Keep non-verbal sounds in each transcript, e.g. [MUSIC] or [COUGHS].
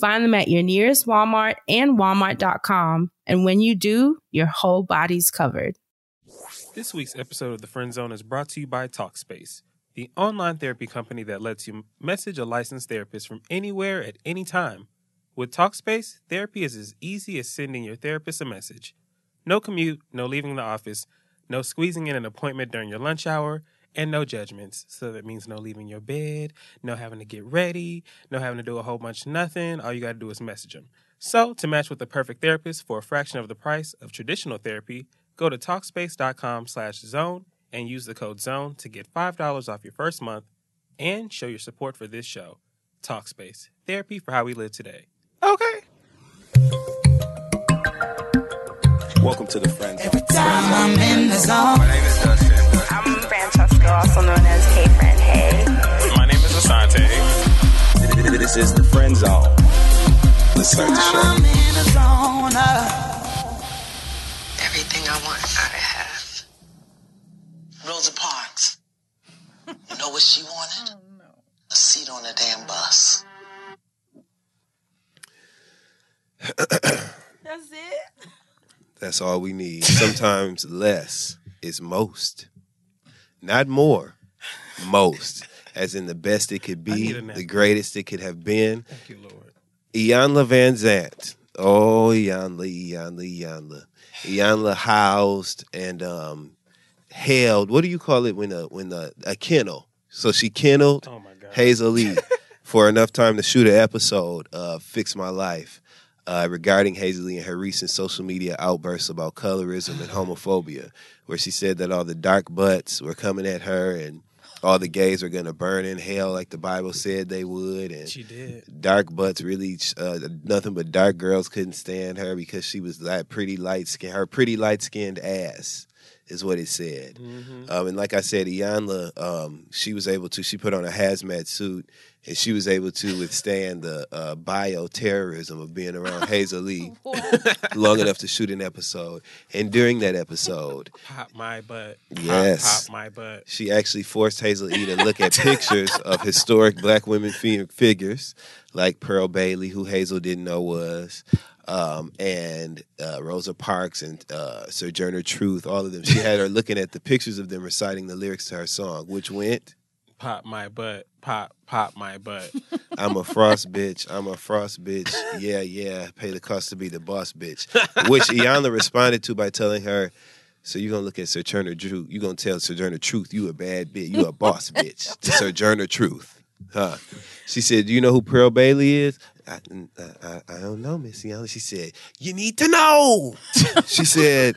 Find them at your nearest Walmart and walmart.com. And when you do, your whole body's covered. This week's episode of The Friend Zone is brought to you by Talkspace, the online therapy company that lets you message a licensed therapist from anywhere at any time. With Talkspace, therapy is as easy as sending your therapist a message. No commute, no leaving the office, no squeezing in an appointment during your lunch hour, and no judgments. So that means no leaving your bed, no having to get ready, no having to do a whole bunch of nothing. All you got to do is message them. So, to match with the perfect therapist for a fraction of the price of traditional therapy, go to talkspace.com/zone and use the code ZONE to get $5 off your first month and show your support for this show. Talkspace, therapy for how we live today. Okay. Welcome to the Friends. Every time I'm in the zone. My name is Dustin. I'm Francesca, also known as K Friend Hey. My name is Asante. This is the Friend Zone. Let's start the show. I'm in the zone. Everything I want, I have. Rosa Parks. You know what she wanted? No. A seat on the damn bus. That's it. That's all we need. Sometimes less is most. Not more, most. As in the best it could be, need a nap. the greatest it could have been. Thank you, Lord. Iyanla Vanzant. Oh, Iyanla, Iyanla, Iyanla. Iyanla housed and um, held. What do you call it when a when a, a kennel? So she kenneled Oh. Hazel Lee [LAUGHS] for enough time to shoot an episode of Fix My Life uh, regarding Hazel Lee and her recent social media outbursts about colorism and homophobia, where she said that all the dark butts were coming at her and all the gays were going to burn in hell like the Bible said they would. And She did. dark butts really uh, nothing but dark girls couldn't stand her because she was that pretty light skin her pretty light skinned ass is what it said Mm-hmm. um, and like i said iyanla um, she was able to she put on a hazmat suit and she was able to withstand the uh, bioterrorism of being around [LAUGHS] hazel lee long enough to shoot an episode and during that episode Pop my butt. Yes. Pop my butt. she actually forced Hazel E to look at pictures [LAUGHS] of historic black women fi- figures like Pearl Bailey, who Hazel didn't know was, um, and uh, Rosa Parks and uh, Sojourner Truth, all of them. She had her looking at the pictures of them reciting the lyrics to her song, which went, Pop my butt. Pop, pop my butt. [LAUGHS] I'm a frost bitch. I'm a frost bitch. Yeah, yeah. Pay the cost to be the boss bitch. [LAUGHS] Which Iyanla responded to by telling her, so you're gonna look at Sojourner Truth. You're gonna tell Sojourner Truth you a bad bitch. You a boss bitch. To Sojourner Truth. Huh. She said, Do you know who Pearl Bailey is? I, I, I don't know, Miss Iyanla. She said, You need to know. [LAUGHS] she said,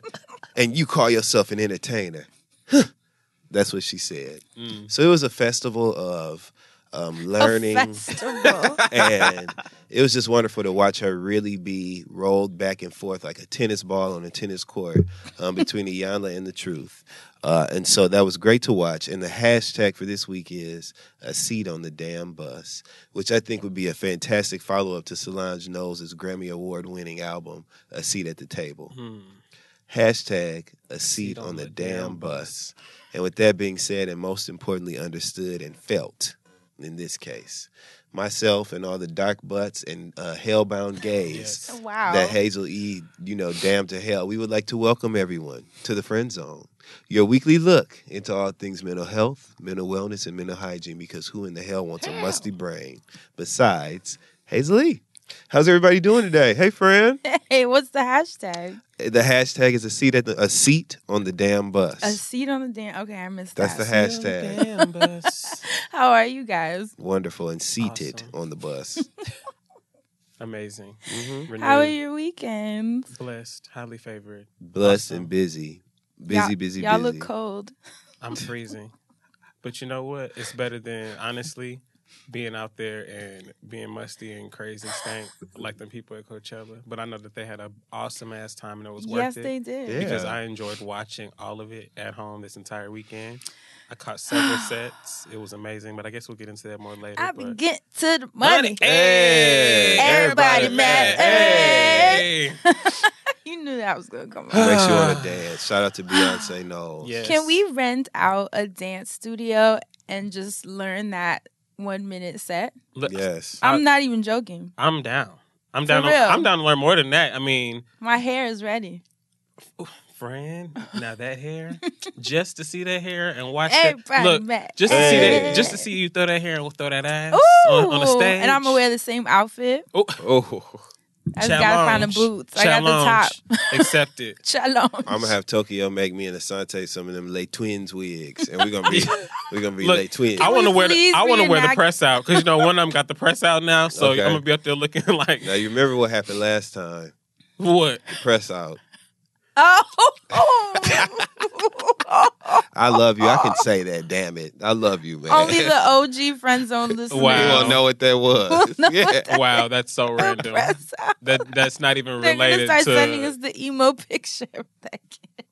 and you call yourself an entertainer. Huh. That's what she said. So it was a festival of um, learning Festival. [LAUGHS] and it was just wonderful to watch her really be rolled back and forth like a tennis ball on a tennis court um, between [LAUGHS] Iyanla and the truth. Uh, and so that was great to watch. And the hashtag for this week is a seat on the damn bus, which I think would be a fantastic follow up to Solange Knowles' Grammy Award winning album, A Seat at the Table. Hashtag a seat, on, the, damn, bus. And with that being said, and most importantly, understood and felt in this case, myself and all the dark butts and uh, hellbound [LAUGHS] gays Yes. wow. that Hazel E, you know, damn to hell, we would like to welcome everyone to the Friend Zone, your weekly look into all things mental health, mental wellness, and mental hygiene. Because who in the hell wants a musty brain besides Hazel E? How's everybody doing today? Hey, friend. [LAUGHS] Hey, what's the hashtag? The hashtag is a seat at the, a seat on the damn bus. A seat on the damn. Okay, I missed that. That's the hashtag. Damn, bus. [LAUGHS] How are you guys? Wonderful and seated Awesome. on the bus. [LAUGHS] Amazing. Mhm. Renewed, How are your weekends? blessed, highly favored. Blessed Awesome. and busy. Busy, y'all, busy, Y'all busy. look cold. I'm freezing. But you know what? It's better than honestly being out there and being musty and crazy stank like the people at Coachella. But I know that they had an awesome ass time and it was worth Yes, it. Yes, they did. Yeah. Because I enjoyed watching all of it at home this entire weekend. I caught several [SIGHS] sets. It was amazing, but I guess we'll get into that more later. I but- be get to the money. Hey, Everybody everybody mad. mad. Hey. [LAUGHS] You knew that was gonna come up. Makes you want to [SIGHS] dance. Shout out to Beyonce Knowles. Yes. Can we rent out a dance studio and just learn that one minute set? Yes. I- I'm not even joking. I'm down. I'm down. For To, real? I'm down to learn more than that. I mean, My hair is ready. friend, now that hair, [LAUGHS] just to see that hair and watch Everybody that. Look, mad. just to see that, just to see you throw that hair and throw that ass Ooh, on, on the stage. and I'm gonna wear the same outfit. Oh, I just gotta find the Challenge. boots. I got the top. Challenge. Accept it. [LAUGHS] Challenge. I'm gonna have Tokyo make me and Asante some of them lay twins wigs, and we're gonna be [LAUGHS] we're gonna be Look, lay twins. I want to wear the I want to wear the press out because you know one of them got the press out now, so Okay. I'm gonna be up there looking [LAUGHS] like now you remember what happened last time? what? The press out. Oh, [LAUGHS] I love you. I can say that. Damn it, I love you, man. only the OG friend zone listeners. you Wow. won't know what that was. [LAUGHS] No, yeah. Wow, that's so random. Press out. [LAUGHS] That that's not even They're gonna related start to. sending us the emo picture of that kid.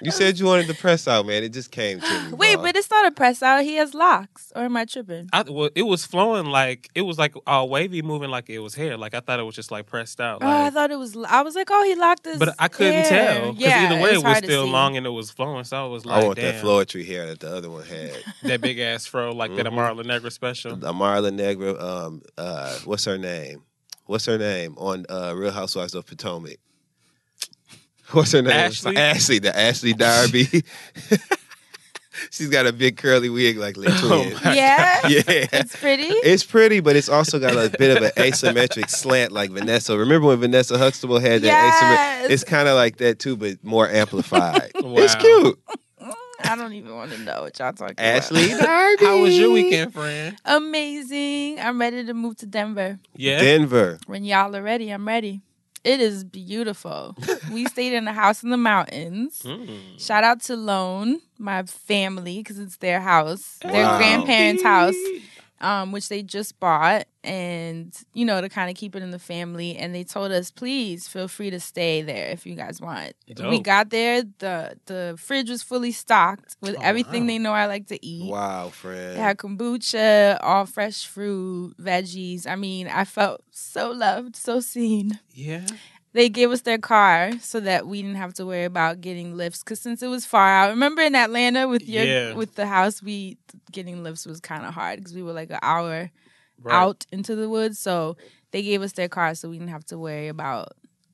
You said you wanted the press out, man. It just came to me. Wait, bro. but it's not a press out. He has locks. Or am I tripping? I, well, it was flowing like it was like all wavy, moving like it was hair. Like I thought it was just like pressed out. Oh, I thought it was. I was like, oh, he locked his. but I couldn't hair. tell because Yeah, either way it was hard to still long and it was flowing. So I was like, I want damn, that floetry hair that the other one had. [LAUGHS] that big ass fro like that Mhm. Amara La Negra special. Amara La Negra, um, uh, what's her name? What's her name on uh, Real Housewives of Potomac? What's her name? Ashley? Ashley, the Ashley Darby. [LAUGHS] She's got a big curly wig like Lil Oh Twin. my Yeah, [LAUGHS] yeah. it's pretty. It's pretty, but it's also got a bit of an asymmetric slant like Vanessa. Remember when Vanessa Huxtable had that Yes. asymmetric? It's kind of like that too, but more amplified. [LAUGHS] It's cute. I don't even want to know what y'all talking Ashley about. Ashley Darby. How was your weekend, friend? Amazing. I'm ready to move to Denver. Yeah, Denver. When y'all are ready, I'm ready. It is beautiful. we stayed in a house in the mountains. Mm. Shout out to Lone, my family, because it's their house, their Wow. grandparents' house, um, which they just bought, and you know to kind of keep it in the family. And they told us, please feel free to stay there if you guys want. We got there, the the fridge was fully stocked with Oh, everything wow. they know I like to eat. Wow, friend. They had kombucha, all fresh fruit, veggies. I mean, I felt so loved, so seen. yeah. They gave us their car so that we didn't have to worry about getting lifts. Because since it was far out, remember in Atlanta with your Yeah. with the house, we getting lifts was kind of hard because we were like an hour Right. out into the woods. So they gave us their car so we didn't have to worry about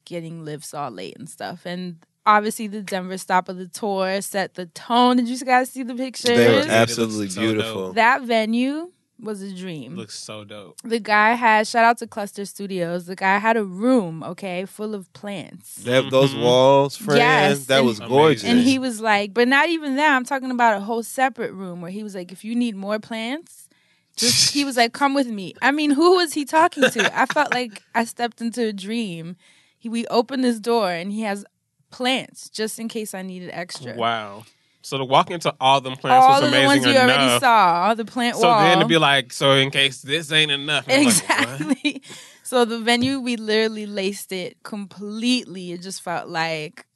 getting lifts all late and stuff. And obviously, the Denver stop of the tour set the tone. Did you guys see the pictures? They were It looks absolutely beautiful. that venue was a dream. Looks so dope. The guy had shout out to Cluster Studios. The guy had a room, okay, full of plants. That, those Mhm. walls, friend, Yes, that and- was gorgeous. And he was like, but not even that. I'm talking about a whole separate room where he was like, if you need more plants, just he was like, come with me. I mean, who was he talking to? I felt like I stepped into a dream. He, we opened this door and he has plants just in case I needed extra. Wow. So to walk into all them plants All was of the amazing ones you enough. already saw, all the plant So wall. then to be like, so in case this ain't enough, I'm like. Exactly. [LAUGHS] so the venue, we literally laced it completely. It just felt like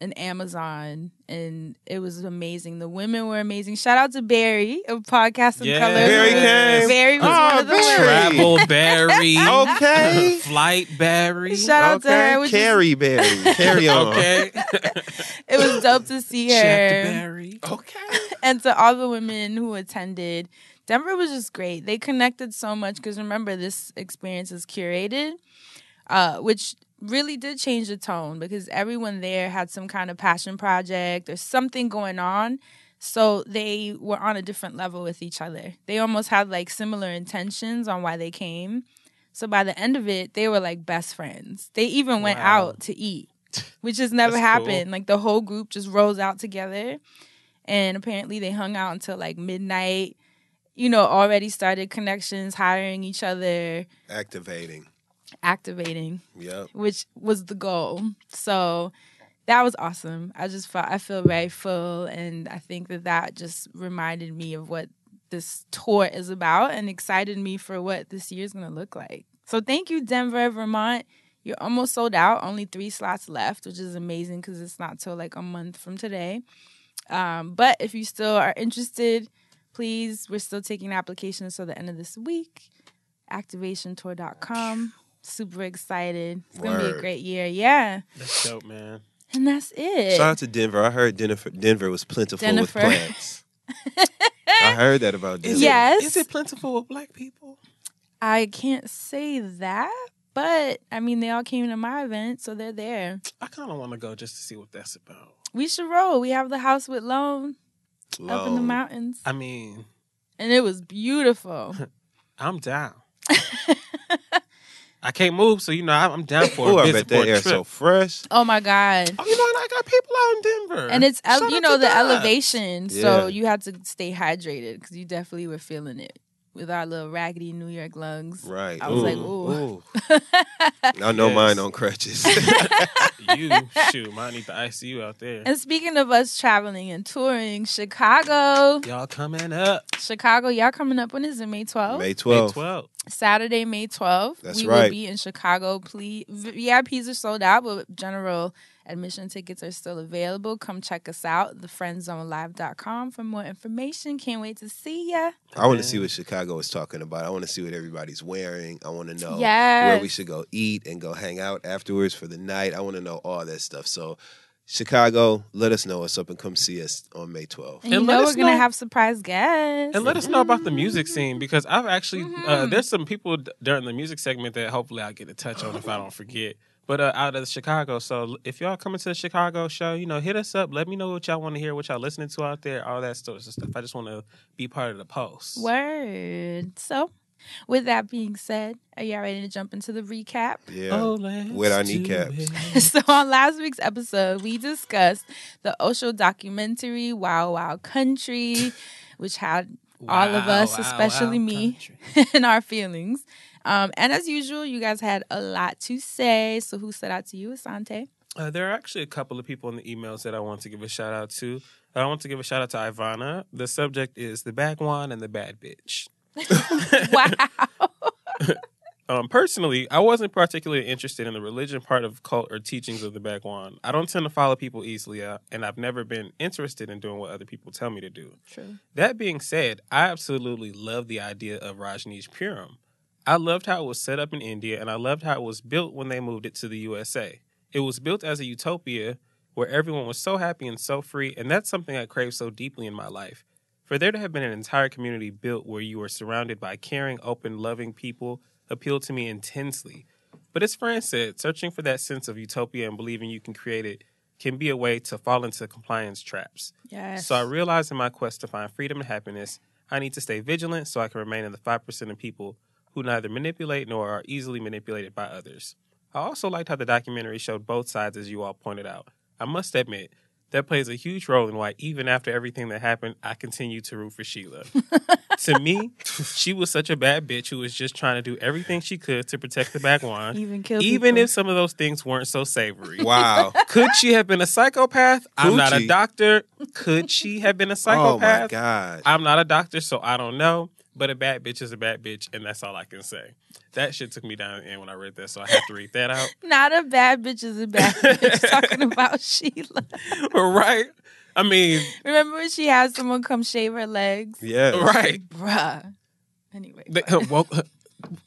an Amazon, and it was amazing. The women were amazing. Shout out to Barry of Podcast and Yeah. Colors. Barry came. Barry was Oh, one of the Barry. women. Travel [LAUGHS] Barry. Okay. [LAUGHS] Flight Barry. Shout out to okay. her. Which is- Carrie Berry. [LAUGHS] Carry on. Okay. it was dope to see her. Chef Barry. Okay. and to all the women who attended, Denver was just great. They connected so much because remember, this experience is curated, uh, which really did change the tone because everyone there had some kind of passion project or something going on So they were on a different level with each other. They almost had like similar intentions on why they came. So by the end of it, they were like best friends. They even went Wow. out to eat, which has never happened. cool. Like the whole group just rolls out together. And apparently they hung out until like midnight. You know, already started connections, hiring each other, Activating. Activating Yep. which was the goal. So that was awesome. I just felt I feel very full, and I think that that just reminded me of what this tour is about, and excited me for what this year is going to look like. So thank you, Denver, Vermont. You're almost sold out. Only three slots left, which is amazing because it's not till like a month from today. Um, but if you still are interested, please, we're still taking applications till the end of this week. Activationtour.com. Super excited. It's gonna be a great year. Yeah. That's dope, man. And that's it. Shout out to Denver. I heard Denver, Denver was plentiful Denver. with plants. I heard that about Denver. Yes. Is it plentiful with black people? I can't say that, but I mean they all came to my event, so they're there. I kind of want to go just to see what that's about. We should roll. We have the house with Lone up in the mountains. I mean, And it was beautiful. [LAUGHS] I'm down. [LAUGHS] I can't move, so you know I'm I'm down for Oh, a I visit bet for that air trip. so fresh. Oh my God. Oh, you know, and I got people out in Denver, And it's ele- Shout you know the Doc. elevation, so Yeah. you had to stay hydrated because you definitely were feeling it with our little raggedy New York lungs. Right. I was like, Ooh. ooh. I [LAUGHS] know Yes. mine on crutches. [LAUGHS] you shoot, might need the ICU out there. And speaking of us traveling and touring, Chicago, Y'all coming up Chicago, y'all coming up. When is it? May 12th? May May 12th. 12th. Saturday, May 12th. That's we right. will be in Chicago. Please, VIPs are sold out, but general admission tickets are still available. Come check us out, thefriendzonelive.com for more information. Can't wait to see ya. I want to see what Chicago is talking about. I want to see what everybody's wearing. I want to know where we should go eat and go hang out afterwards for the night. I want to know all that stuff. So, Chicago, let us know what's up and come see us on May 12th. And, And you let know us we're gonna know- have surprise guests. And let us know about the music scene because I've actually Mm-hmm. uh, there's some people d- during the music segment that hopefully I'll get a touch on if I don't forget. But uh, out of Chicago, so if y'all coming to the Chicago show, you know, hit us up. Let me know what y'all want to hear, what y'all listening to out there, all that sort of stuff. I just want to be part of the post. Word. So, with that being said, are y'all ready to jump into the recap? Yeah. Oh, let's With our do kneecaps. [LAUGHS] [LAUGHS] so on last week's episode, we discussed the Osho documentary Wow Wow Country, [LAUGHS] which had all of us, wow, especially wow, me, and our feelings. Um, and as usual, you guys had a lot to say. So who stood out to you, Asante? Uh, there are actually a couple of people in the emails that I want to give a shout out to. I want to give a shout out to Ivana. The subject is the bad one and the bad bitch. [LAUGHS] [LAUGHS] Wow. Um, personally, I wasn't particularly interested in the religion part of cult or teachings of the Bhagwan. I don't tend to follow people easily, uh, and I've never been interested in doing what other people tell me to do. True. That being said, I absolutely love the idea of Rajneeshpuram. I loved how it was set up in India, and I loved how it was built when they moved it to the USA. It was built as a utopia where everyone was so happy and so free, and that's something I crave so deeply in my life. For there to have been an entire community built where you are surrounded by caring, open, loving people appealed to me intensely. But as Fran said, searching for that sense of utopia and believing you can create it can be a way to fall into compliance traps. Yes. So I realized in my quest to find freedom and happiness, I need to stay vigilant so I can remain in the 5% of people who neither manipulate nor are easily manipulated by others. I also liked how the documentary showed both sides, as you all pointed out. I must admit, that plays a huge role in why, even after everything that happened, I continue to root for Sheila. [LAUGHS] to me, she was such a bad bitch who was just trying to do everything she could to protect the Bhagwan, Even kill even people. if some of those things weren't so savory. Wow. [LAUGHS] Could she have been a psychopath? I'm not a doctor. Could she have been a psychopath? oh, my God. I'm not a doctor, so I don't know. But a bad bitch is a bad bitch, and that's all I can say. That shit took me down the end when I read that, so I have to read that out. [LAUGHS] Not a bad bitch is a bad bitch. [LAUGHS] Talking about Sheila. right? I mean, Remember when she had someone come shave her legs? Yeah, right. Bruh. Anyway. They, uh, woke, uh,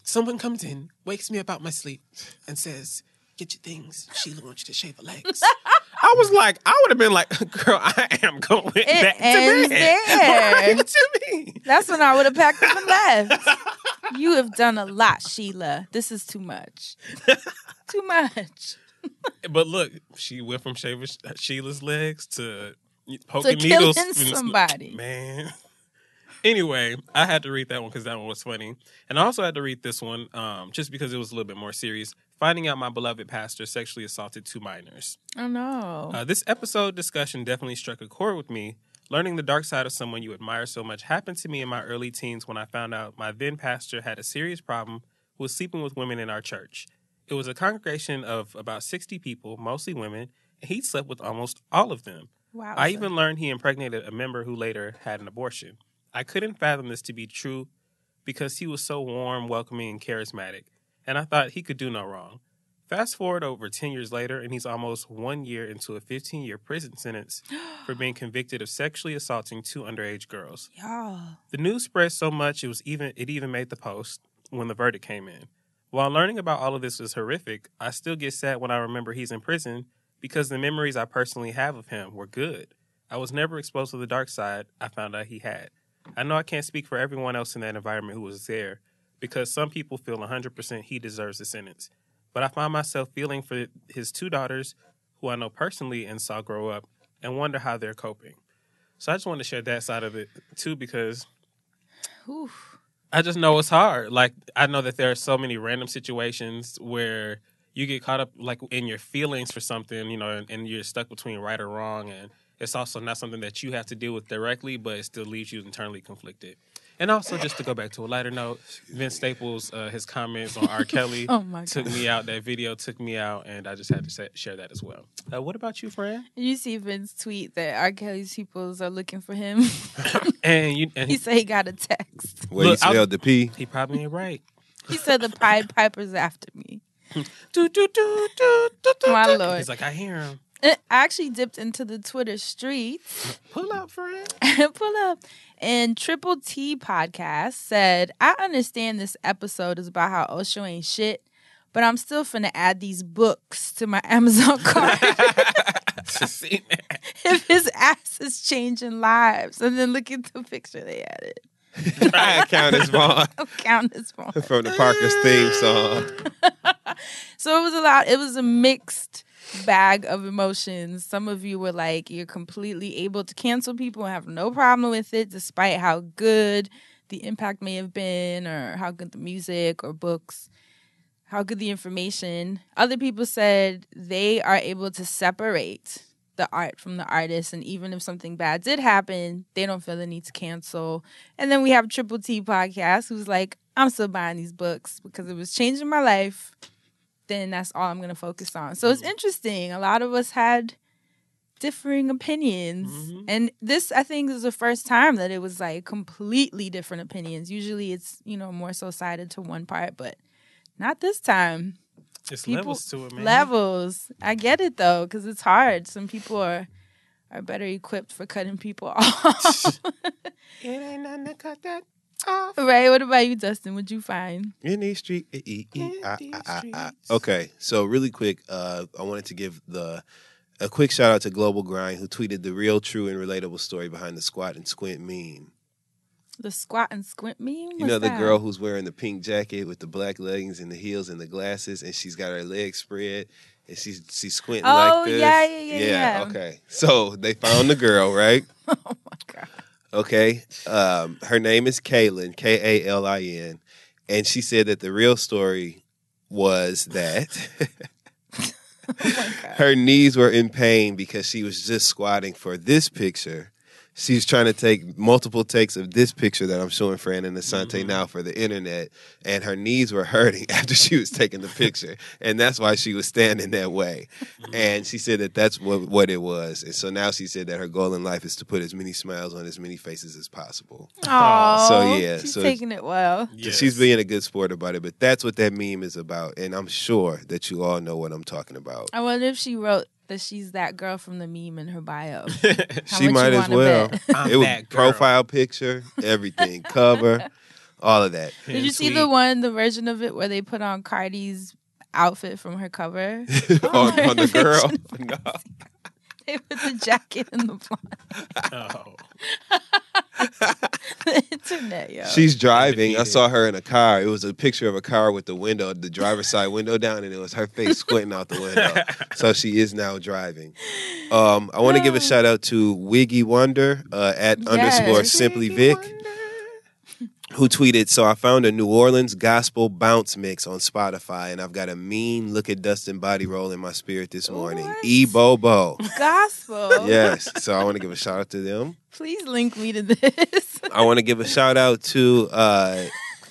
someone comes in, wakes me up out my sleep, and says, "Get your things." [LAUGHS] Sheila wants you to shave her legs. [LAUGHS] I was like, I would have been like, [LAUGHS] "Girl, I am going back ends to bed." there. What you mean? That's when I would have packed up and left. You have done a lot, Sheila. This is too much. too much. But look, she went from shaving Sheila's legs to poking to needles. killing somebody. Man. Anyway, I had to read that one because that one was funny, and I also had to read this one um, just because it was a little bit more serious. Finding out my beloved pastor sexually assaulted two minors. Oh no. Uh, this episode discussion definitely struck a chord with me. Learning the dark side of someone you admire so much happened to me in my early teens when I found out my then pastor had a serious problem with sleeping with women in our church. It was a congregation of about 60 people, mostly women, and he slept with almost all of them. wow. I even learned he impregnated a member who later had an abortion. I couldn't fathom this to be true because he was so warm, welcoming, and charismatic, and I thought he could do no wrong. Fast forward over 10 years later, and he's almost one year into a 15 year prison sentence [GASPS] for being convicted of sexually assaulting two underage girls. Y'all. The news spread so much it was even it even made the post when the verdict came in. While learning about all of this was horrific, I still get sad when I remember he's in prison because the memories I personally have of him were good. I was never exposed to the dark side I found out he had. I know I can't speak for everyone else in that environment who was there because some people feel 100% he deserves the sentence. But I find myself feeling for his two daughters who I know personally and saw grow up and wonder how they're coping. So I just want to share that side of it too because Oof. I just know it's hard. Like I know that there are so many random situations where you get caught up like in your feelings for something, you know, and, and you're stuck between right or wrong, and it's also not something that you have to deal with directly, but it still leaves you internally conflicted. And also, just to go back to a lighter note, Vince Staples, uh, his comments on R. Kelly [LAUGHS] Oh took me out. That video took me out, and I just had to say, share that as well. Uh, what about you, Fran? You see Vince tweet that R. Kelly's peoples are looking for him. [LAUGHS] And you, and he he, said he got a text. Where you Look, I'll- spelled the P. he probably ain't right. He said the Pied Piper's after me. [LAUGHS] Do, do, do, do, do, do, My do. lord. He's like, I hear him. Eh, I actually dipped into the Twitter streets. [LAUGHS] Pull up, Fran. [LAUGHS] Pull up. And Triple T podcast said, I understand this episode is about how Osho ain't shit, but I'm still finna add these books to my [LAUGHS] Amazon cart if his ass is changing lives. And then look at the picture they added. I count as Vaughn Count this one. from the Parker's theme song. So it was a lot. It was a mixed bag of emotions. Some of you were like, you're completely able to cancel people and have no problem with it, despite how good the impact may have been, or how good the music or books, how good the information. Other people said they are able to separate the art from the artist, and even if something bad did happen, they don't feel the need to cancel. And then we have Triple T podcast, who's like, I'm still buying these books because it was changing my life then that's all I'm going to focus on. So it's mm-hmm. interesting. A lot of us had differing opinions. Mm-hmm. And this, I think, is the first time that it was like completely different opinions. Usually it's, you know, more so sided to one part, but not this time. It's People- levels to it, man. Levels. I get it though, because it's hard. Some people are. Are better equipped for cutting people [LAUGHS] off. [LAUGHS] It ain't nothing to cut that off. right? What about you, Dustin? What'd you find? In these street, e, e, In these streets. Okay, so really quick, uh, I wanted to give the a quick shout out to Global Grind who tweeted the real, true, and relatable story behind the squat and squint meme. The squat and squint meme? You know the that? girl who's wearing the pink jacket with the black leggings and the heels and the glasses, and she's got her legs spread and she's she's squinting Oh, like this. yeah, yeah, yeah, yeah. Okay, so they found the girl, right? [LAUGHS] Oh my god. Okay. Um, her name is Kaylin, K A L I N. And she said that the real story was that [LAUGHS] Oh [LAUGHS] her knees were in pain because she was just squatting for this picture. She's trying to take multiple takes of this picture that I'm showing Fran and Asante mm-hmm. now for the internet, and her knees were hurting [LAUGHS] after she was taking the picture, and that's why she was standing that way. Mm-hmm. And she said that that's what what it was, and so now she said that her goal in life is to put as many smiles on as many faces as possible. Oh, So, yeah, she's so- taking it well. So She's being a good sport about it, but that's what that meme is about, and I'm sure that you all know what I'm talking about. I wonder if she wrote that she's that girl from the meme in her bio. [LAUGHS] How she might as well. [LAUGHS] I'm it was that girl. profile picture, everything, cover, [LAUGHS] all of that. Did you see the one, the version of it where they put on Cardi's outfit from her cover? on, on the girl? No. [LAUGHS] They put the jacket and the blonde. Oh. [LAUGHS] the internet, yo. She's driving. I saw her in a car. It was a picture of a car with the window, the driver's [LAUGHS] side window down, and it was her face squinting out the window. so she is now driving. Um, I want to give a shout out to Wiggy Wonder uh, at underscore Yes. Simply Vic, who tweeted, "So I found a New Orleans gospel bounce mix on Spotify, and I've got a mean look at Dustin body roll in my spirit this morning. What? E Bobo." Gospel. [LAUGHS] Yes, so I want to give a shout out to them. Please link me to this. I want to give a shout out to uh,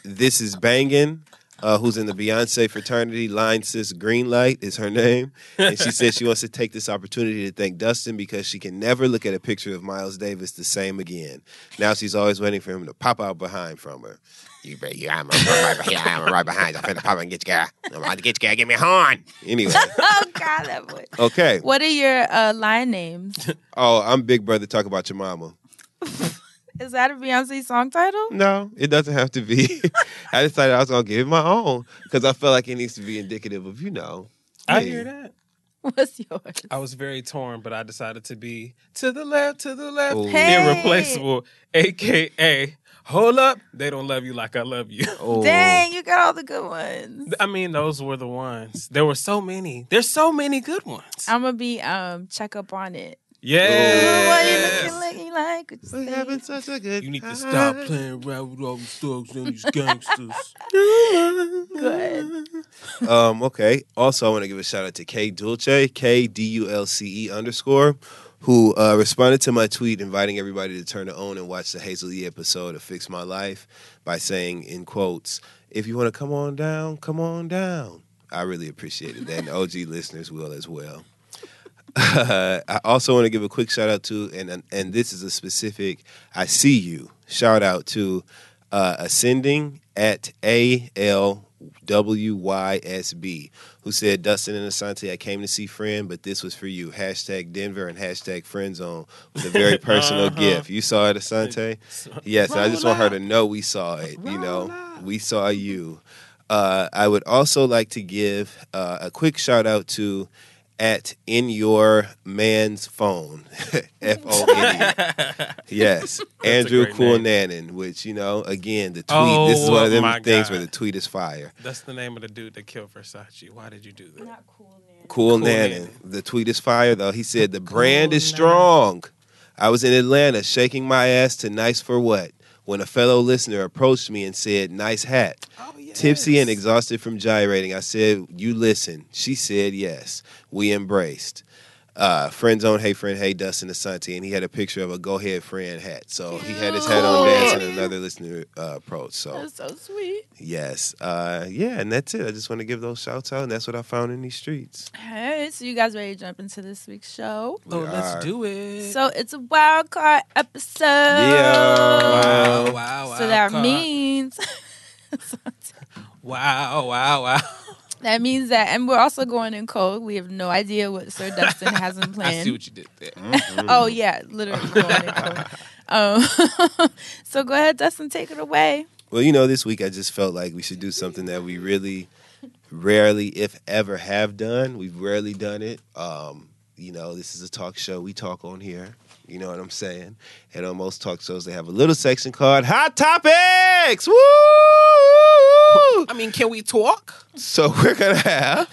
This Is Bangin', uh, who's in the Beyonce fraternity. Line Sis Greenlight is her name. And she said she wants to take this opportunity to thank Dustin because she can never look at a picture of Miles Davis the same again. Now she's always waiting for him to pop out behind from her. You bet you, I'm, I'm right behind. I'm right behind. I'm finna pop and get you, girl. I'm about to get you, girl. Give me a horn. Anyway, [LAUGHS] oh God, that boy. okay. What are your uh, line names? [LAUGHS] Oh, I'm Big Brother. Talk about your mama. [LAUGHS] Is that a Beyonce song title? No, it doesn't have to be. [LAUGHS] [LAUGHS] I decided I was gonna give it my own because I felt like it needs to be indicative of you know. I hey, hear that. What's yours? I was very torn, but I decided to be to the left, to the left, Hey. irreplaceable, aka hold up, they don't love you like I love you. Oh, [LAUGHS] Dang, you got all the good ones. I mean, those were the ones. There were so many. There's so many good ones. I'm gonna be um check up on it. Yeah. What you looking, looking like? You We're having such a good You need to time. stop playing around with all these thugs and these gangsters. Good. Um, okay. Also, I want to give a shout out to K Dulce, K D U L C E underscore, who uh, responded to my tweet inviting everybody to turn to OWN and watch the Hazel E episode of Fix My Life by saying, in quotes, if you want to come on down, come on down. I really appreciated that. And OG listeners will as well. [LAUGHS] I also want to give a quick shout out to, and and this is a specific, I see you shout out to uh, Ascending at A L W Y S B, who said, Dustin and Asante, I came to see friend, but this was for you. Hashtag Denver and hashtag friend zone with a very [LAUGHS] personal Uh-huh. gift. You saw it, Asante? [LAUGHS] Yes, I just want her to know we saw it. You know, we saw you. Uh, I would also like to give uh, a quick shout out to at in your man's phone, [LAUGHS] F O N E. [LAUGHS] Yes, Andrew great Cool name. Which you know, again, the tweet. Oh this is one of them things God. where the tweet is fire. That's the name of the dude that killed Versace. Why did you do that? Not cool, man. Cool, Cunanan. Nannen. The tweet is fire though. He said the brand is Nannen. strong. I was in Atlanta shaking my ass to nice for what when a fellow listener approached me and said, "Nice hat." Oh, yes. Tipsy and exhausted from gyrating, I said, You listen. She said yes. We embraced. Uh, friend zone, hey friend, hey Dustin Asante, and he had a picture of a go ahead friend hat. So he had his hat on dancing, and another listener uh, approached. So That's so sweet. yes, uh, yeah, and that's it. I just want to give those shouts out, and that's what I found in these streets. Hey, so you guys ready to jump into this week's show? Oh, are. let's do it. So it's a wild card episode. Yeah. wow, wow, wow. So that Carl. means [LAUGHS] Wow, wow, wow. That means that, and we're also going in cold. We have no idea what Sir [LAUGHS] Dustin has in plan. I see what you did there. [LAUGHS] Oh yeah, literally going in cold. [LAUGHS] Um, so go ahead, Dustin, take it away. Well, you know, this week I just felt like we should do something that we really rarely, if ever, have done. We've rarely done it. Um, you know, this is a talk show. We talk on here. You know what I'm saying? And on most talk shows, they have a little section called Hot Topics. Woo! I mean, can we talk? So [LAUGHS] we're gonna have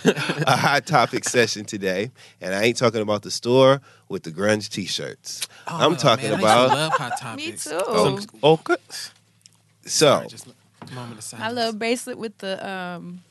a hot topic session today, and I ain't talking about the store with the grunge T-shirts. I'm talking Oh, man, about. used to love hot Me topics. too. Oh, okay. So Sorry, just a moment of silence. My little bracelet with the um,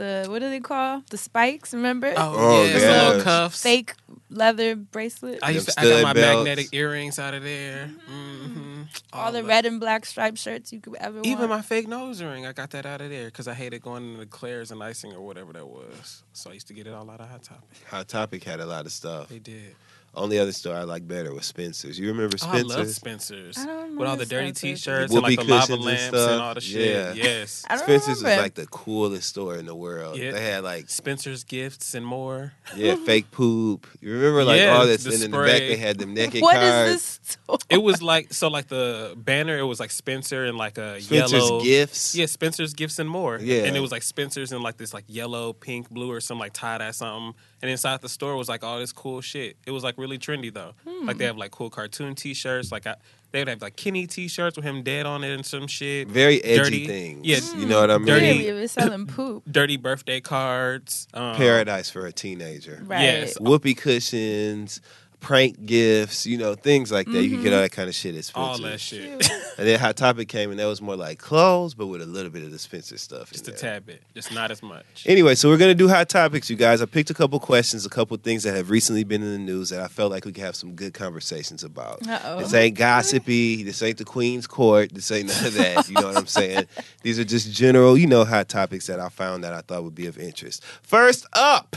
the what do they call the spikes? Remember? Oh, Oh, yeah, the yeah. little cuffs. Fake leather bracelet. I used to. I got my belts. magnetic earrings out of there. hmm all the red and black striped shirts you could ever Even want. my fake nose ring, I got that out of there because I hated going into Claire's and icing or whatever that was. So I used to get it all out of Hot Topic. Hot Topic had a lot of stuff. They did. Only other store I like better was Spencer's. You remember Oh, I love Spencer's? Spencer's. I don't With all the dirty t-shirts and like the lava cushions and lamps and, all the shit. Yeah. Yes. I don't Spencer's was like the coolest store in the world. Yeah. They had like Spencer's gifts and more. yeah, fake poop. You remember like Yeah, all this, the and in the back they had them naked What is cards. this store? It was like so like the banner. It was like Spencer and like a Spencer's yellow gifts. Yeah, Spencer's gifts and more. Yeah. and it was like Spencer's and like this like yellow, pink, blue, or some like tie dye something. And inside the store was like all this cool shit. It was like really trendy though. Hmm. Like they have like cool cartoon T-shirts. Like I, they would have like Kenny T-shirts with him dead on it and some shit. Very edgy Dirty- things. Yeah, You know what I mean? Dirty- Maybe if it's selling [COUGHS] poop. dirty birthday cards. Um, Paradise for a teenager. Right. Yes. Whoopee cushions, prank gifts, you know, things like that. You can get Mm-hmm. all that kind of shit at Spencer's. all that shit. [LAUGHS] And then Hot Topic came and that was more like clothes, but with a little bit of the Spencer stuff. Just in a there. tad bit, just not as much. Anyway, so we're gonna do hot topics, you guys. I picked a couple questions, a couple things that have recently been in the news that I felt like we could have some good conversations about. Uh-oh. This ain't gossipy. This ain't the Queen's Court. This ain't none of that. You know what I'm saying? [LAUGHS] These are just general, you know, hot topics that I found that I thought would be of interest. First up.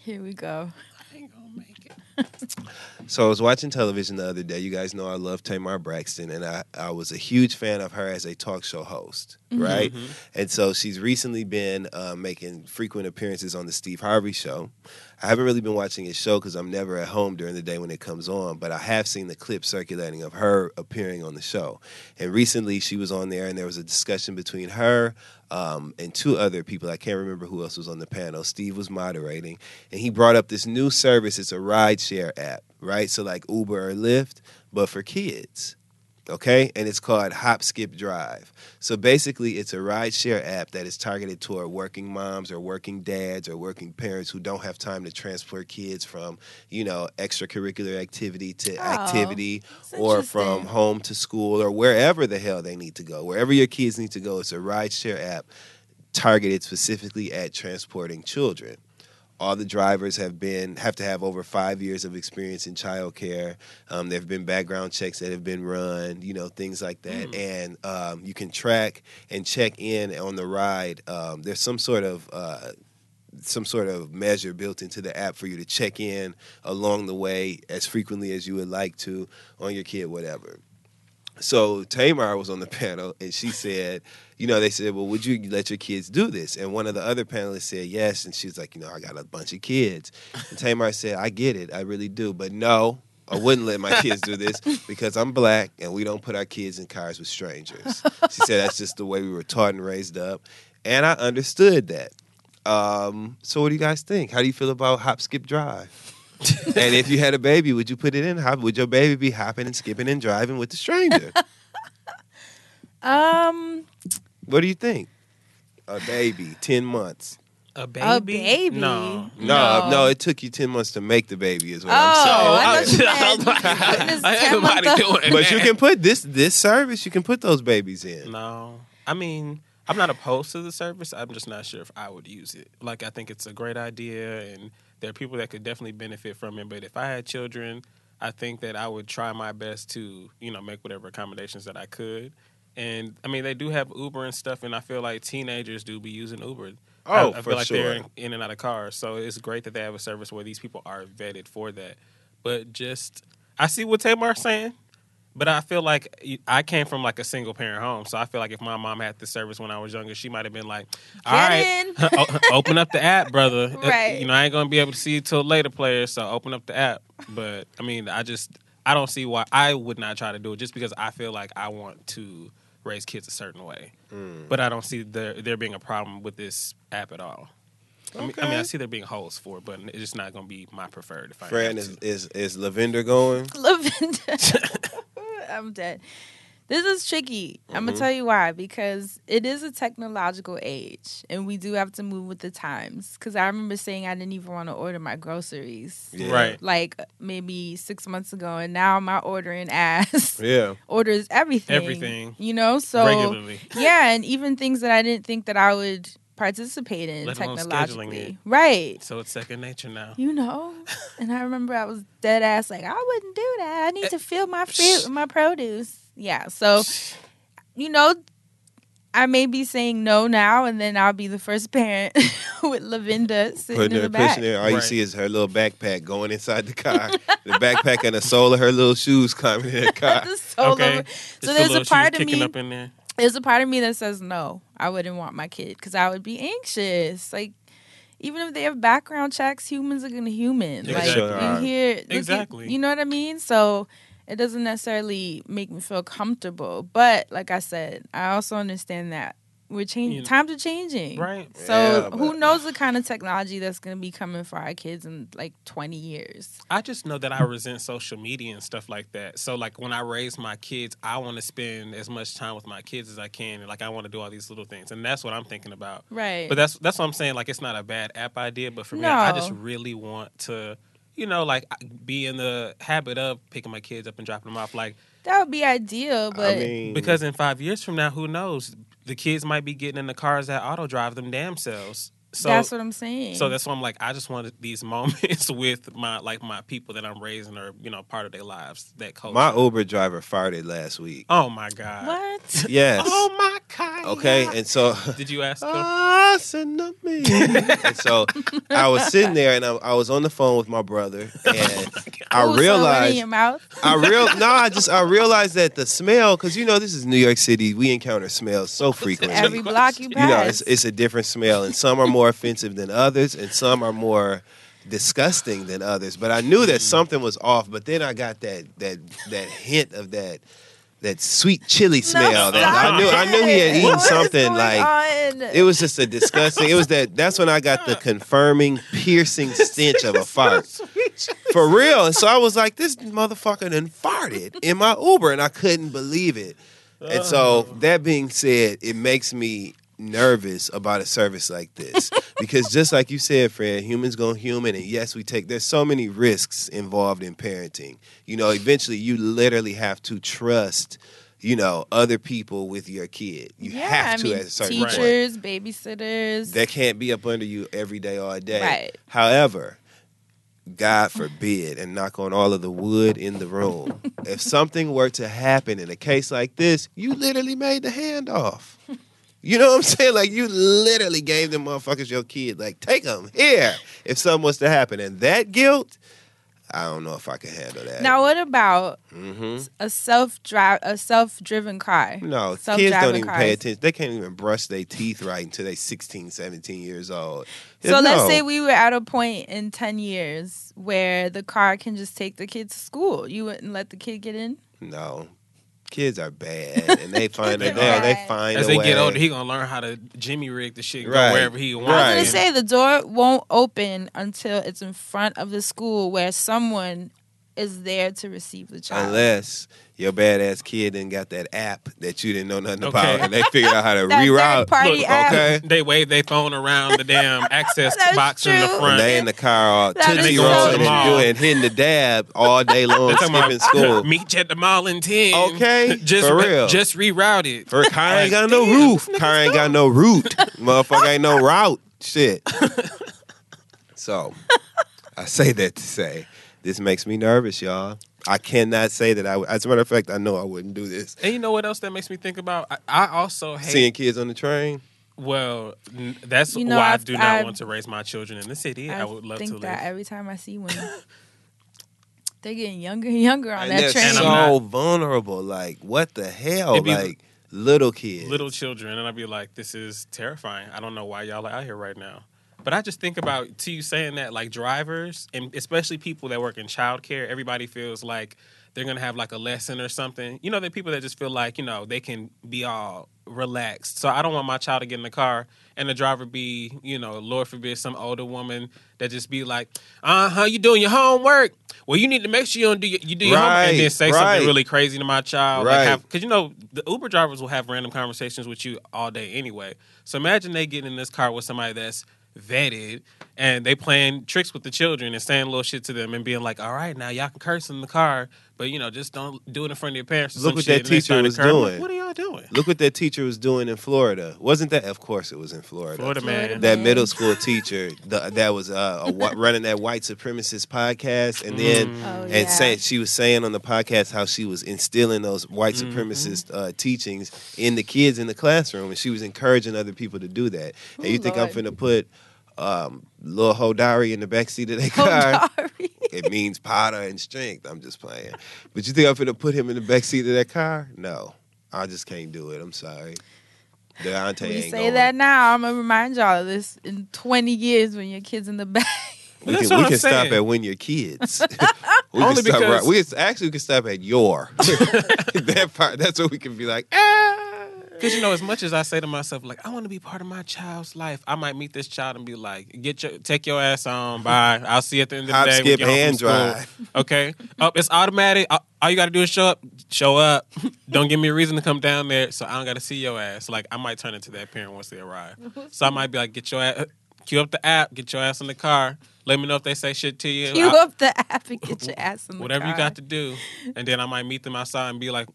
Here we go. So I was watching television the other day. You guys know I love Tamar Braxton, and I, I was a huge fan of her as a talk show host, right? And so she's recently been uh, making frequent appearances on the Steve Harvey show. I haven't really been watching his show because I'm never at home during the day when it comes on, but I have seen the clip circulating of her appearing on the show. And recently she was on there, and there was a discussion between her um, and two other people. I can't remember who else was on the panel. Steve was moderating, and he brought up this new service. It's a rideshare app, right? So like Uber or Lyft, but for kids. Okay, and it's called Hop Skip Drive. So basically, it's a rideshare app that is targeted toward working moms or working dads or working parents who don't have time to transport kids from, you know, extracurricular activity to Oh, activity or from home to school or wherever the hell they need to go. Wherever your kids need to go, it's a rideshare app targeted specifically at transporting children. All the drivers have been have to have over five years of experience in childcare. Um, there have been background checks that have been run, you know, things like that, and um, you can track and check in on the ride. Um, there's some sort of uh, some sort of measure built into the app for you to check in along the way as frequently as you would like to on your kid, whatever. So Tamar was on the [LAUGHS] panel and she said, you know, they said, well, would you let your kids do this? And one of the other panelists said yes. And she was like, you know, I got a bunch of kids. And Tamar said, I get it. I really do. But no, I wouldn't let my kids do this because I'm black and we don't put our kids in cars with strangers. She said that's just the way we were taught and raised up. And I understood that. Um, so what do you guys think? How do you feel about hop, skip, drive? and if you had a baby, would you put it in? How would your baby be hopping and skipping and driving with the stranger? [LAUGHS] Um, what do you think? A baby, ten months. A baby? a baby. No. No, no, it took you ten months to make the baby. Is what Oh, I'm saying. I thought you meant putting this Ain't 10 nobody up. doing But you that. can put this this service. You can put those babies in. No. I mean, I'm not opposed to the service. I'm just not sure if I would use it. Like, I think it's a great idea, and there are people that could definitely benefit from it. But if I had children, I think that I would try my best to, you know, make whatever accommodations that I could. And I mean, they do have Uber and stuff, and I feel like teenagers do be using Uber. Oh, I, I for feel like they're in, in and out of cars, so it's great that they have a service where these people are vetted for that. But just, I see what Tamar's saying. But I feel like I came from like a single parent home, so I feel like if my mom had the service when I was younger, she might have been like, "All Get right, in." [LAUGHS] open up the app, brother. [LAUGHS] Uh, Right. You know, I ain't gonna be able to see you till later, players. So open up the app." But I mean, I just I don't see why I would not try to do it just because I feel like I want to raise kids a certain way. Mm. But I don't see there there being a problem with this app at all. I, mean, I mean, I see there being holes for it, but it's just not gonna be my preferred. If Fran, have is, is is Lavender going? [LAUGHS] Lavender. [LAUGHS] I'm dead. This is tricky. I'm Mm-hmm. gonna tell you why. Because it is a technological age, and we do have to move with the times. Because I remember saying I didn't even want to order my groceries, Yeah. Right. like maybe six months ago, and now my ordering ass [LAUGHS] Yeah. [LAUGHS] orders everything. Everything. You know, so Regularly. [LAUGHS] yeah, and even things that I didn't think that I would participate in Let technologically. it. Right. So it's second nature now. You know, and I remember I was dead ass like I wouldn't do that. I need to feel my fruit and my produce. Yeah, so you know, I may be saying no now, and then I'll be the first [LAUGHS] parent with Lavinda sitting Putting in her the back. pushing there. All you see is her little backpack going inside the car. the backpack and the sole of her little shoes climbing in the [LAUGHS] car. The solo- Okay. So there's little a part of me. up in there. There's a part of me that says no. I wouldn't want my kid because I would be anxious. Like. Even if they have background checks, humans are gonna human. Like you hear, look at- Exactly. you know what I mean. So it doesn't necessarily make me feel comfortable. But like I said, I also understand that we're changing. You know. Times are changing, Right. So Yeah, who uh, knows the kind of technology that's going to be coming for our kids in like twenty years? I just know that I resent social media and stuff like that. So like when I raise my kids, I want to spend as much time with my kids as I can, and like I want to do all these little things, and that's what I'm thinking about. Right. But that's that's what I'm saying. Like it's not a bad app idea, but for me, I just really want to, you know, like be in the habit of picking my kids up and dropping them off. Like that would be ideal, but I mean, because in five years from now, who knows? The kids might be getting in the cars that auto drive them damn selves. So that's what I'm saying. so that's why I'm like, I just wanted these moments [LAUGHS] with my like my people that I'm raising or you know part of their lives. That culture. my Uber driver farted last week. oh my god. what? [LAUGHS] Yes. Oh my god. Okay, and so [LAUGHS] Did you ask them? Ah, send them me. and so I was sitting there and I, I was on the phone with my brother and I Ooh, so in realized your mouth. I real no, I just I realized that the smell because you know this is New York City. We encounter smells so frequently. Every block you pass, you know, it's it's a different smell, and some are more offensive than others, and some are more disgusting than others. But I knew that something was off. But then I got that that that hint of that that sweet chili smell. that I knew I knew he had eaten What is something like. on? It was just a disgusting. It was that. That's when I got the confirming, piercing [LAUGHS] stench of a fart. For real. And so I was like, this motherfucker done farted in my Uber, and I couldn't believe it. And so oh. that being said, it makes me nervous about a service like this [LAUGHS] because just like you said fred humans go human and yes we take there's so many risks involved in parenting you know eventually you literally have to trust you know other people with your kid you yeah, have I to mean, at a certain point teachers, babysitters. that can't be up under you every day all day. Right. However, God forbid, and knock on all of the wood in the room, [LAUGHS] if something were to happen in a case like this, you literally made the handoff. You know what I'm saying? Like you literally gave them motherfuckers your kid. Like take them here. If something was to happen, and that guilt, I don't know if I can handle that. now, what about hmm a self drive, a self driven car? No, kids don't even pay attention. They can't even brush their teeth right until they're 16, 17 years old. So let's say we were at a point in ten years where the car can just take the kid to school. You wouldn't let the kid get in. No, kids are bad, and they [LAUGHS] find a They're they, they bad. find As a they way. get older, he gonna learn how to Jimmy rig the shit Right. go wherever he wants. I was gonna say the door won't open until it's in front of the school where someone is there to receive the child. Unless your badass kid didn't got that app that you didn't know nothing Okay. about, and they figured out how to [LAUGHS] That reroute. third-party Look, app. Okay. They wave their phone around the damn [LAUGHS] access That's box in the true. And front. they in the car all That tootsie is rolling so and doing hitting the dab all day long, They're talking skipping school. [LAUGHS] Meet you at the mall in ten. Okay, just for real. just reroute it. For car ain't got no roof. this Car ain't got no route. Motherfucker ain't no route. Shit. so, I say that to say this makes me nervous, y'all. I cannot say that I. As a matter of fact, I know I wouldn't do this. And you know what else that makes me think about? I, I also hate. Seeing kids on the train. Well, n- that's You know, why I I've- do not I've- want to raise my children in the city. I, I, would love think to that live. every time I see one. [LAUGHS] They're getting younger and younger on and that they're train. And so I'm vulnerable. Like, what the hell? It'd be Like, little kids. Little children, and I'd be like, "This is terrifying. I don't know why y'all are out here right now." But I just think about to you saying that, like drivers, and especially people that work in childcare, everybody feels like they're gonna have like a lesson or something. You know, the people that just feel like you know they can be all relaxed. So I don't want my child to get in the car and the driver be, you know, Lord forbid, some older woman that just be like, "Uh huh, you doing your homework? Well, you need to make sure you don't do your, you do your homework," and then say right. something really crazy to my child. Right. Like because you know the Uber drivers will have random conversations with you all day anyway. So imagine they get in this car with somebody that's vetted and they playing tricks with the children and saying little shit to them and being like, "All right, now y'all can curse in the car, but you know just don't do it in front of your parents." Or Look some what shit. that teacher was occurring. I'm like, doing. What are y'all doing? Look what that teacher was doing in Florida. Wasn't that? Of course, it was in Florida. Florida man. that middle school teacher the, that was uh, a, running that white supremacist podcast, and then Mm. Oh, and yeah. saying she was saying on the podcast how she was instilling those white Mm-hmm. supremacist uh, teachings in the kids in the classroom, and she was encouraging other people to do that. And Ooh, you think Lord. I'm finna put um, little Hodari in the backseat of their [LAUGHS] car? Hodari. it means powder and strength. I'm just playing. But you think I'm gonna put him in the backseat of that car? No, I just can't do it. I'm sorry. Deontay We ain't say going. that now. I'm gonna remind y'all of this in 20 years when your kids in the back. We That's can, we can stop at when your kids. [LAUGHS] we Only can stop because- right. We can, actually we can stop at your. [LAUGHS] that part. That's what we can be like. Ah. Because you know, as much as I say to myself, like I want to be part of my child's life, I might meet this child and be like, "Get your, take your ass on, bye. [LAUGHS] I'll see you at the end of Hop, the day." skip, get home hand from drive. [LAUGHS] Okay, oh, it's automatic. All all you got to do is show up. Show up. [LAUGHS] don't give me a reason to come down there, so I don't got to see your ass. Like I might turn into that parent once they arrive. So I might be like, "Get your ass, cue up the app, get your ass in the car. Let me know if they say shit to you. Cue I- up the app and get your ass in the whatever you got to do, and then I might meet them outside and be like,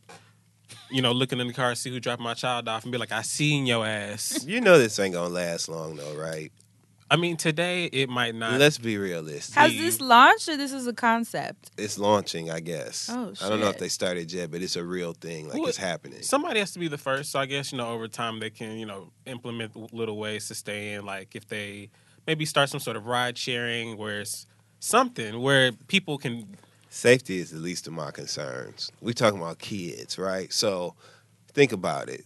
you know, looking in the car, see who dropped my child off, and be like, I seen your ass. You know this ain't gonna last long though, right? I mean, today it might not. Let's be realistic. Has this launched or this is a concept? It's launching, I guess. Oh, shit. I don't know if they started yet, but it's a real thing. Like Well, it's happening. Somebody has to be the first, so I guess you know over time they can you know implement little ways to stay in. Like if they maybe start some sort of ride sharing, where it's something where people can. Safety is the least of my concerns. We're talking about kids, right? So think about it.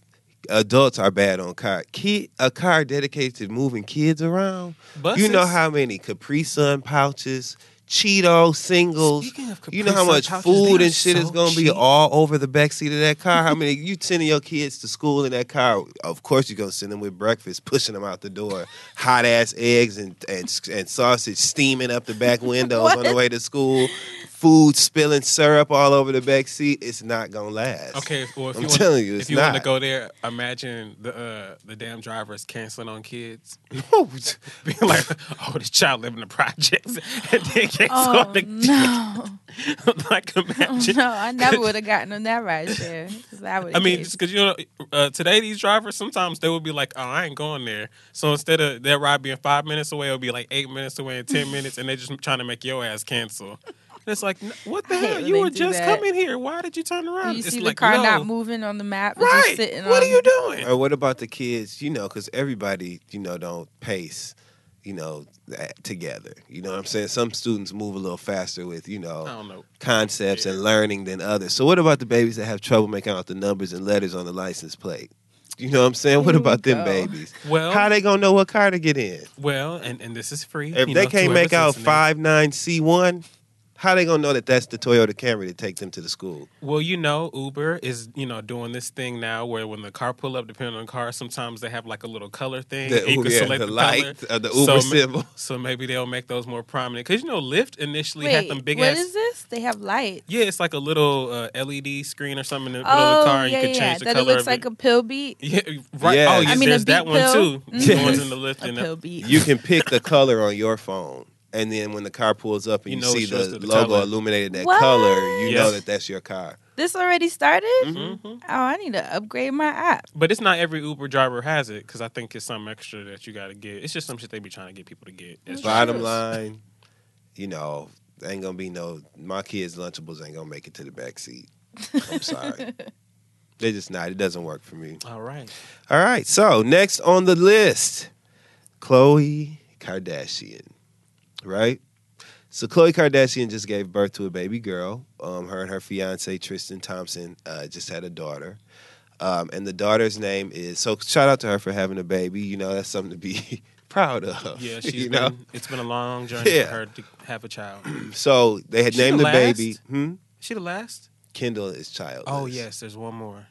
Adults are bad on car. Kid, a car dedicated to moving kids around. You know how many Capri Sun pouches, Cheeto singles. Speaking of you know how much pouches, food and shit is going to be all over the back seat of that car. How many you sending your kids to school in that car? Of course you're gonna send them with breakfast, [LAUGHS] pushing them out the door, hot ass eggs and and, and sausage steaming up the back windows on the [LAUGHS] way to school. Food spilling syrup all over the back seat. It's not gonna last. Okay, well, if I'm you want, telling you, it's if you want to go there, imagine the uh, the damn driver is canceling on kids. Oh, [LAUGHS] being like, "Oh, this child living in the projects," [LAUGHS] and then cancel Oh on the no! [LAUGHS] like imagine. no, I never would have gotten on that ride share. 'cause I, I mean, just because you know, uh, today these drivers sometimes they would be like, "Oh, I ain't going there." So instead of their ride being five minutes away, it'll be like eight minutes away and ten minutes, and they're just trying to make your ass cancel. And it's like, what the [LAUGHS] I hell? You were just that. coming here. Why did you turn around? you it's see the car no. not moving on the map, Right. just sitting What on. are you doing? Or what about the kids? You know, because everybody, you know, don't pace, you know, that together. You know what I'm saying? Some students move a little faster with, you know, I don't know. concepts and learning than others. So what about the babies that have trouble making out the numbers and letters on the license plate? You know what I'm saying? What Here we about them babies? Well, How they gonna know what car to get in? well, and, and this is free. If you they know, can't make out five nine C one, how they gonna know that that's the Toyota Camry to take them to the school? Well, you know, Uber is you know doing this thing now where when the car pull up, depending on the car, sometimes they have like a little color thing. The- you can yeah, select the the, light, color. uh, the Uber ma- symbol. [LAUGHS] So maybe they'll make those more prominent because you know Lyft initially had Wait, them big what ass. is this? They have light. Yeah, it's like a little uh, LED screen or something in the middle Oh, of the car, and yeah, you can yeah. change the that color. it looks of like it. a pill beat. [LAUGHS] Yeah, right. Yeah. Oh, I yes, mean, a there's that beat one pill. too. Mhm. The ones in the [LAUGHS] Lyft A and pill beat. You can pick the color on your phone. And then when the car pulls up and You you, know see the the logo color. illuminated that What? color, you know that that's your car. This already started? Mhm. Oh, I need to upgrade my app. But it's not every Uber driver has it because I think it's some extra that you got to get. It's just some shit they be trying to get people to get. It's Bottom drivers. line, you know, ain't gonna be no my kids' Lunchables ain't gonna make it to the back seat. I'm sorry. [LAUGHS] They're just not. It doesn't work for me. All right. All right. So next on the list, Khloe Kardashian. Right? So Khloe Kardashian just gave birth to a baby girl. Um, her and her fiance Tristan Thompson uh, just had a daughter. Um, and the daughter's name is so shout out to her for having a baby. You know, that's something to be [LAUGHS] proud of. Yeah, [LAUGHS] she's you been. know. It's been a long journey Yeah. for her to have a child. [CLEARS THROAT] So they had She named the the baby. Hmm? She the last? Kendall is child. Oh yes, there's one more.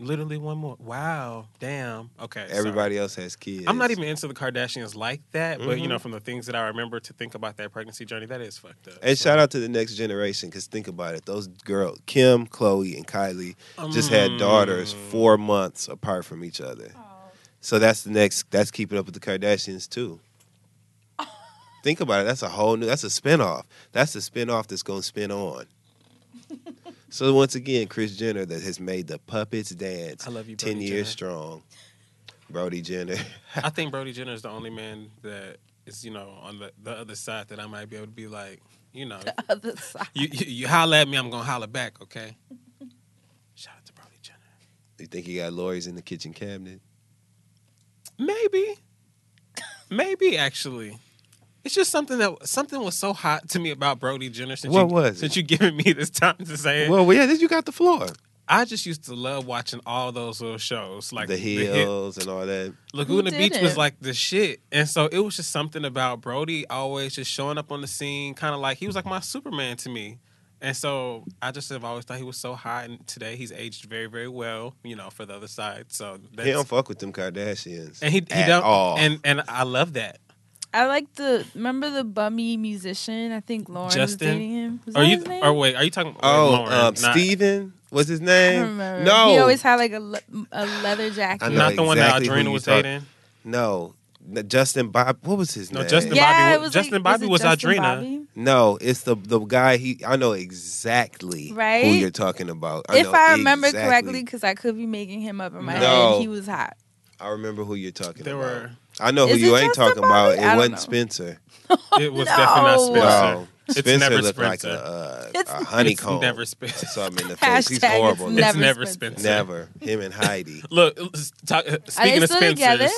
Literally one more. Wow. Damn. Okay. sorry. Everybody else has kids. I'm not even into the Kardashians like that, but you Mhm. know, from the things that I remember to think about that pregnancy journey, that is fucked up. And So, shout out to the next generation because think about it. Those girls, Kim, Khloe, and Kylie, just had daughters Mm. four months apart from each other. So that's the next. That's keeping up with the Kardashians too. [LAUGHS] think about it. That's a whole new. That's a spinoff. That's the spinoff that's going to spin on. So once again, Kris Jenner that has made the puppets dance. I love you, Ten Brody years Jenner. strong. Brody Jenner. I [LAUGHS] think Brody Jenner is the only man that is, you know, on the, the other side that I might be able to be like, you know, the Other side. you, you you holler at me, I'm gonna holler back, okay? [LAUGHS] Shout out to Brody Jenner. you think he got lawyers in the kitchen cabinet? Maybe, maybe actually. It's just something that something was so hot to me about Brody Jenner since What you, was it? since you giving me this time to say it. Well, well, yeah, you got the floor. I just used to love watching all those little shows, like the Hit- hills and all that. Laguna Who Beach did was like the shit. And so it was just something about Brody always just showing up on the scene, kind of like he was like my Superman to me. And so I just have always thought he was so hot, and today he's aged very, very well. You know, for the other side. So that's, He don't fuck with them Kardashians. and he he at don't. all. And and I love that. I like the remember the bummy musician. I think Lauren was dating him. Was Are you? his? Or wait, are you talking? oh, Lauren, um, not, Steven was his I name. don't. No, he always had like a, le- a leather jacket. I know not the one exactly that who Adrena you was talk- dating. no. N- Justin Bob. What was his No, name? Justin yeah, Bobby it was Justin like, Bobby it was Justin Adrena. Bobby? No, it's the the guy. He. I know exactly who Right? you're talking about. I if know I remember exactly. correctly, because I could be making him up in my No. head, he was hot. I remember who you're talking There about. were. I know who Is you it ain't Justin talking about. It don't wasn't know. Spencer. [LAUGHS] It was No. definitely not Spencer. No, It's Spencer never looked like Spencer. a, uh, It's- a honeycomb. It's never or Spencer. something in the [LAUGHS] face. He's Hashtag it's horrible. It's Never never Spencer. Spencer. Never. Him and Heidi. [LAUGHS] Look, let's talk, uh, Are speaking they of still Spencers, together?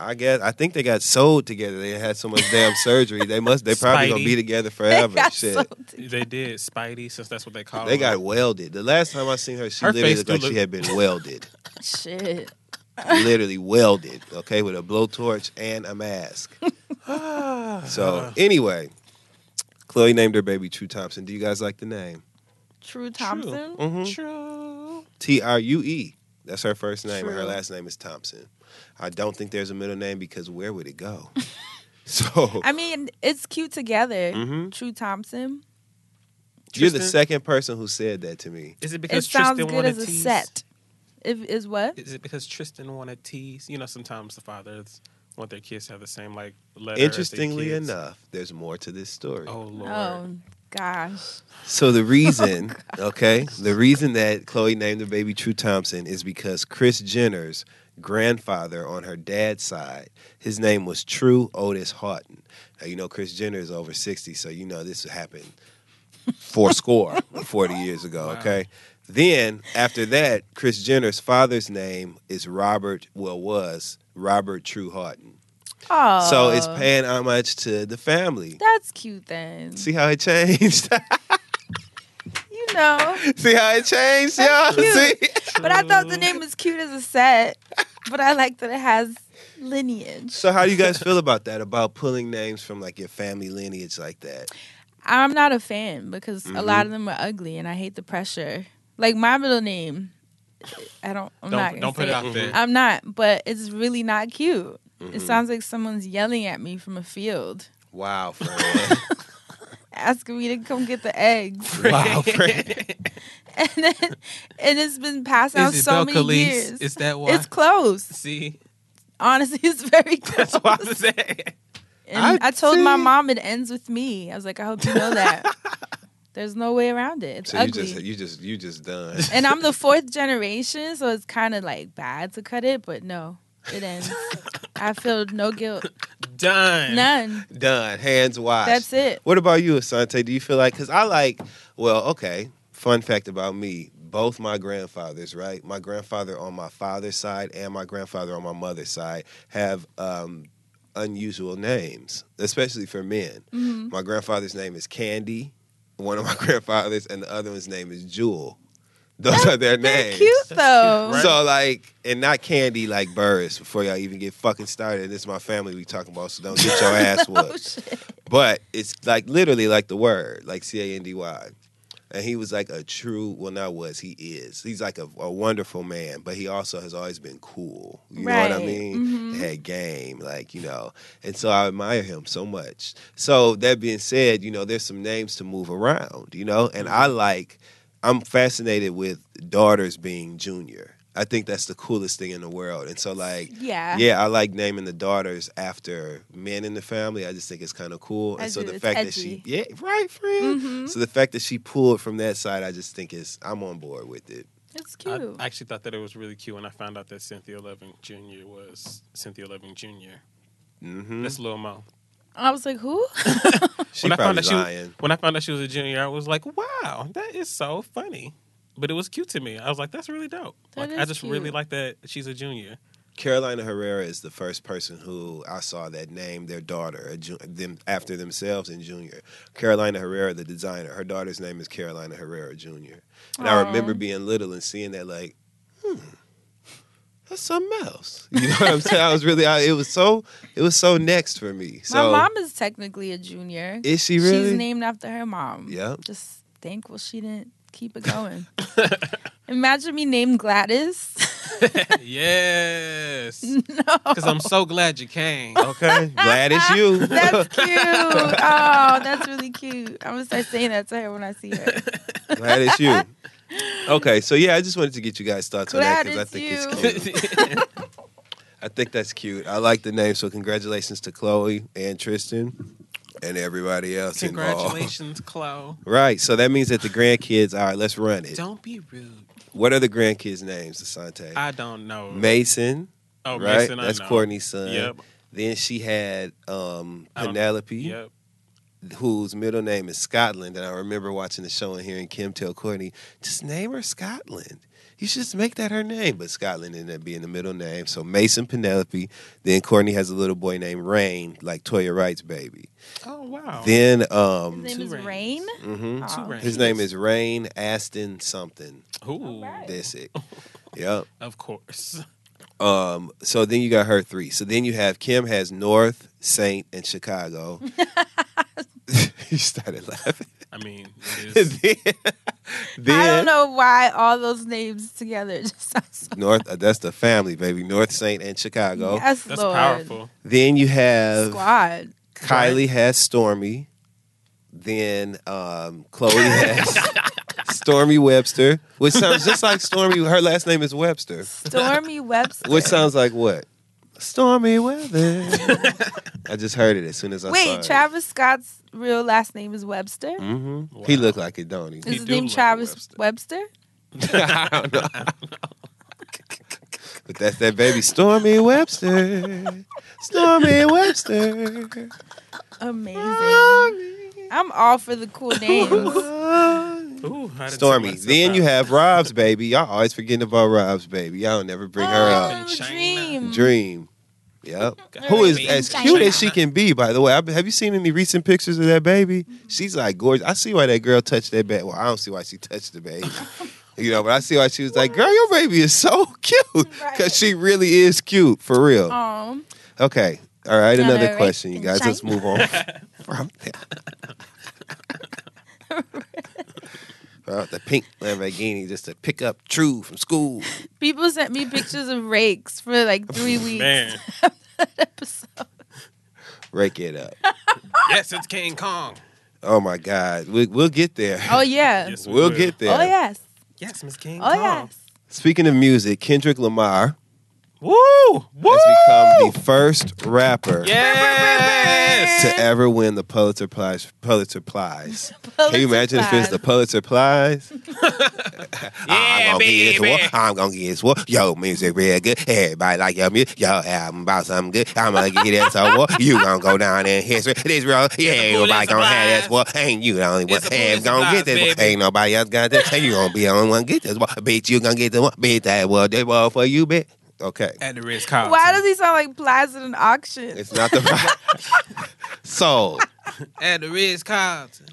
I guess I think they got sold together. They had so much damn surgery. They must. They probably gonna Speidi. be together forever. Got Shit. sold. they did Speidi, since that's what they call. It. They him. got welded. The last time I seen her, she Her literally face looked do like look- she had been welded. Shit. Literally welded. Okay, with a blowtorch and a mask. [LAUGHS] so anyway, Khloe named her baby True Thompson. Do you guys like the name? True Thompson. Mm-hmm. True. T R U E. That's her first name, and her last name is Thompson. I don't think there's a middle name because where would it go? [LAUGHS] so I mean, it's cute together. Mhm. True Thompson. you're the second person who said that to me. Is it It because sounds Tristan good wanted as a tease? set. If is what? Is it because Tristan wanted tease? You know, sometimes the fathers want their kids to have the same like letter. as their Interestingly kids. enough, there's more to this story. Oh lord. Oh gosh. So the [LAUGHS] oh, reason, okay, the reason that Khloe named the baby True Thompson is because Kris Jenner's grandfather on her dad's side, his name was True Otis Houghton. Now you know Kris Jenner is over sixty, so you know this happened [LAUGHS] four score forty years ago. Okay. Then after that, Kris Jenner's father's name is Robert. Well, was Robert True Houghton. Oh. So it's paying homage to the family. That's cute then. See how it changed? [LAUGHS] You know. See how it changed, y'all? cute. See? But I thought the name was cute as a set. But I like that it has lineage. So how do you guys feel about that? About pulling names from like your family lineage like that? I'm not a fan because a Mm-hmm. lot of them are ugly and I hate the pressure. Like my middle name, I don't. I'm not. Don't gonna don't put it out there. I'm not, but it's really not cute. Mm-hmm. It sounds like someone's yelling at me from a field, Wow, [LAUGHS] friend. asking me to come get the eggs, [LAUGHS] wow, friend. [LAUGHS] and then and it's been passed out so Bel many Calise? years. Is that why? It's close. See, Honestly, it's very close. that's what I'm saying. And I I, told my mom it ends with me. I was like, I hope you know that. There's no way around it. It's So you just you just you just done. [LAUGHS] and I'm the [LAUGHS] fourth generation, so it's kind of like bad to cut it, but no, it ends. [LAUGHS] I feel no guilt, Done. none. done. Hands washed. That's it. What about you, Asante? Do you feel like because I like well, okay. Fun fact about me: both my grandfathers, right? My grandfather on my father's side and my grandfather on my mother's side have um, unusual names, especially for men. Mm-hmm. My grandfather's name is Candy, one of my [LAUGHS] grandfathers, and the other one's name is Jewel. Those are their names. cute though. right? So like, and not candy like birds. Before y'all even get fucking started, And this is my family we talking about, so don't get your [LAUGHS] ass oh, whooped. Oh shit. But it's like literally like the word, like C A N D Y. And he was like a true, well, not was, he is. He's like a, a wonderful man, but he also has always been cool. You know what I Right. mean? Mhm. Had game, like, you know. And so I admire him so much. So that being said, you know, there's some names to move around, you know? And I like, I'm fascinated with daughters being junior. I think that's the coolest thing in the world. And so, like, Yeah. yeah, I like naming the daughters after men in the family. I just think it's kind of cool. I and so do. the It's fact that she, yeah, right, friend. Mhm. So the fact that she pulled from that side, I just think is I'm on board with it. That's cute. I actually thought that it was really cute when I found out that Cynthia Loving Jr. was Cynthia Loving Jr. hmm That's Lil Mo. I was like, who? [LAUGHS] [LAUGHS] She when I found probably out she was, lying. when I found out she was a junior, I was like, "Wow, that is so funny." But it was cute to me. I was like, "That's really dope." That like, I is just really like that she's a junior. Carolina Herrera is the first person who I saw that named their daughter a ju- them after themselves in junior. Carolina Herrera, the designer, her daughter's name is Carolina Herrera Jr. And I remember being little and seeing that, like, hmm, that's something else. You know what I'm saying? I was really, I, it was so, it was so next for me. So my mom is technically a junior. is she really? She's named after her mom. Yeah. Just thankful she didn't keep it going. [LAUGHS] Imagine me named Gladys. [LAUGHS] yes. [LAUGHS] no. Because I'm so glad you came. Okay, glad it's you. That's cute. Oh, that's really cute. I'm gonna start saying that to her when I see her. glad it's you. Okay, so yeah, I just wanted to get you guys' thoughts on that Glad because I it's think it's cute. I think that's cute. I like the name. So congratulations to Khloe and Tristan and everybody else involved. Congratulations, Khloe. [LAUGHS] Right. So that means that the grandkids. All right, let's run it. Don't be rude. What are the grandkids' names, Asante? I don't know. Mason. Oh, right. Mason, I That's know. Kourtney's son. Yep. Then she had um, Penelope, Yep. whose middle name is Scotland. And I remember watching the show and hearing Kim tell Kourtney, just name her Scotland. You should just make that her name. But Scotland ended up being the middle name. So Mason, Penelope. Then Kourtney has a little boy named Reign, like Toya Wright's baby. Oh wow. Then um, His name is Two Reign. mhm. Two Oh. his name is Reign Aston something. Ooh, Disick. Yep. of course. [LAUGHS] Um, so then you got her three. So then you have Kim has North, Saint, and Chicago. [LAUGHS] [LAUGHS] you started laughing. I mean, it [LAUGHS] is. then, then I don't know why all those names together just sound so. North. Uh, that's the family, baby. North, Saint, and Chicago. Yes, That's Lord. powerful. Then you have Squad. Kylie has Stormi. Then um, Khloe has Stormi Webster, which sounds just like Stormy. Her last name is Webster, Stormi Webster. which sounds like what? Stormy weather. I just heard it as soon as I saw Wait, it. Travis Scott's real last name is Webster. hmm He Wow. looked like it, don't he? Is He his do name look like Travis Webster? [LAUGHS] I don't know. but that's that baby Stormi Webster. Stormi Webster. Amazing. I'm all for the cool names. [LAUGHS] Ooh, I Stormy. Then you have Rob's baby. Y'all always forgetting about Rob's baby. Y'all never bring her up. oh, Dream. Dream. Yep. Who is as cute as she can be, by the way. I- Have you seen any recent pictures of that baby? She's like gorgeous. I see why that girl touched that baby. Well, I don't see why she touched the baby. [LAUGHS] You know, but I see why she was like, girl, your baby is so [LAUGHS] cute. Because [LAUGHS] Right. she really is cute, for real. Um, Okay. All right, Another another question, you guys. Let's move on from Uh, the pink Lamborghini just to pick up True from school. people sent me pictures of rakes for like three [LAUGHS] weeks. Man, [LAUGHS] Episode. Rake it up. [LAUGHS] yes, it's King Kong. Oh my God. We, we'll get there. Oh yeah. Yes, we we'll will. get there. Oh yes. Yes, Miss King Oh Kong. yes. Speaking of music, Kendrick Lamar Woo! Woo! has become the first rapper Yes. to ever win the Pulitzer Prize. Pulitzer Prize. [LAUGHS] Can you imagine if it's the Pulitzer Prize? [LAUGHS] [LAUGHS] I'm gonna get this one. I'm gonna get this one. Yo, music real good. Everybody like your music. Yo, album about something good. I'm gonna get it so what? You gonna go down in history. This real. Yeah, everybody gonna have this one. Ain't you the only one? It's a Hey, gonna get Prize, this one. Ain't nobody else got this. Hey, you gonna be the only one get this one. Bitch, you gonna get this one. Bitch, that one. This one for you, bitch. Okay. At the Ritz Carlton. Why does he sound like Plaza and auction? It's not the [LAUGHS] [LAUGHS] so At the Ritz Carlton.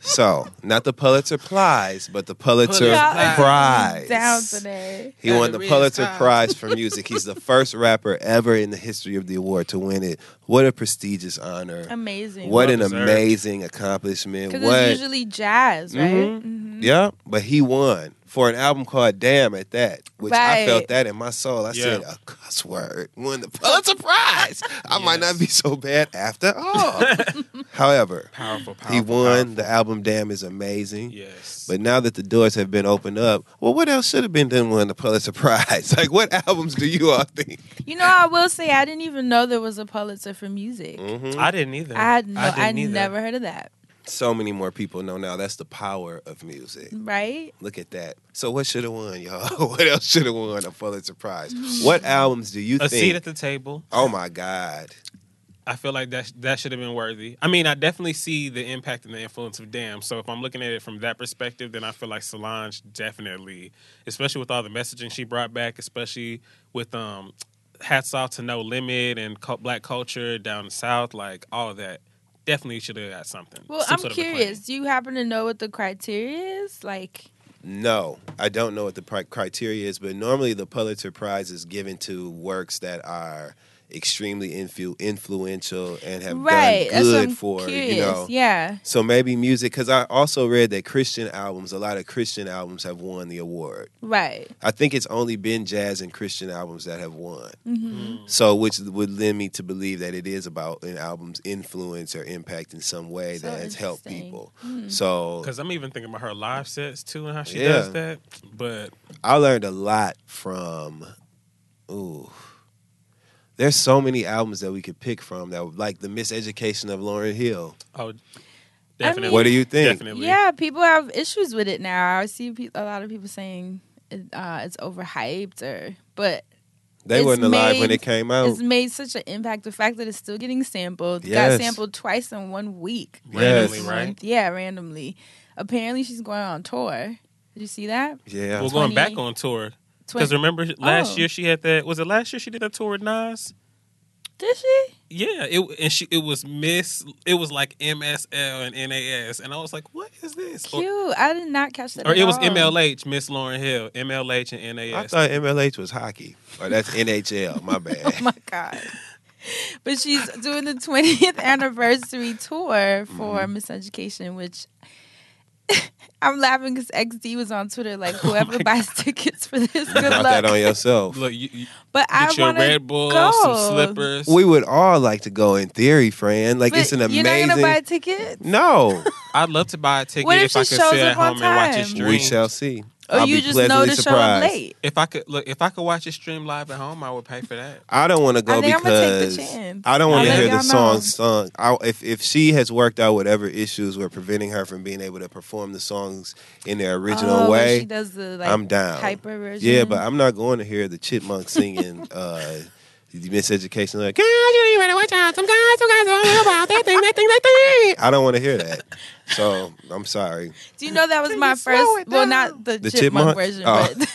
so not the Pulitzer Prize, but the Pulitzer Pulitzer Y'all Prize. is Down today. He At won the the Pulitzer Carlton. Prize for music. He's the first rapper ever in the history of the award to win it. What a prestigious honor! Amazing. What an Well-deserved. amazing accomplishment! Because What? it's usually jazz, right? Mhm. Mhm. Yeah, but he won for an album called "Damn" at that, which I felt that in my soul. I said Yeah. a cuss word won the [LAUGHS] Pulitzer Prize. I might not be so bad after all. [LAUGHS] However, Powerful, powerful. he won. powerful. The album "Damn" is amazing. Yes. But now that the doors have been opened up, well, what else should have been done won the Pulitzer [LAUGHS] Prize? Like, what albums do you all think? You know, I will say I didn't even know there was a Pulitzer for music. Mhm. I didn't either. I had no, I, didn't either. never heard of that. So many more people know now. That's the power of music. Right? Look at that. So, what should have won, y'all? [LAUGHS] what else should have won a Pulitzer Prize? What albums do you think? A think? seat at the table. oh my God! I feel like that that should have been worthy. I mean, I definitely see the impact and the influence of Damn. So if I'm looking at it from that perspective, then I feel like Solange definitely, especially with all the messaging she brought back, especially with um, hats off to No Limit and cu- Black culture down South, like all of that, definitely should have got something. Well, some I'm sort of curious. Do you happen to know what the criteria is? Like, No, I don't know what the pri- criteria is, but normally the Pulitzer Prize is given to works that are extremely influ- influential and have right. done good for curious. you know. Yeah. So maybe music, because I also read that Christian albums, a lot of Christian albums have won the award. Right. I think it's only been jazz and Christian albums that have won. hmm So, which would lend me to believe that it is about an album's influence or impact in some way So that has helped people. Hmm. So, Because I'm even thinking about her live sets too and how she Yeah. does that. But I learned a lot from. Ooh, there's so many albums that we could pick from that, like the Miseducation of Lauryn Hill. oh, definitely. What do you think? Definitely. Yeah, people have issues with it now. I see pe- a lot of people saying it, uh, it's overhyped, or but They It's wasn't alive when it came out. it's made such an impact. The fact that it's still getting sampled, Yes. got sampled twice in one week. Randomly, Yes. right? Yeah, randomly. Apparently, she's going on tour. Did you see that? Yeah, We're going back on tour. Twen- Because remember last Oh. year she had that. Was it last year she did a tour with Nas? Did she? Yeah, it and she it was Miss. It was like MSL and NAS, and I was like, "What is this?" Or, Cute. I did not catch that. or at it was. MLH, Miss Lauryn Hill, MLH and I NAS. thought MLH was hockey, or that's [LAUGHS] NHL. My bad. [LAUGHS] Oh my god. But she's doing the 20th [LAUGHS] anniversary tour for Mm-hmm. Miseducation, which [LAUGHS] I'm laughing because XD was on Twitter like, [LAUGHS] Oh whoever buys tickets for this, You good luck. that on yourself. Look, you, you But I your want to Red Bull, go. some slippers. We would all like to go in theory, Fran. Like But it's an You're not amazing. gonna buy a ticket, no, [LAUGHS] I'd love to buy a ticket What if if, I could shows sit at up on and watch it time? stream. we shall see. Or I'll you be just know pleasantly to show up surprised. late. If I could look, if I could watch it stream live at home, I would pay for that. I don't want to go I think I'm gonna take the because chance. I don't want to I'll let hear the y'all song know. sung. I, if if she has worked out whatever issues were preventing her from being able to perform the songs in their original oh, way, she does the like I'm down. hyper version. Yeah, but I'm not going to hear the chipmunk singing [LAUGHS] uh the miseducation like girl, you ain't ready to watch out. Some guys, some guys don't know about that thing, that thing, that thing. I don't want to hear that. So I'm sorry. Do you know that was my first? Well, not the, The chipmunk, chipmunk? version, Oh. but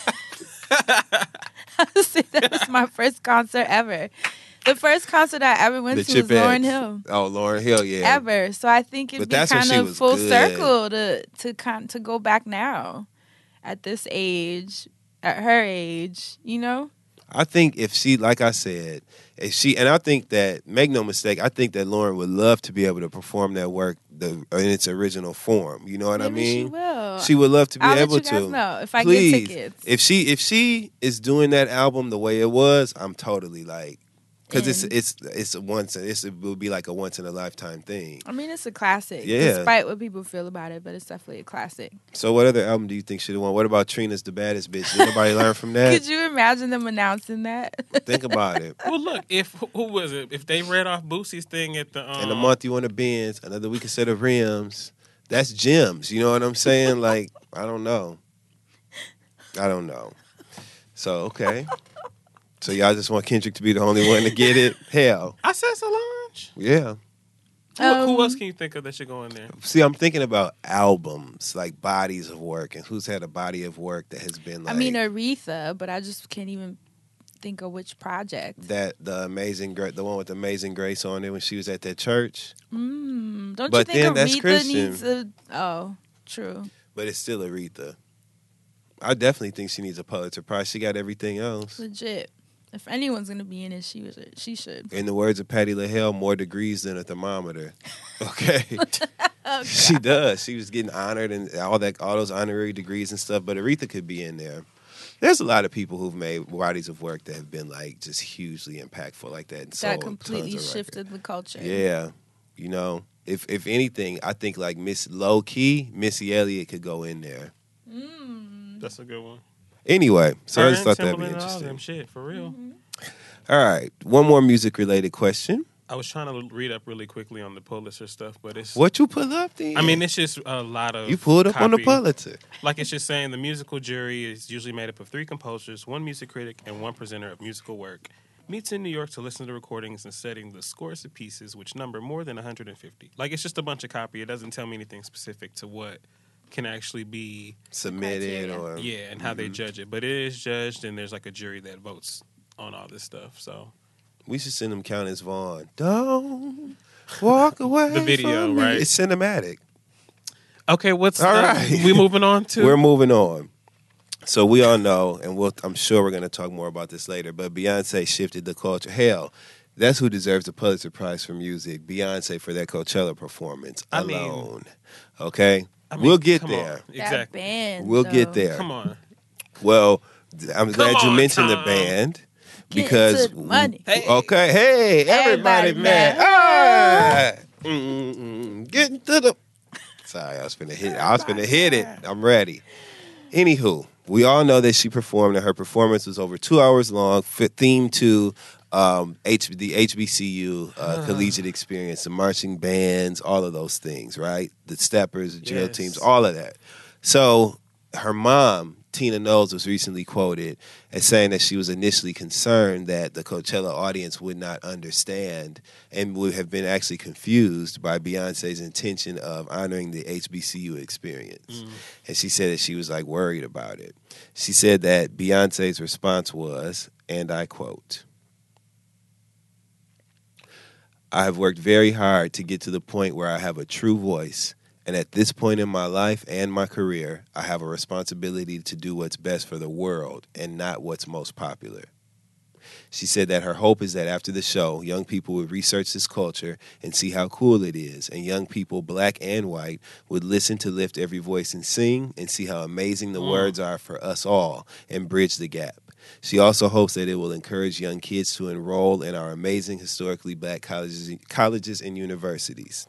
[LAUGHS] I would say that was my first concert ever. The first concert I ever went The to was Lauryn Hill. Oh, Lauryn Hill, yeah. Ever. So I think it'd But be kind of full good. circle to to kind to go back now, at this age, at her age, you know. I think if she, like I said, if she, and I think that, make no mistake, I think that Lauryn would love to be able to perform that work the, in its original form. You know what I mean? she will. She would love to be I'll able let you guys to. know if I Please, get tickets. if she if she is doing that album the way it was, I'm totally like, because it's In. it's it's a once it's it will be like a once in a lifetime thing. I mean, it's a classic, Yeah. despite what people feel about it, but it's definitely a classic. So what other album do you think should have won? What about Trina's the baddest bitch? Did anybody learn from [LAUGHS] that? Could you imagine them announcing that? Think about it. [LAUGHS] Well, look, if who was it? If they read off Boosie's thing at the um, In a month you want to Benz, another week instead of rims. That's gems. You know what I'm saying? Like I don't know. I don't know. So okay. So y'all just want Kendrick to be the only one to get it? [LAUGHS] Hell, I said Solange. yeah. Who, who Um, else can you think of that should go in there? See, I'm thinking about albums, like bodies of work, and who's had a body of work that has been like I mean, Aretha, but I just can't even think of which project. that the amazing Gra- the one with Amazing Grace on it when she was at that church. Mm, don't But you think then that's Aretha Christian. needs a? Oh, true. But it's still Aretha. I definitely think she needs a Pulitzer Prize. She got everything else. Legit. If anyone's gonna be in it, she was. She should. In the words of Patti LaBelle, more degrees than a thermometer. [LAUGHS] Okay. [LAUGHS] Oh, she does. She was getting honored and all that all those honorary degrees and stuff, but Aretha could be in there. There's a lot of people who've made bodies of work that have been like just hugely impactful like that. And that completely tons of records. shifted the culture. Yeah. You know, if if anything, I think like Miss Low Key, Missy Elliott could go in there. Mm. That's a good one. Anyway, so I just thought that'd be and all interesting. shit for real. Mm-hmm. All right, one more music related question. I was trying to read up really quickly on the Pulitzer stuff, but it's. What you pull up then? I mean, it's just a lot of. you pulled up on the copy. Pulitzer. Like it's just saying the musical jury is usually made up of three composers, one music critic, and one presenter of musical work. Meets in New York to listen to recordings and setting the scores of pieces, which number more than 150. Like it's just a bunch of copy. It doesn't tell me anything specific to what can actually be Submitted or yeah and how Mm-hmm. they judge it. But it is judged, and there's like a jury that votes on all this stuff. So we should send them Countess Vaughn. Don't walk [LAUGHS] away. The video, from me. right? It's cinematic. okay, what's All uh, right. we moving on to? [LAUGHS] We're moving on. So we all know, and we'll, I'm sure we're going to talk more about this later. But Beyonce shifted the culture. Hell, That's who deserves the Pulitzer Prize for music. Beyonce for that Coachella performance I mean- alone. okay, I mean, we'll get come on. there. Exactly. band, We'll though. get there. Come on. Well, I'm glad you on, mentioned the band because to the money. okay, hey, everybody, Everybody man, mad. ah, mm, mm, mm, getting to the. Sorry, I was finna hit. I was finna hit it. I'm ready. Anywho, we all know that she performed, and her performance was over two hours long, fit, themed to um, H, the HBCU uh, collegiate experience, the marching bands, all of those things, right? The steppers, the drill Yes. teams, all of that. So her mom, Tina Knowles, was recently quoted as saying that she was initially concerned that the Coachella audience would not understand and would have been actually confused by Beyonce's intention of honoring the HBCU experience. And she said that she was like worried about it. She said that Beyonce's response was, and I quote, I have worked very hard to get to the point where I have a true voice. And at this point in my life and my career, I have a responsibility to do what's best for the world and not what's most popular. She said that her hope is that after the show, young people would research this culture and see how cool it is, and young people, black and white, would listen to Lift Every Voice and Sing and see how amazing the mm. words are for us all and bridge the gap. She also hopes that it will encourage young kids to enroll in our amazing historically black colleges, colleges and universities.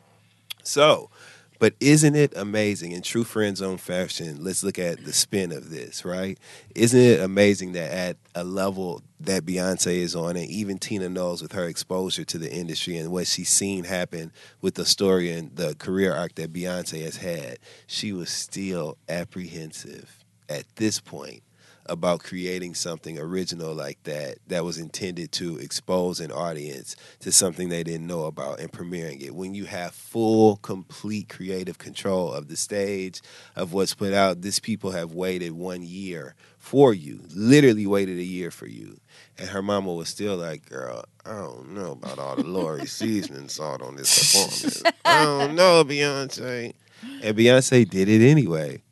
So, but isn't it amazing in true friend zone fashion? Let's look at the spin of this, right? Isn't it amazing that at a level that Beyonce is on, and even Tina Knowles with her exposure to the industry and what she's seen happen with the story and the career arc that Beyonce has had, she was still apprehensive at this point about creating something original like that that was intended to expose an audience to something they didn't know about and premiering it. When you have full, complete creative control of the stage, of what's put out, these people have waited one year for you, literally waited a year for you. And her mama was still like, girl, I don't know about all the Lawry's [LAUGHS] seasoning salt on this [LAUGHS] performance. I don't know, Beyonce. And Beyonce did it anyway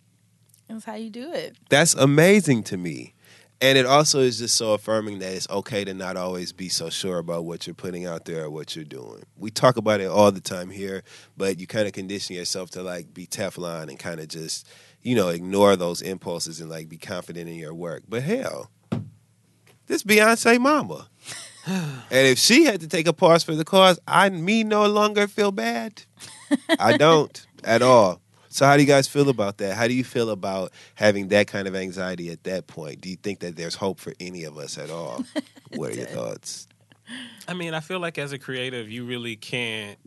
That's how you do it. that's amazing to me. And it also is just so affirming that it's okay to not always be so sure about what you're putting out there or what you're doing. We talk about it all the time here, but you kind of condition yourself to like be Teflon and kind of just, you know, ignore those impulses and like be confident in your work. But hell, this Beyonce mama. [LAUGHS] and if she had to take a pause for the cause, I me no longer feel bad. I don't [LAUGHS] at all. So how do you guys feel about that? How do you feel about having that kind of anxiety at that point? Do you think that there's hope for any of us at all? [LAUGHS] what are your thoughts? I mean, I feel like as a creative, you really can't.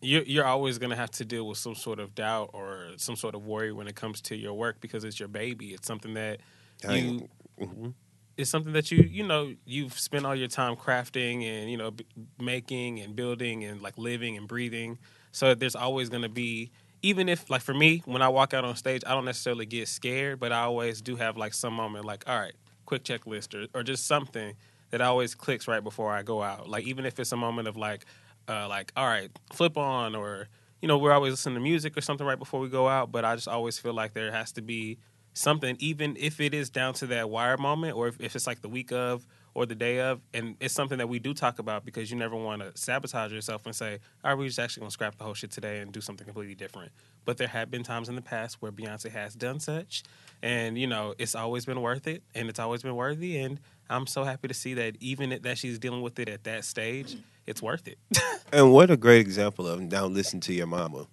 You're, you're always going to have to deal with some sort of doubt or some sort of worry when it comes to your work because it's your baby. It's something that you. ain't- mhm. It's something that you you know you've spent all your time crafting and you know b- making and building and like living and breathing. So there's always going to be even if like for me when I walk out on stage, I don't necessarily get scared, but I always do have like some moment like all right, quick checklist or or just something that always clicks right before I go out. Like even if it's a moment of like uh like all right, flip on or you know, we're always listening to music or something right before we go out, but I just always feel like there has to be something, even if it is down to that wire moment or if, if it's like the week of or the day of. And it's something that we do talk about because you never want to sabotage yourself and say, all right, we're just actually going to scrap the whole shit today and do something completely different. But there have been times in the past where Beyonce has done such. And, you know, it's always been worth it and it's always been worthy. And I'm so happy to see that even that she's dealing with it at that stage, it's worth it. [LAUGHS] And what a great example of now listen to your mama.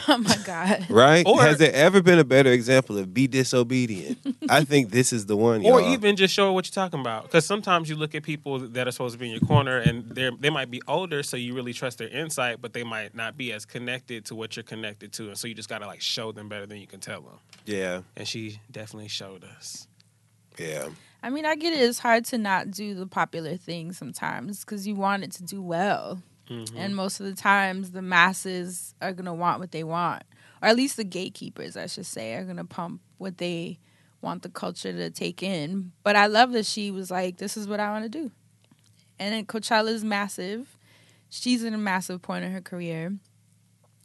[LAUGHS] Oh my God. Right? Or- Has there ever been a better example of be disobedient? I think this is the one. or y'all. even just show what you're talking about. Because sometimes you look at people that are supposed to be in your corner, and they they might be older, so you really trust their insight, but they might not be as connected to what you're connected to, and so you just gotta like show them better than you can tell them. Yeah, And she definitely showed us. yeah. I mean, I get it. It's hard to not do the popular thing sometimes because you want it to do well. Mm-hmm. And most of the times, the masses are going to want what they want. Or at least the gatekeepers, I should say, are going to pump what they want the culture to take in. But I love that she was like, this is what I want to do. And then Coachella is massive. She's in a massive point in her career.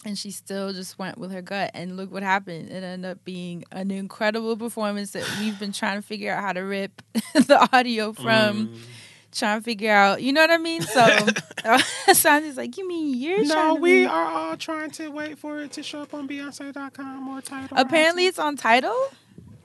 And she still just went with her gut. And look what happened. It ended up being an incredible performance that we've been trying to figure out how to rip [LAUGHS] the audio from. Trying to figure out. You know what I mean? So [LAUGHS] [LAUGHS] Sandy's like, you mean you're No, trying to we be- are all trying to wait for it to show up on Beyonce.com or Tidal. Apparently, it's on Tidal.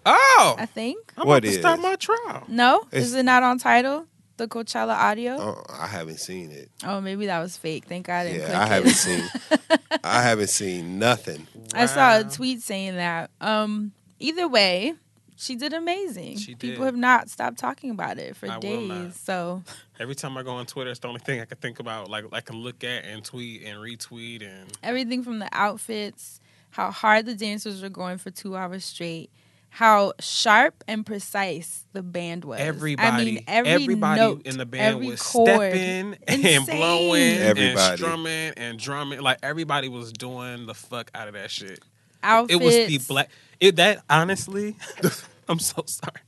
Oh, I think. I'm What about to start my trial. No, It's- is it not on Tidal? The Coachella audio. Oh, I haven't seen it. Oh, maybe that was fake. Thank God I didn't. Yeah, click I haven't seen. [LAUGHS] I haven't seen nothing. I saw a tweet saying that. Um, either way, she did amazing. She People have not stopped talking about it for I will days. not. So Every time I go on Twitter, it's the only thing I can think about. Like I can look at and tweet and retweet and everything from the outfits, how hard the dancers were going for two hours straight, how sharp and precise the band was. everybody. I mean, every everybody note, in the band every was chord. stepping and Insane. blowing and Everybody. strumming and drumming. Like everybody was doing the fuck out of that shit. Outfits. It was the black. It that honestly, [LAUGHS] I'm so sorry.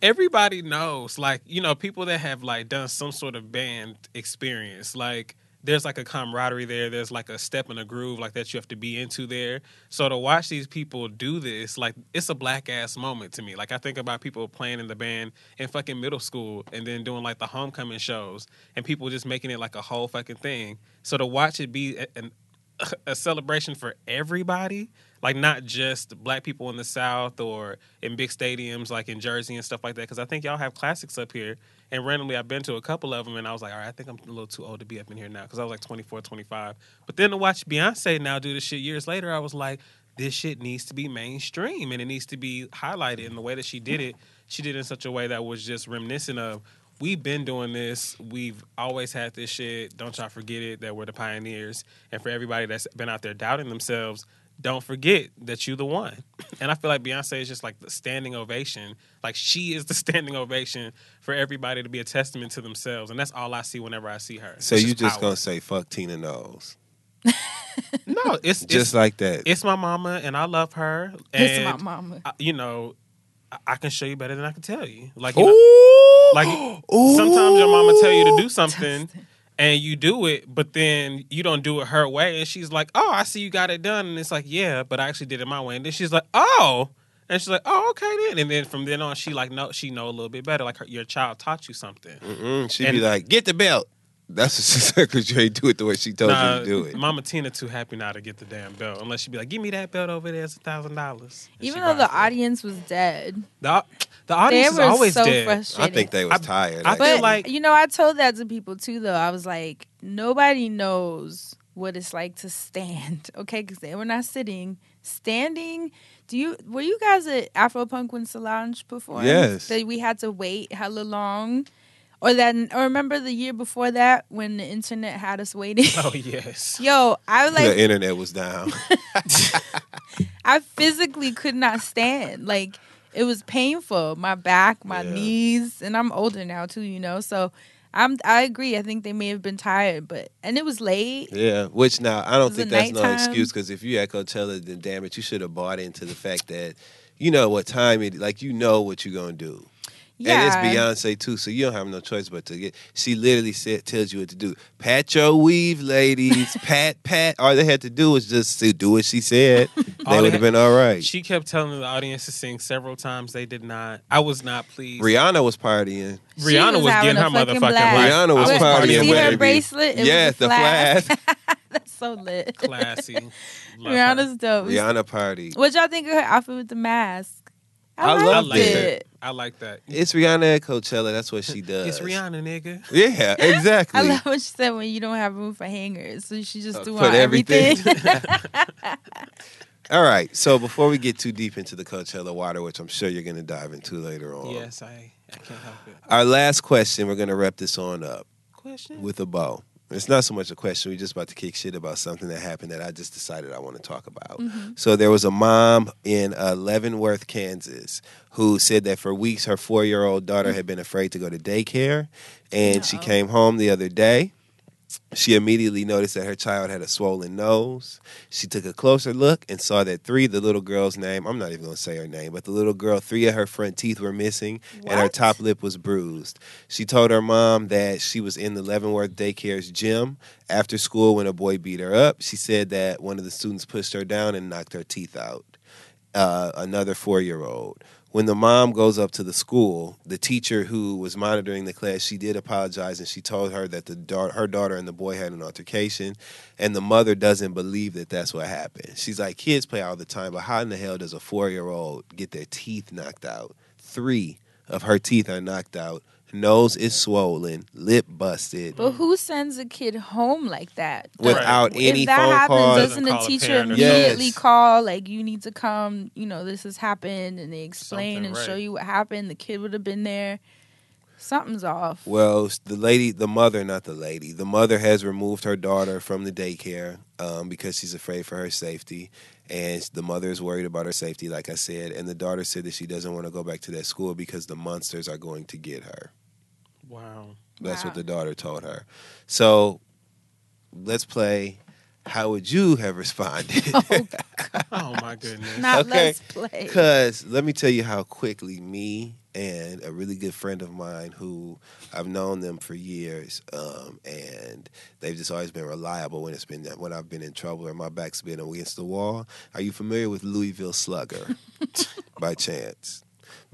Everybody knows, like you know, people that have like done some sort of band experience, like there's like a camaraderie there. There's like a step in a groove like that you have to be into there. So to watch these people do this, like it's a black ass moment to me. Like I think about people playing in the band in fucking middle school and then doing like the homecoming shows and people just making it like a whole fucking thing. So to watch it be an a celebration for everybody, like not just black people in the South or in big stadiums like in Jersey and stuff like that. Because I think y'all have classics up here. And randomly, I've been to a couple of them, and I was like, all right, I think I'm a little too old to be up in here now because I was like 24, 25. But then to watch Beyonce now do this shit years later, I was like, this shit needs to be mainstream and it needs to be highlighted. And the way that she did it, she did it in such a way that was just reminiscent of we've been doing this. We've always had this shit. Don't y'all forget it that we're the pioneers. And for everybody that's been out there doubting themselves, don't forget that you the one. [LAUGHS] And I feel like Beyonce is just like the standing ovation. Like she is the [LAUGHS] standing ovation for everybody to be a testament to themselves. And that's all I see whenever I see her. So It's you just power. gonna say fuck Tina Knowles? [LAUGHS] No, it's Just it's, like that. it's my mama and I love her. It's my mama. I- you know, I, I can show you better than I can tell you. Like, you know, like [GASPS] Ooh. sometimes your mama tell you to do something and you do it, but then you don't do it her way, and she's like, "Oh, I see you got it done," and it's like, "Yeah, but I actually did it my way," and then she's like, "Oh." And she's like, "Oh, okay then." And then from then on, she like know she know a little bit better. Like her, your child taught you something. Mm-mm, she'd And- be like, "Get the belt." That's what she [LAUGHS] said because you ain't do it the way she told Nah, you to do it. Mama Tina too happy now to get the damn belt, unless she be like, "Give me that belt over there. It's a thousand dollars." Even though the it. audience was dead, the, the audience they is were always so dead. I think they was I- tired. I actually. feel like- you know, I told that to people too. Though I was like, nobody knows what it's like to stand. [LAUGHS] Okay, because they were not sitting, standing. Do you were you guys at Afropunk when Solange performed? Yes. That we had to wait hella long, or that or remember the year before that when the internet had us waiting. Oh [LAUGHS] yes. Yo, I like the internet was down. [LAUGHS] I physically could not stand. Like it was painful. My back, my Yeah. knees, and I'm older now too, you know. So I'm I agree. I think they may have been tired, but and it was late. yeah, which now I don't think it that's no excuse because if you at Coachella, then damn it, you should have bought into the fact that you know what time it. Like you know what you're gonna do. Yeah. And it's Beyonce too, so you don't have no choice but to get. She literally said, tells you what to do. Pat your weave, ladies. [LAUGHS] pat, pat. All they had to do was just to do what she said. They they would have been all right. She kept telling the audience to sing several times. They did not. I was not pleased. Rihanna was partying. She Rihanna was, having getting her motherfucking blast. Rihanna was I Wait, partying you see with her her. bracelet? It yes, a the flask. flash. [LAUGHS] That's so lit. classy. Love her. Rihanna's dope. Rihanna party. What y'all think of her outfit with the mask? I, I liked loved like it. that. I like that. It's Rihanna at Coachella. That's what she does. It's Rihanna, nigga. Yeah, exactly. [LAUGHS] I love what she said when you don't have room for hangers, so she just Uh, threw put on everything. everything. [LAUGHS] [LAUGHS] All right. So before we get too deep into the Coachella water, which I'm sure you're going to dive into later on, Yes, I. I can't help it. our last question, we're going to wrap this on up Question. with a bow. It's not so much a question. We're just about to kick shit about something that happened that I just decided I want to talk about. So there was a mom in uh, Leavenworth, Kansas, who said that for weeks her four year old daughter had been afraid to go to daycare, and she came home the other day. She immediately noticed that her child had a swollen nose. She took a closer look and saw that three, the little girl's name, I'm not even going to say her name, but the little girl, three of her front teeth were missing and her top lip was bruised. She told her mom that she was in the Leavenworth daycare's gym after school when a boy beat her up. She said that one of the students pushed her down and knocked her teeth out. uh, another four year old. When the mom goes up to the school, the teacher who was monitoring the class, she did apologize and she told her that the da- her daughter and the boy had an altercation, and the mother doesn't believe that that's what happened. She's like, kids play all the time, but how in the hell does a four year old get their teeth knocked out? Three of her teeth are knocked out. Nose is swollen, lip busted. But who sends a kid home like that? Without any if that phone happens, calls. doesn't the Doesn't call a teacher immediately Yes. call like you need to come? You know this has happened, and they explain Something, and show you what happened. The kid would have been there. Something's off. Well, the lady, the mother, not the lady, the mother has removed her daughter from the daycare um, because she's afraid for her safety. And the mother is worried about her safety, like I said. And the daughter said that she doesn't want to go back to that school because the monsters are going to get her. Wow. That's what the daughter told her. So let's play. How would you have responded? [LAUGHS] [LAUGHS] Oh my goodness. Not Okay. let's play. Because let me tell you how quickly me and a really good friend of mine who I've known them for years, um, and they've just always been reliable when it's been when I've been in trouble or my back's been against the wall. Are you familiar with Louisville Slugger [LAUGHS] by chance?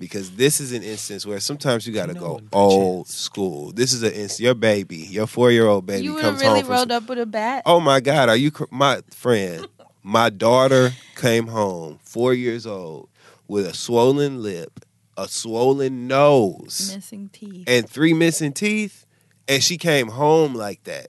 Because this is an instance where sometimes you got to No go old chance. school. This is an instance. Your baby, your four year old baby, you comes really home from rolled up with a bat. Oh my God, are you cr- my friend? My daughter came home, four years old, with a swollen lip, a swollen nose, Missing teeth. and three missing teeth, and she came home like that.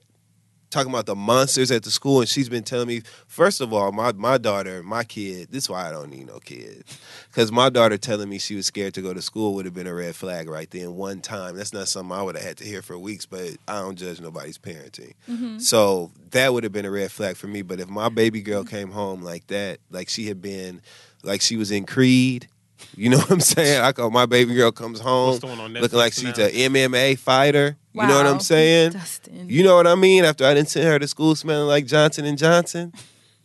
Talking about the monsters at the school, and she's been telling me. First of all, my my daughter, my kid. This is why I don't need no kids, because my daughter telling me she was scared to go to school would have been a red flag right then. One time, that's not something I would have had to hear for weeks. But I don't judge nobody's parenting. Mm-hmm. So that would have been a red flag for me. But if my baby girl came home like that, like she had been, like she was in Creed, you know [LAUGHS] what I'm saying? I call my baby girl comes home What's the one on looking like she's now? an MMA fighter. You know what I'm saying? Dustin. You know what I mean? After I didn't send her to school smelling like Johnson and Johnson.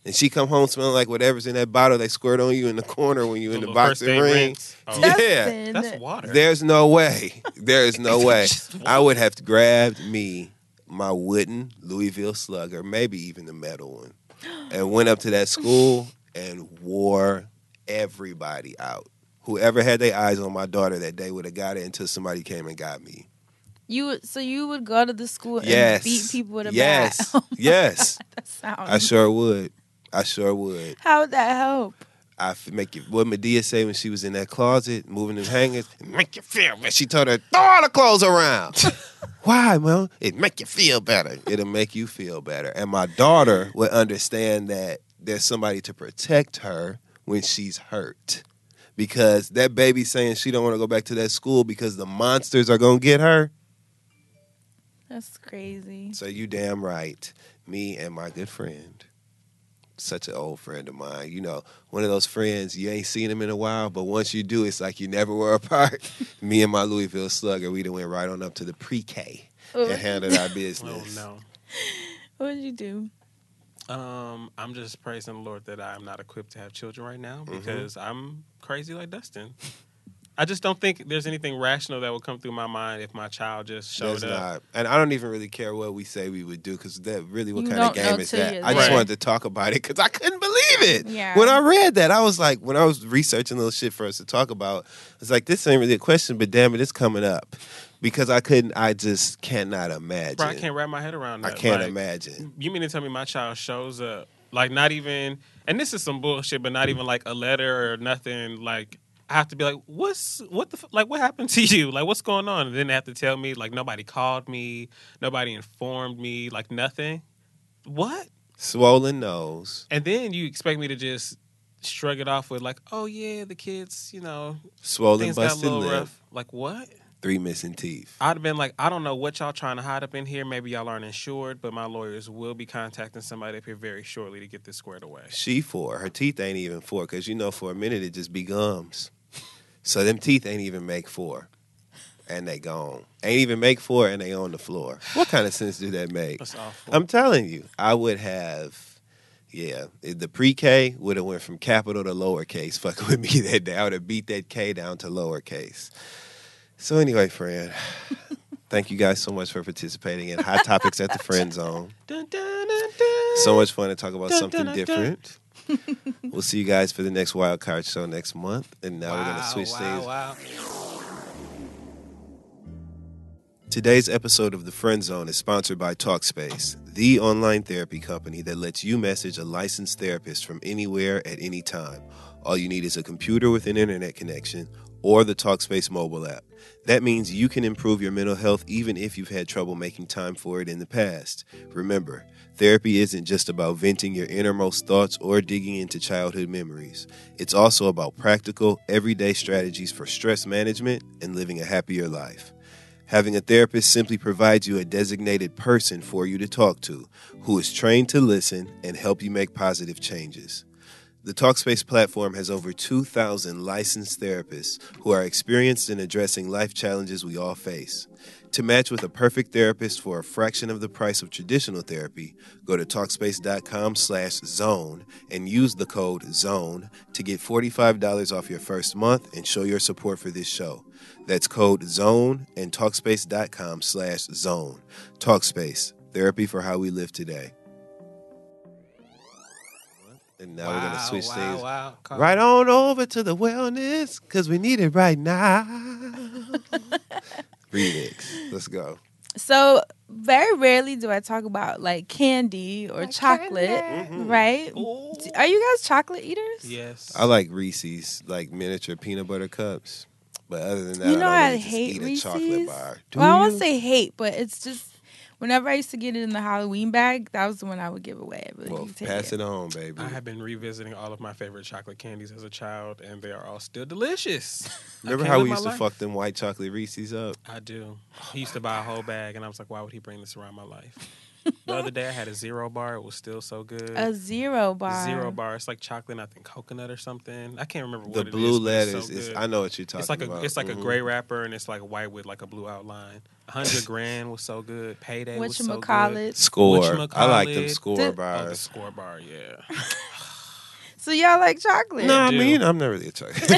And she come home smelling like whatever's in that bottle they squirt on you in the corner when you in the little boxing ring. [LAUGHS] Oh. Yeah. That's water. There's no way. There is no [LAUGHS] way. I would have grabbed me my wooden Louisville Slugger, maybe even the metal one, and went up to that school and wore everybody out. Whoever had their eyes on my daughter that day would have got it until somebody came and got me. You would, so you would go to the school Yes. and beat people with a yes. bat. [LAUGHS] Oh yes. that sounds. I sure would. I sure would. How would that help? I make you what Madea say when she was in that closet moving them hangers. It make you feel better. She told her throw all the clothes around. [LAUGHS] Why, man? It make you feel better. It'll make you feel better. And my daughter would understand that there's somebody to protect her when she's hurt. Because that baby saying she don't want to go back to that school because the monsters are gonna get her. That's crazy. So you damn right. Me and my good friend, such an old friend of mine. You know, one of those friends you ain't seen him in a while, but once you do, it's like you never were [LAUGHS] apart. Me and my Louisville Slugger, we done went right on up to the pre-K and handled our [LAUGHS] oh, business. Oh no. What did you do? Um, I'm just praising the Lord that I'm not equipped to have children right now Mm-hmm. because I'm crazy like Dustin. I just don't think there's anything rational that would come through my mind if my child just showed There's up. not, and I don't even really care what we say we would do because that really what You kind of game is that? I just there. wanted to talk about it because I couldn't believe it. Yeah. When I read that, I was like, when I was researching little shit for us to talk about, it's like this ain't really a question, but damn it, it's coming up because I couldn't. I just cannot imagine. Bro, I can't wrap my head around I can't Like, imagine. You mean to tell me my child shows up, like not even, and this is some bullshit, but not even like a letter or nothing. Like I have to be like, what's what the like? What happened to [LAUGHS] you? Like what's going on? And then they have to tell me like nobody called me, nobody informed me, like nothing. What? Swollen nose, And then you expect me to just shrug it off with like, oh yeah, the kids, you know, swollen things got a busted lip, rough. Like what? Three missing teeth. I'd have been like, I don't know what y'all trying to hide up in here. Maybe y'all aren't insured, but my lawyers will be contacting somebody up here very shortly to get this squared away. She four. Her teeth ain't even four because you know for a minute it just be gums. So them teeth ain't even make four, and they gone. Ain't even make four, and they on the floor. What kind of sense do that make? That's awful. I'm telling you, I would have. Yeah, the pre-K would have went from capital to lowercase. [LAUGHS] Fucking with me that day, I would have beat that K down to lowercase. So anyway, friend, [LAUGHS] thank you guys so much for participating in Hot Topics at the Friend Zone. Dun, dun, dun. So much fun to talk about something different. [LAUGHS] We'll see you guys for the next Wild Card show next month. And now we're going to switch things. wow. Today's episode of The Friend Zone is sponsored by Talkspace, the online therapy company that lets you message a licensed therapist from anywhere at any time. All you need is a computer with an internet connection or the Talkspace mobile app. That means you can improve your mental health even if you've had trouble making time for it in the past. Remember, therapy isn't just about venting your innermost thoughts or digging into childhood memories. It's also about practical, everyday strategies for stress management and living a happier life. Having a therapist simply provides you a designated person for you to talk to who is trained to listen and help you make positive changes. The Talkspace platform has over 2,000 licensed therapists who are experienced in addressing life challenges we all face. To match with a perfect therapist for a fraction of the price of traditional therapy, go to Talkspace.com/zone and use the code ZONE to get $45 off your first month and show your support for this show. That's code ZONE and Talkspace.com/zone. Talkspace, therapy for how we live today. And now we're gonna switch wow, things Wow, right on over to the wellness because we need it right now. [LAUGHS] Remix. Let's go. So very rarely do I talk about like candy or chocolate, Mm-hmm. right? Are you guys chocolate eaters? Yes. I like Reese's, like miniature peanut butter cups. But other than that, you know I I don't really just hate eat a Reese's. chocolate bar. Do well, I you? won't say hate, but it's just whenever I used to get it in the Halloween bag, that was the one I would give away. I'd well, take pass it on, baby. I have been revisiting all of my favorite chocolate candies as a child, and they are all still delicious. [LAUGHS] Remember how we used to life. fuck them white chocolate Reese's up? I do. He used to buy a whole bag, and I was like, why would he bring this around my life? The other day, I had a [LAUGHS] zero bar. It was still so good. A zero bar. Zero bar. It's like chocolate, and I think coconut or something. I can't remember what The it blue is, it's letters so is. I know what you're talking It's like a about. it's like Mhm. a gray wrapper, and it's like white with like a blue outline. Hundred [LAUGHS] grand was so good. Payday was so good. Whatchamacallit. Score. I like them Whatchamacallit. score The- Oh, the bars. score bar, yeah. [LAUGHS] So y'all like chocolate? no, I do. mean I'm not really a chocolate.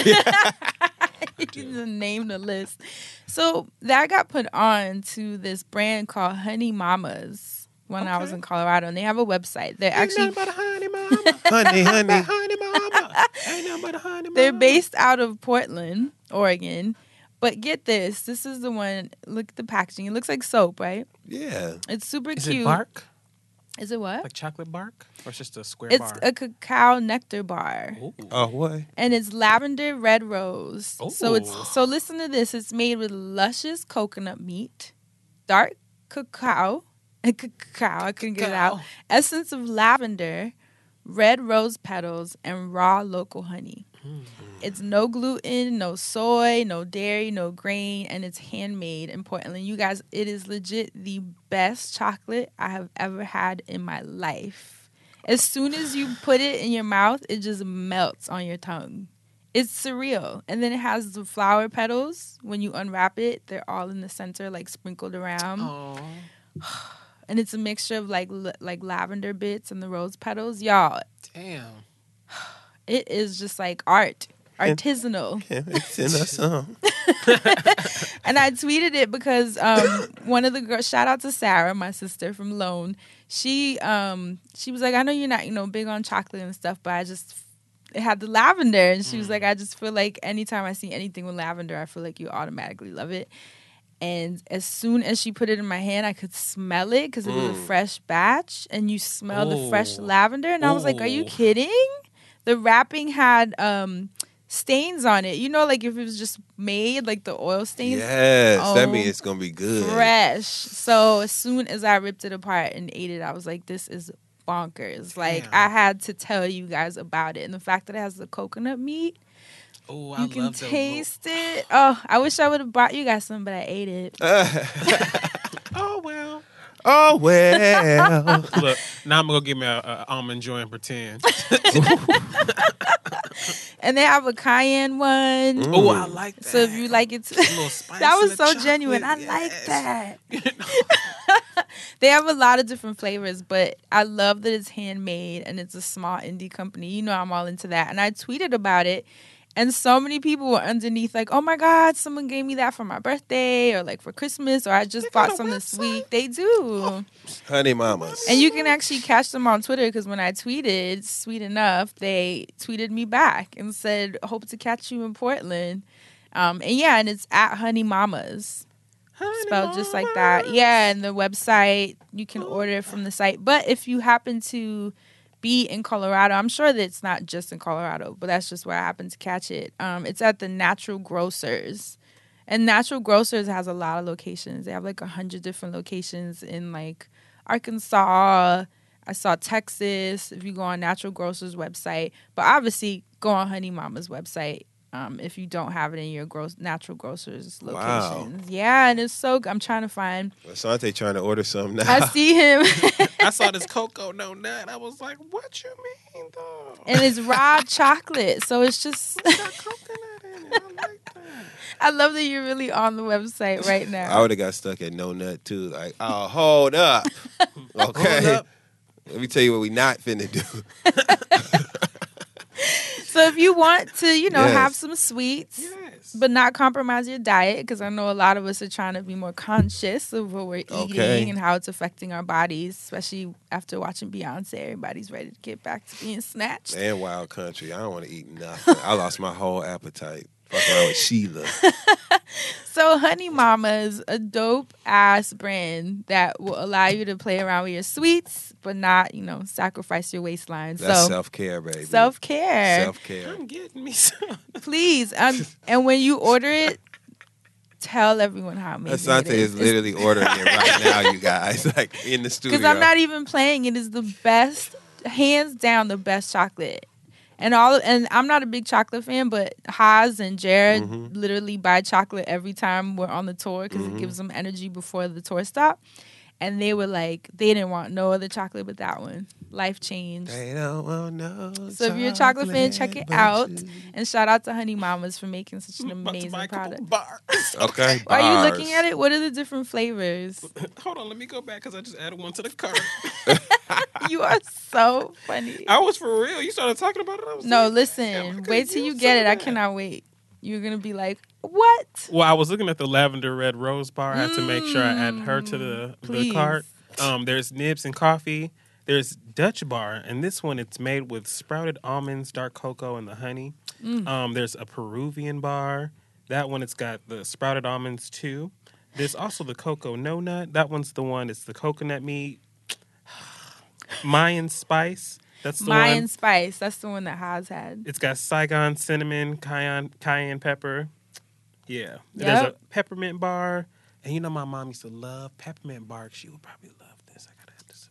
you just name the list. So that got put on to this brand called Honey Mamas when I was in Colorado, and they have a website. They're actually but a honey mama. [LAUGHS] honey, honey. honey mama. Ain't but a honey [LAUGHS] mama. they're based out of Portland, Oregon. But get this, this is the one. Look at the packaging. It looks like soap, right? Yeah. It's super Is cute. it bark? Is it what? Like chocolate bark? Or it's just a square It's bar? a cacao nectar bar. Ooh. Oh, what? and it's lavender red rose. So it's so listen to this. It's made with luscious coconut meat, dark cacao, [LAUGHS] cacao. I couldn't get it out. Essence of lavender, red rose petals, and raw local honey. Mm. It's no gluten, no soy, no dairy, no grain, and it's handmade in Portland. You guys, it is legit the best chocolate I have ever had in my life. As soon as you [SIGHS] put it in your mouth, it just melts on your tongue. It's surreal. And then it has the flower petals. When you unwrap it, they're all in the center, like sprinkled around. [SIGHS] [SIGHS] Aw. And it's a mixture of like l- like lavender bits and the rose petals. Y'all, Damn. [SIGHS] it is just like art, artisanal. [LAUGHS] Can't make send us [LAUGHS] and I tweeted it because um, one of the girls, shout out to Sarah, my sister from Lone. She um, she was like, I know you're not you know big on chocolate and stuff, but I just it had the lavender, and she was like, I just feel like anytime I see anything with lavender, I feel like you automatically love it. And as soon as she put it in my hand, I could smell it because it was a fresh batch, and you smell the fresh Ooh. lavender. And I was like, Are you Ooh. kidding? The wrapping had um, stains on it. You know, like if it was just made, like the oil stains. Yes, that Oh, means it's gonna be good. fresh. So as soon as I ripped it apart and ate it, I was like, this is bonkers. Like Damn. I had to tell you guys about it. And the fact that it has the coconut meat, Oh, I you can love those little- taste it. Oh, I wish I would have brought you guys some, but I ate it. [LAUGHS] [LAUGHS] Oh well. oh well. [LAUGHS] Look, now I'm gonna go get me a, a almond joy and pretend. And they have a cayenne one. Oh, I like that. So if you like it, A little spice that was so chocolate, genuine. I like yes. that. they have a lot of different flavors, but I love that it's handmade and it's a small indie company. You know, I'm all into that. And I tweeted about it, And so many people were underneath, like, oh my God, someone gave me that for my birthday or like for Christmas, or I just bought some this week. They do. Honey mamas. And you can actually catch them on Twitter because when I tweeted, sweet enough, they tweeted me back and said, hope to catch you in Portland. Um, and yeah, and it's at Honey Mamas. spelled just like that. Yeah, and the website, you can order it from the site. But if you happen to be in Colorado, I'm sure that it's not just in Colorado, but that's just where I happen to catch it. Um, it's at the Natural Grocers. And Natural Grocers has a lot of locations. They have like a hundred different locations in like Arkansas. I saw Texas. If you go on Natural Grocers website, but obviously go on Honey Mama's website. Um, if you don't have it in your gross natural grocers Wow. locations, yeah, and it's so. I'm trying to find. Asante trying to order something now. I see him, [LAUGHS] [LAUGHS] I saw this cocoa no nut. I was like, what you mean though? and it's raw [LAUGHS] chocolate, so it's just. Start coping at it. I love that you're really on the website right now. I would have got stuck at no nut too. Like, oh, hold up. Okay. Hold up. Let me tell you what we not finna do. So if you want to, you know, Yes. have some sweets, Yes. but not compromise your diet, because I know a lot of us are trying to be more conscious of what we're eating Okay. and how it's affecting our bodies, especially after watching Beyonce. Everybody's ready to get back to being snatched. And wild country. I don't want to eat nothing. I lost my whole appetite. Fuck around with Sheila. [LAUGHS] So Honey Mama is a dope ass brand that will allow you to play around with your sweets, but not, you know, sacrifice your waistline. That's so self care, baby. self care. Self care. I'm getting me some. [LAUGHS] Please. Um, and when you order it, tell everyone how amazing Asante it is. is literally ordering it right [LAUGHS] now, you guys. Like in the studio. Because I'm not even playing. It is the best, hands down, the best chocolate. And all, and I'm not a big chocolate fan, but Haas and Jared Mhm. literally buy chocolate every time we're on the tour because Mhm. it gives them energy before the tour stop. And they were like, they didn't want no other chocolate but that one. Life changed. They don't want no So if you're a chocolate fan, check it out. you. And shout out to Honey Mamas for making such an [LAUGHS] amazing buy a couple product. bars. [LAUGHS] Okay. Bars. [LAUGHS] Are you looking at it? What are the different flavors? Hold on, let me go back because I just added one to the cart. you are so funny. I was for real. You started talking about it. I was No, like, listen. Wait till you use get some it. I cannot wait. You're gonna be like, what? Well, I was looking at the lavender red rose bar. I had to make sure I add her to the, the Please. cart. Um, there's nibs and coffee. There's Dutch bar, and this one it's made with sprouted almonds, dark cocoa, and the honey. Mm. Um, there's a Peruvian bar. That one it's got the sprouted almonds too. There's also the cocoa no nut. That one's the one. It's the coconut meat. [SIGHS] Mayan spice. That's the Mayan one. spice. That's the one that Haas had. It's got Saigon cinnamon, cayenne, cayenne pepper. Yeah. There's a peppermint bar. And you know my mom used to love peppermint bark. She would probably love this. I gotta have this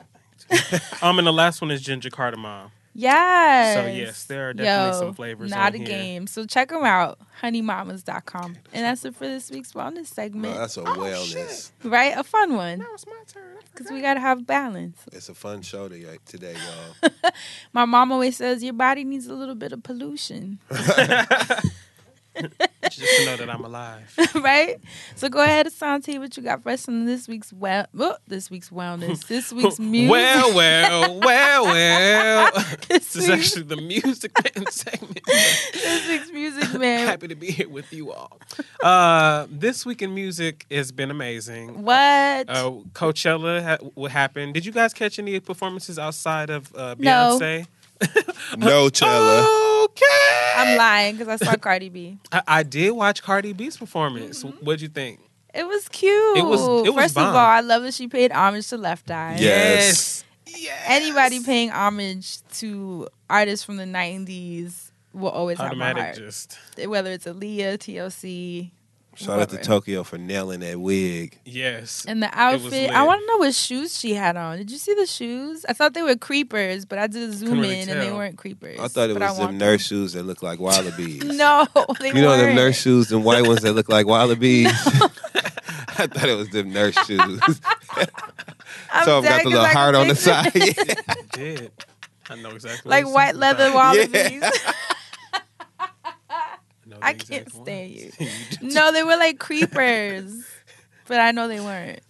thing too. [LAUGHS] um, and the last one is ginger cardamom. Yes. So yes, there are definitely Yo, some flavors. Not on a here. game. So check them out. Honeymamas.com. And that's it for this week's wellness segment. No, that's a oh, wellness. right? A fun one. Now it's my turn. Because we got to have balance. It's a fun show today, today y'all. [LAUGHS] My mom always says your body needs a little bit of pollution. [LAUGHS] [LAUGHS] [LAUGHS] Just to know that I'm alive. [LAUGHS] right? So go ahead, Asante, what you got for us on this week's well oh, this week's wellness. This [LAUGHS] week's music. Well, well, well, well. this, this is actually the music man segment. this week's music man. Happy to be here with you all. Uh, this week in music has been amazing. What? Uh, Coachella ha- what happened? Did you guys catch any performances outside of uh, Beyonce? No [LAUGHS] Chella. Okay. I'm lying because I saw Cardi B. [LAUGHS] I, I did watch Cardi B's performance. Mm-hmm. What'd you think? It was cute. It was- it was First of all, I love that she paid homage to Left Eye. Yes. Yes. Anybody paying homage to artists from the 90s will always have my Automatic heart. just. Whether it's Aaliyah, TLC, Shout out to. Tokyo for nailing that wig. Yes. And the outfit, I want to know what shoes she had on. Did you see the shoes? I thought they were creepers, but I did a zoom Couldn't really in and they weren't creepers. I thought it was them want nurse shoes that look like wallabies. [LAUGHS] No, they You know them weren't. nurse shoes, them white ones that look like [LAUGHS] wallabies? [LAUGHS] I thought it was them nurse shoes. I'm so I've got the little I heart on the side. Yeah. I did. I know exactly. like what white leather wallabies. know I can't exact stand you. [LAUGHS] no, they were like creepers, [LAUGHS] but I know they weren't.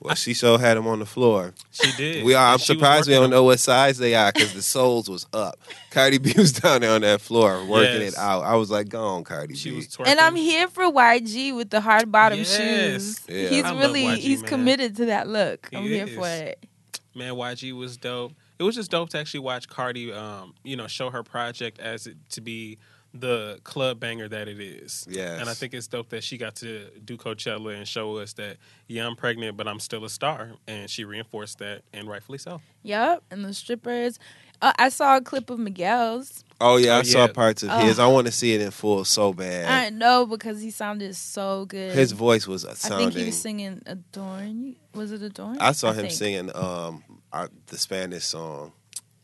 Well, she sure had them on the floor. She did. We are. I'm she surprised we don't know what size they are because the soles was up. Cardi B was [LAUGHS] down there on that floor working Yes. it out. I was like, "Go on, Cardi She B." was twerking. And I'm here for YG with the hard bottom Yes. shoes. Yeah. He's I love really YG, he's man. committed to that look. He I'm here for it. Man, YG was dope. It was just dope to actually watch Cardi, um, you know, show her project as it to be the club banger that it is. Yes. And I think it's dope that she got to do Coachella and show us that, yeah, I'm pregnant, but I'm still a star. And she reinforced that, and rightfully so. Yep, and the strippers. Uh, I saw a clip of Miguel's. oh yeah, I Oh, saw yeah. parts of Oh. his. I want to see it in full so bad. I know because he sounded so good. His voice was I think he was singing "Adorn." Was it "Adorn"? I saw him think. singing um our, the Spanish song.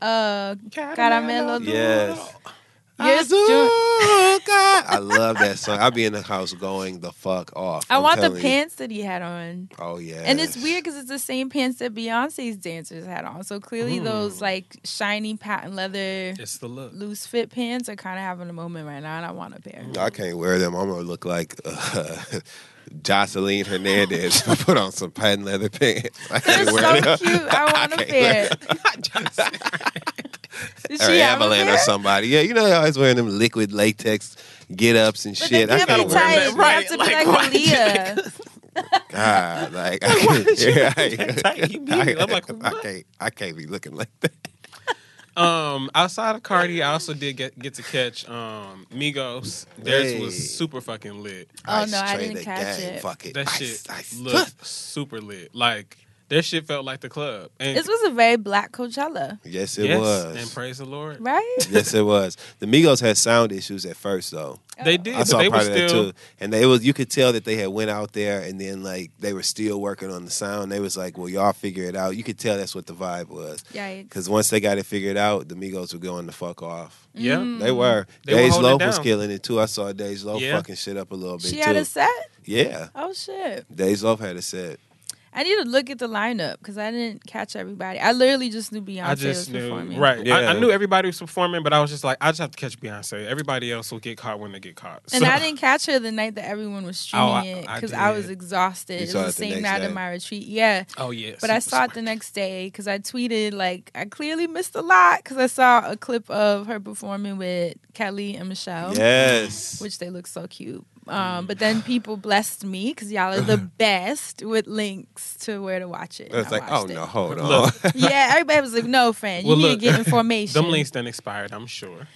Uh, Caramelo. Yes. Yes, I love that song. I'll be in the house going the fuck off. I I'm want the telling you. pants that he had on. Oh yeah. And it's weird because it's the same pants that Beyonce's dancers had on. So clearly, Mm. those like shiny patent leather, It's the look. loose fit pants are kind of having a moment right now, and I want a pair. I can't wear them. I'm gonna look like uh, [LAUGHS] Joseline Hernandez. I [LAUGHS] put on some patent leather pants. I They're can't wear so them. cute. [LAUGHS] I want a can't pair. [LAUGHS] wear Did or she have a Evelyn or somebody. Yeah, you know they always wearing them liquid latex get ups and But shit. they I can't can't wear tight. them. They have to be Right, like, like, Aaliyah. God, like I can't, yeah, I, tight you mean? I'm like, I can't, I can't be looking like that. Um, outside of Cardi, I also did get get to catch um Migos. Theirs Hey. was super fucking lit. Oh, no, I trade didn't catch gang. it. Fuck it. That Ice, shit ice. looked super lit. Like their shit felt like the club. And This was a very black Coachella, Yes, it yes, was. and praise the Lord. right? [LAUGHS] yes, it was. The Migos had sound issues at first, though. They did, I but saw they were part of that still too, and they was you could tell that they had went out there and then like they were still working on the sound. They was like, "Well, y'all figure it out." You could tell that's what the vibe was. Yikes. Because once they got it figured out, the Migos were going the fuck off. Yeah. Mm. They were. They were Days holding Loaf was killing it too. I saw Dej Loaf Yeah. fucking shit up a little bit She too. had a set. yeah, Oh shit! Dej Loaf had a set. I need to look at the lineup because I didn't catch everybody. I literally just knew Beyonce I was knew performing. right. I, Yeah. I knew everybody was performing, but I was just like, I just have to catch Beyonce. Everybody else will get caught when they get caught. And So- I didn't catch her the night that everyone was streaming Oh, I- it because I, was exhausted. You It was the it the same night day? of my retreat. Yeah. Oh yeah, But I super saw it the next day because I tweeted like I clearly missed a lot because I saw a clip of her performing with Kelly and Michelle, Yes. which they look so cute. Um, but then people blessed me because y'all are the [LAUGHS] best with links to where to watch it. and It's like, oh watched no, hold [LAUGHS] on. Look. [LAUGHS] yeah, everybody was like, "No, friend, you Well, need look, to get information." Them links done expired, I'm sure.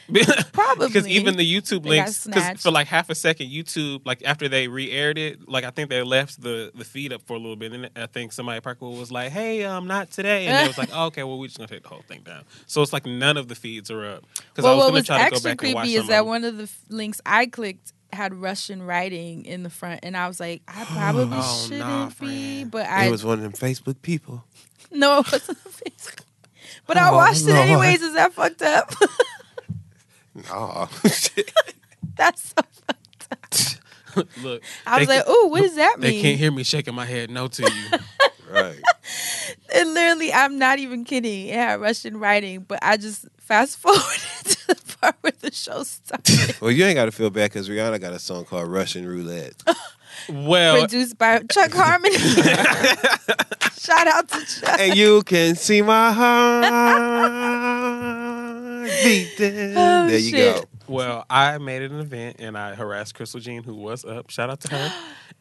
Probably. because even the YouTube links, because for like half a second, YouTube, like after they re-aired it, like I think they left the the feed up for a little bit, and I think somebody at Parkwood was like, "Hey, um, not today," and they was like, oh, "Okay, well, we're just gonna take the whole thing down." So it's like none of the feeds are up. Because well, I was what gonna was try to go extra back and watch creepy is that one of the f- links I clicked had Russian writing in the front, and I was like, I oh, probably Oh, shouldn't nah, be, friend. but It I was one of them Facebook people. [LAUGHS] no, it wasn't Facebook. But I Oh, watched it anyways. Is that fucked up? [LAUGHS] No. [LAUGHS] That's so fucked up. Look, I was like, can- ooh, what does that mean?" They can't hear me shaking my head no to you. Right. [LAUGHS] And literally, I'm not even kidding. It had Russian writing, but I just fast [LAUGHS] forwarded to the part where the show started. Well, you ain't got to feel bad because Rihanna got a song called Russian Roulette. [LAUGHS] well, Produced by Chuck Harmony. Shout out to Chuck. and you can see my heart beating. Oh, there you shit. go. Well, I made it an event and I harassed Crystal Jean, who was up. Shout out to her.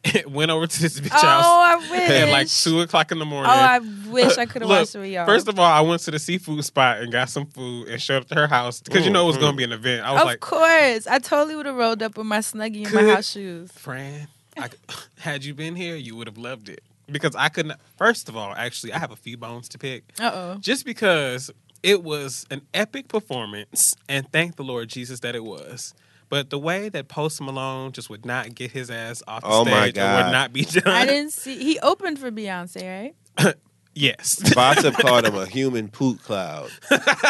[GASPS] [LAUGHS] Went over to this bitch Oh, house I wish. at like two o'clock in the morning. Oh, I wish I could have watched it with y'all. First of all, I went to the seafood spot and got some food and showed up to her house because you know it was going to be an event. I was of like, course, I totally would have rolled up with my snuggie and my house shoes. Fran, I, [LAUGHS] had you been here, you would have loved it because I couldn't. First of all, actually, I have a few bones to pick. Uh oh. just because it was an epic performance and thank the lord jesus that it was but the way that post malone just would not get his ass off the Oh my stage and would not be [LAUGHS] done I didn't see. He opened for Beyonce, right? [LAUGHS] yes Bossip called him a human poop cloud.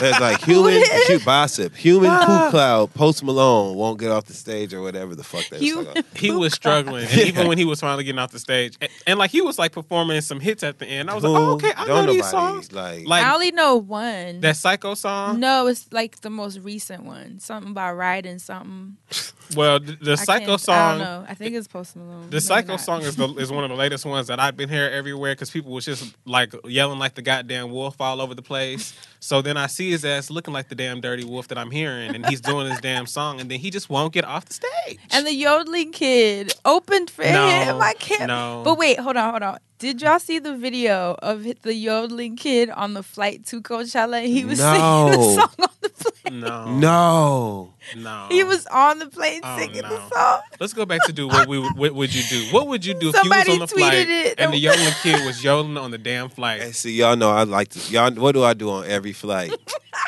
There's like [LAUGHS] human did? hu- Bossip, human poop ah. cloud. Post Malone won't get off the stage or whatever the fuck they was Human- talking about. he was struggling and even when he was finally getting off the stage and, and like he was like performing some hits at the end i was like oh, okay i know Don't these songs Like, like I only know one. that psycho song no, it's like the most recent one. Something about riding something. [LAUGHS] Well, the, the Psycho I song. don't know. I think it's Post Malone. The Maybe Psycho not. song is the, is one of the latest ones that I've been hearing everywhere because people was just like yelling like the goddamn wolf all over the place. So then I see his ass looking like the damn dirty wolf that I'm hearing, and he's doing his damn song, and then he just won't get off the stage. And the yodeling kid opened for No, him. I can't. no. But wait, hold on, hold on. Did y'all see the video of the yodeling kid on the flight to Coachella? He was singing No. the song on the plane. no, No. no. He was on the plane Oh, singing no. the song. Let's go back to do what we what would you do? What would you do if Somebody you was on the tweeted flight it. and the yodeling kid was yodeling on the damn Hey, flight? see, y'all know I like to. Y'all, what do I do on every flight?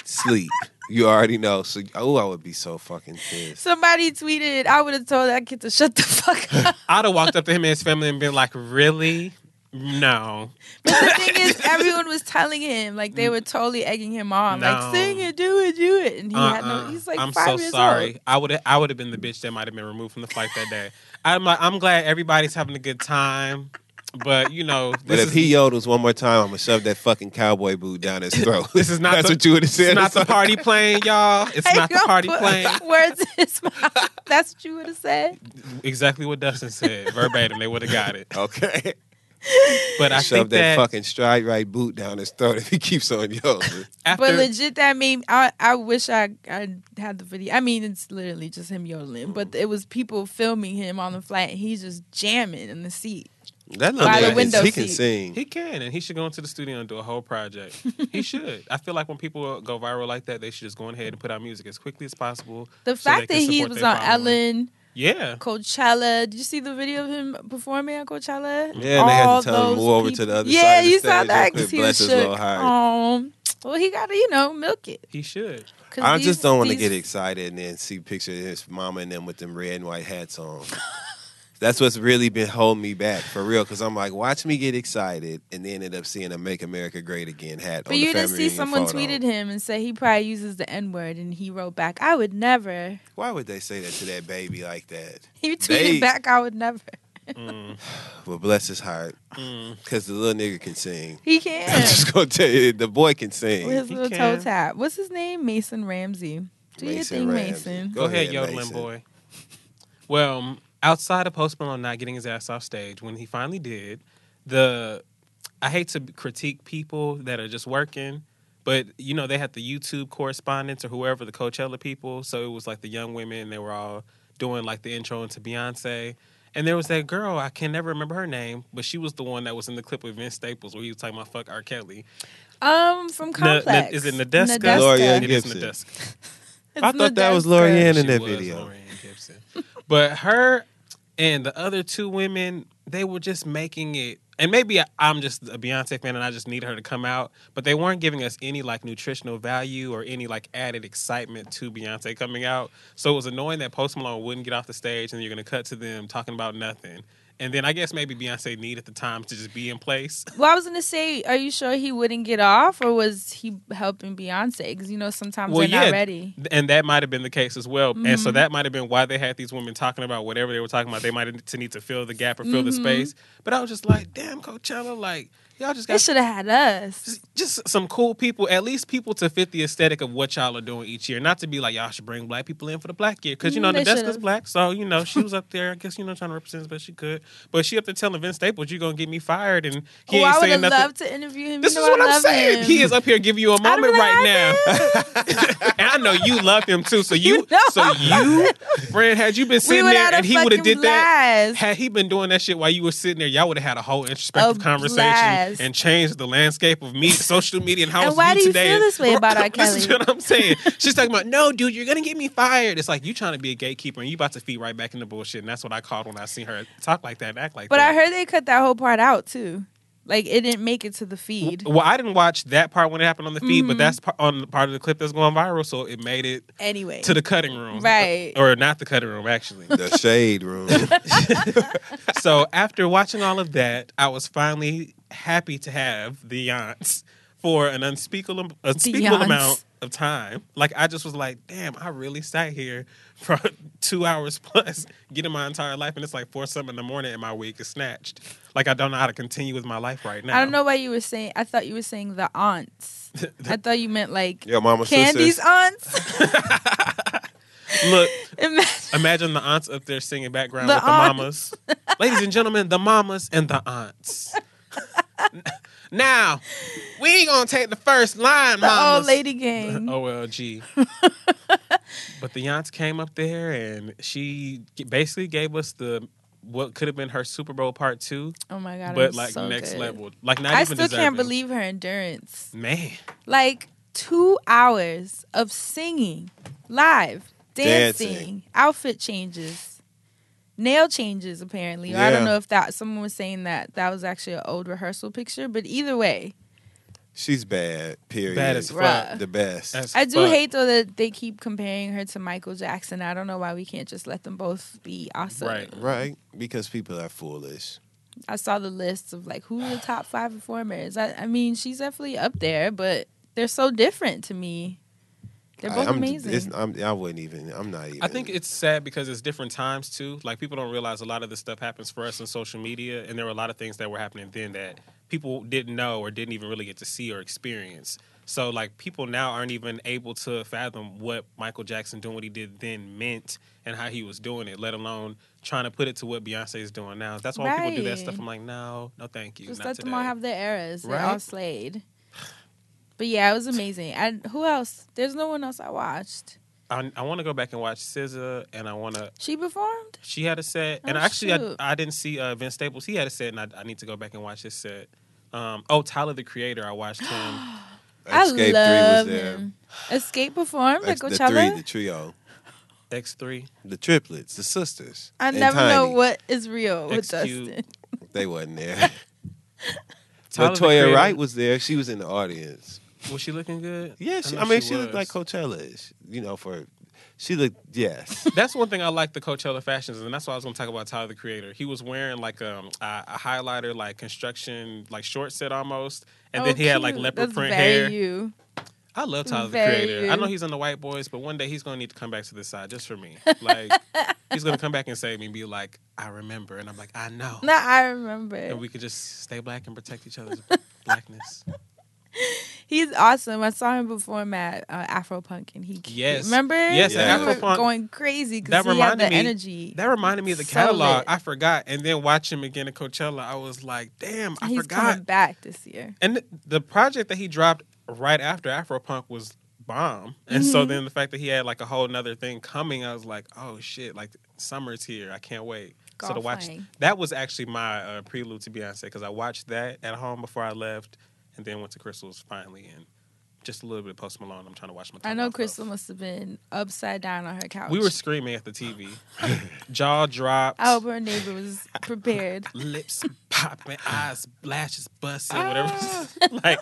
Sleep. You already know. So, oh, I would be so fucking pissed. Somebody tweeted, I would have told that kid to shut the fuck [LAUGHS] up. I'd have walked up to him and his family and been like, "Really? No, But the thing is, everyone was telling him, like they were totally egging him on, No. like sing it, do it, do it, and he had no. Uh-uh. He's like I'm five so years sorry. old. I would have I would have been the bitch that might have been removed from the flight that day. I'm like, I'm glad everybody's having a good time, but you know, But if is, he yodels one more time, I'm gonna shove that fucking cowboy boot down his [LAUGHS] throat. This is not That's the- what you would have said. it's not the party plane, y'all. [LAUGHS] It's Ain't not the party put [LAUGHS] plane. Words in his mouth. That's what you would have said. Exactly what Dustin said, verbatim. They would have got it. Okay. But I Shove think that, that, fucking stride right boot down his throat if he keeps on yodeling. after But legit, that made I. I wish I I had the video. I mean, it's literally just him yodeling, but it was people filming him on the flight, and he's just jamming in the seat. That little By the nigga, window he can seat. sing. He can, and he should go into the studio and do a whole project. [LAUGHS] he should. I feel like when people go viral like that, they should just go ahead and put out music as quickly as possible. The so fact that he was on following. Ellen, Yeah. Coachella. Did you see the video of him performing at Coachella? Yeah, and they had All to tell him to move over to people- the other yeah, side of the you saw stage that real because quick. he Bless was shook. Um, well, he got to you know milk it. He should. I these- just don't want to these- get excited and then see pictures of his mama and them with them red and white hats on. [LAUGHS] That's what's really been holding me back for real. Because I'm like, watch me get excited and then end up seeing a "Make America Great Again" hat. But on you the didn't see someone photo. tweeted him and said he probably uses the N word, and he wrote back, "I would never." Why would they say that to that baby like that? [LAUGHS] He tweeted They- back, "I would never." Mm, [LAUGHS] Well, bless his heart, mm. because the little nigga can sing. He [LAUGHS] can. I'm just gonna tell you, the boy can sing. With his He little can. toe tap. What's his name? Mason Ramsey. Do your Mason thing, Ramsey. Mason. Go, ahead, ahead, yodeling boy. Well, outside of Post Malone not getting his ass off stage, when he finally did, the I hate to critique people that are just working, but you know they had the YouTube correspondents or whoever the Coachella people, so it was like the young women. They were all doing like the intro into Beyonce. And there was that girl, I can never remember her name, but she was the one that was in the clip with Vince Staples where he was talking about fuck R. Kelly. Um, from Na- na- Complex. is it Nadeska? Nadeska. Lorianne It is Gibson. Nadeska. I thought that was Nadeska. Lorianne in that was video. Lorianne Gibson. but her and the other two women, they were just making it. And maybe I'm just a Beyonce fan and I just need her to come out, but they weren't giving us any like nutritional value or any like added excitement to Beyonce coming out. So it was annoying that Post Malone wouldn't get off the stage and you're going to cut to them talking about nothing. And then I guess maybe Beyonce needed at the time to just be in place. [LAUGHS] Well, I was gonna say, are you sure he wouldn't get off, or was he helping Beyonce? Because you know sometimes Well, they're yeah, not ready. and that might have been the case as well. And Mm-hmm. so that might have been why they had these women talking about whatever they were talking about. They might have to need to fill the gap or fill the Mm-hmm. space. But I was just like, damn, Coachella, like y'all just They got should have had us. just, just some cool people, at least people to fit the aesthetic of what y'all are doing each year. Not to be like y'all should bring black people in for the black year because you know Mm, they Nadeska's black, so you know she [LAUGHS] was up there. I guess you know trying to represent as best she could, but she up there telling Vince Staples, you're gonna get me fired?" And he Oh, ain't I would saying nothing. loved to interview him. This you is know what I I'm saying. him. He is up here giving you a [LAUGHS] moment right now, [LAUGHS] and I know you love him too. So you, You know so you, friend, had you been sitting there and he would have did that, had he been doing that shit while you were sitting there, y'all would have had a whole introspective A conversation blast. And changed the landscape of me, social media, and how And it's why do you today. feel this way about [LAUGHS] R. This is Kelly? what I'm saying. [LAUGHS] She's talking about, no, dude, you're gonna get me fired. It's like you trying to be a gatekeeper and you about to feed right back into bullshit, and that's what I called when I seen her talk like that, and act like But that. But I heard they cut that whole part out too. Like it didn't make it to the feed. Well, I didn't watch that part when it happened on the feed, Mm-hmm. but that's part, on the part of the clip that's going viral, so it made it Anyway, to the cutting room, Right. Or not the cutting room, actually. The shade room. [LAUGHS] so after watching all of that, I was finally happy to have the aunts for an unspeakable unspeakable Yance. amount of time. Like I just was like, damn, I really sat here for [LAUGHS] two hours plus, [LAUGHS] getting my entire life, and it's like four something in the morning, and my week is snatched. Like I don't know how to continue with my life right now. I don't know why you were saying. I thought you were saying the aunts. [LAUGHS] I thought you meant like Your mama Candy's sisters. aunts. [LAUGHS] Look, Imagine Imagine the aunts up there singing background The with the aunts. mamas. [LAUGHS] Ladies and gentlemen, the mamas and the aunts. now, we gonna take the first line, The mamas. old lady gang. Oh, OLG. but the aunts came up there and she basically gave us the what could have been her Super Bowl part two, Oh my god! it but was like so next good. level. Like not I even still deserving. can't believe her endurance. Man, Like two hours of singing live, dancing, Dancing. outfit changes, nail changes. Apparently, or I don't know if that someone was saying that that was actually an old rehearsal picture. But either way, She's bad. Period. Bad as fuck. The best. As I do fuck. hate though that they keep comparing her to Michael Jackson. I don't know why we can't just let them both be awesome. Right. right? Because people are foolish. I saw the list of like who the top five performers. I, I mean, she's definitely up there, but they're so different to me. They're both I, I'm, amazing. it's- I'm, I wouldn't even. I'm not even. I think it's sad because it's different times too. Like people don't realize a lot of this stuff happens for us on social media, and there were a lot of things that were happening then that people didn't know or didn't even really get to see or experience. So like people now aren't even able to fathom what Michael Jackson doing what he did then meant and how he was doing it, let alone trying to put it to what Beyonce is doing now. That's why when people do that stuff. I'm like, no, no, thank you. Just not let today. them all have their eras. They're all Right? slayed. But yeah, it was amazing. And who else? There's no one else I watched. I, I want to go back and watch SZA, and I want to. She performed. She had a set, and Oh, actually, I. I didn't see uh, Vince Staples. He had a set, and I, I need to go back and watch his set. Um, oh, Tyler the Creator, I watched him. [GASPS] Xscape I love Three was there. him. Xscape performed at Ex- the Coachella. three, the trio, X three. the triplets, the sisters. I and never know what is real with XQ. Dustin. They wasn't there. [LAUGHS] Tyler but the Toya Creator. Wright was there. She was in the audience. Was she looking good? Yeah, she, know I, mean, she, looked like Coachella-ish. You know, for she looked yes. [LAUGHS] That's one thing I like the Coachella fashions, and that's why I was going to talk about Tyler the Creator. He was wearing like um, a, a highlighter, like construction, like short set almost, and Oh, then he had like leopard That's print hair. You. I love Tyler the Very Creator. I know he's on the White Boys, but one day he's going to need to come back to this side just for me. [LAUGHS] Like he's going to come back and save me, and be like, "I remember," and I'm like, "I know." No, I remember. and we could just stay black and protect each other's blackness. [LAUGHS] [LAUGHS] He's awesome. I saw him perform at uh, Afropunk, and he Yes. remember Yes, We Afropunk. going crazy because he had the me- energy. That reminded me of the So catalog. lit. I forgot, and then watch him again at Coachella. I was like, "Damn, I He's forgot." coming back this year. And th- the project that he dropped right after Afropunk was bomb. And so Mhm. then the fact that he had like a whole nother thing coming, I was like, oh shit, like summer's here. I can't wait. so to watch Lang. that was actually my uh, prelude to Beyonce because I watched that at home before I left, and then went to Crystal's finally, and just a little bit of Post Malone. I'm trying to watch my. I know off of. Crystal must have been upside down on her couch. We were screaming at the TV, [LAUGHS] jaw dropped. I hope her neighbor was prepared. [LAUGHS] lips popping, eyes, lashes busting, Ah. whatever. [LAUGHS] like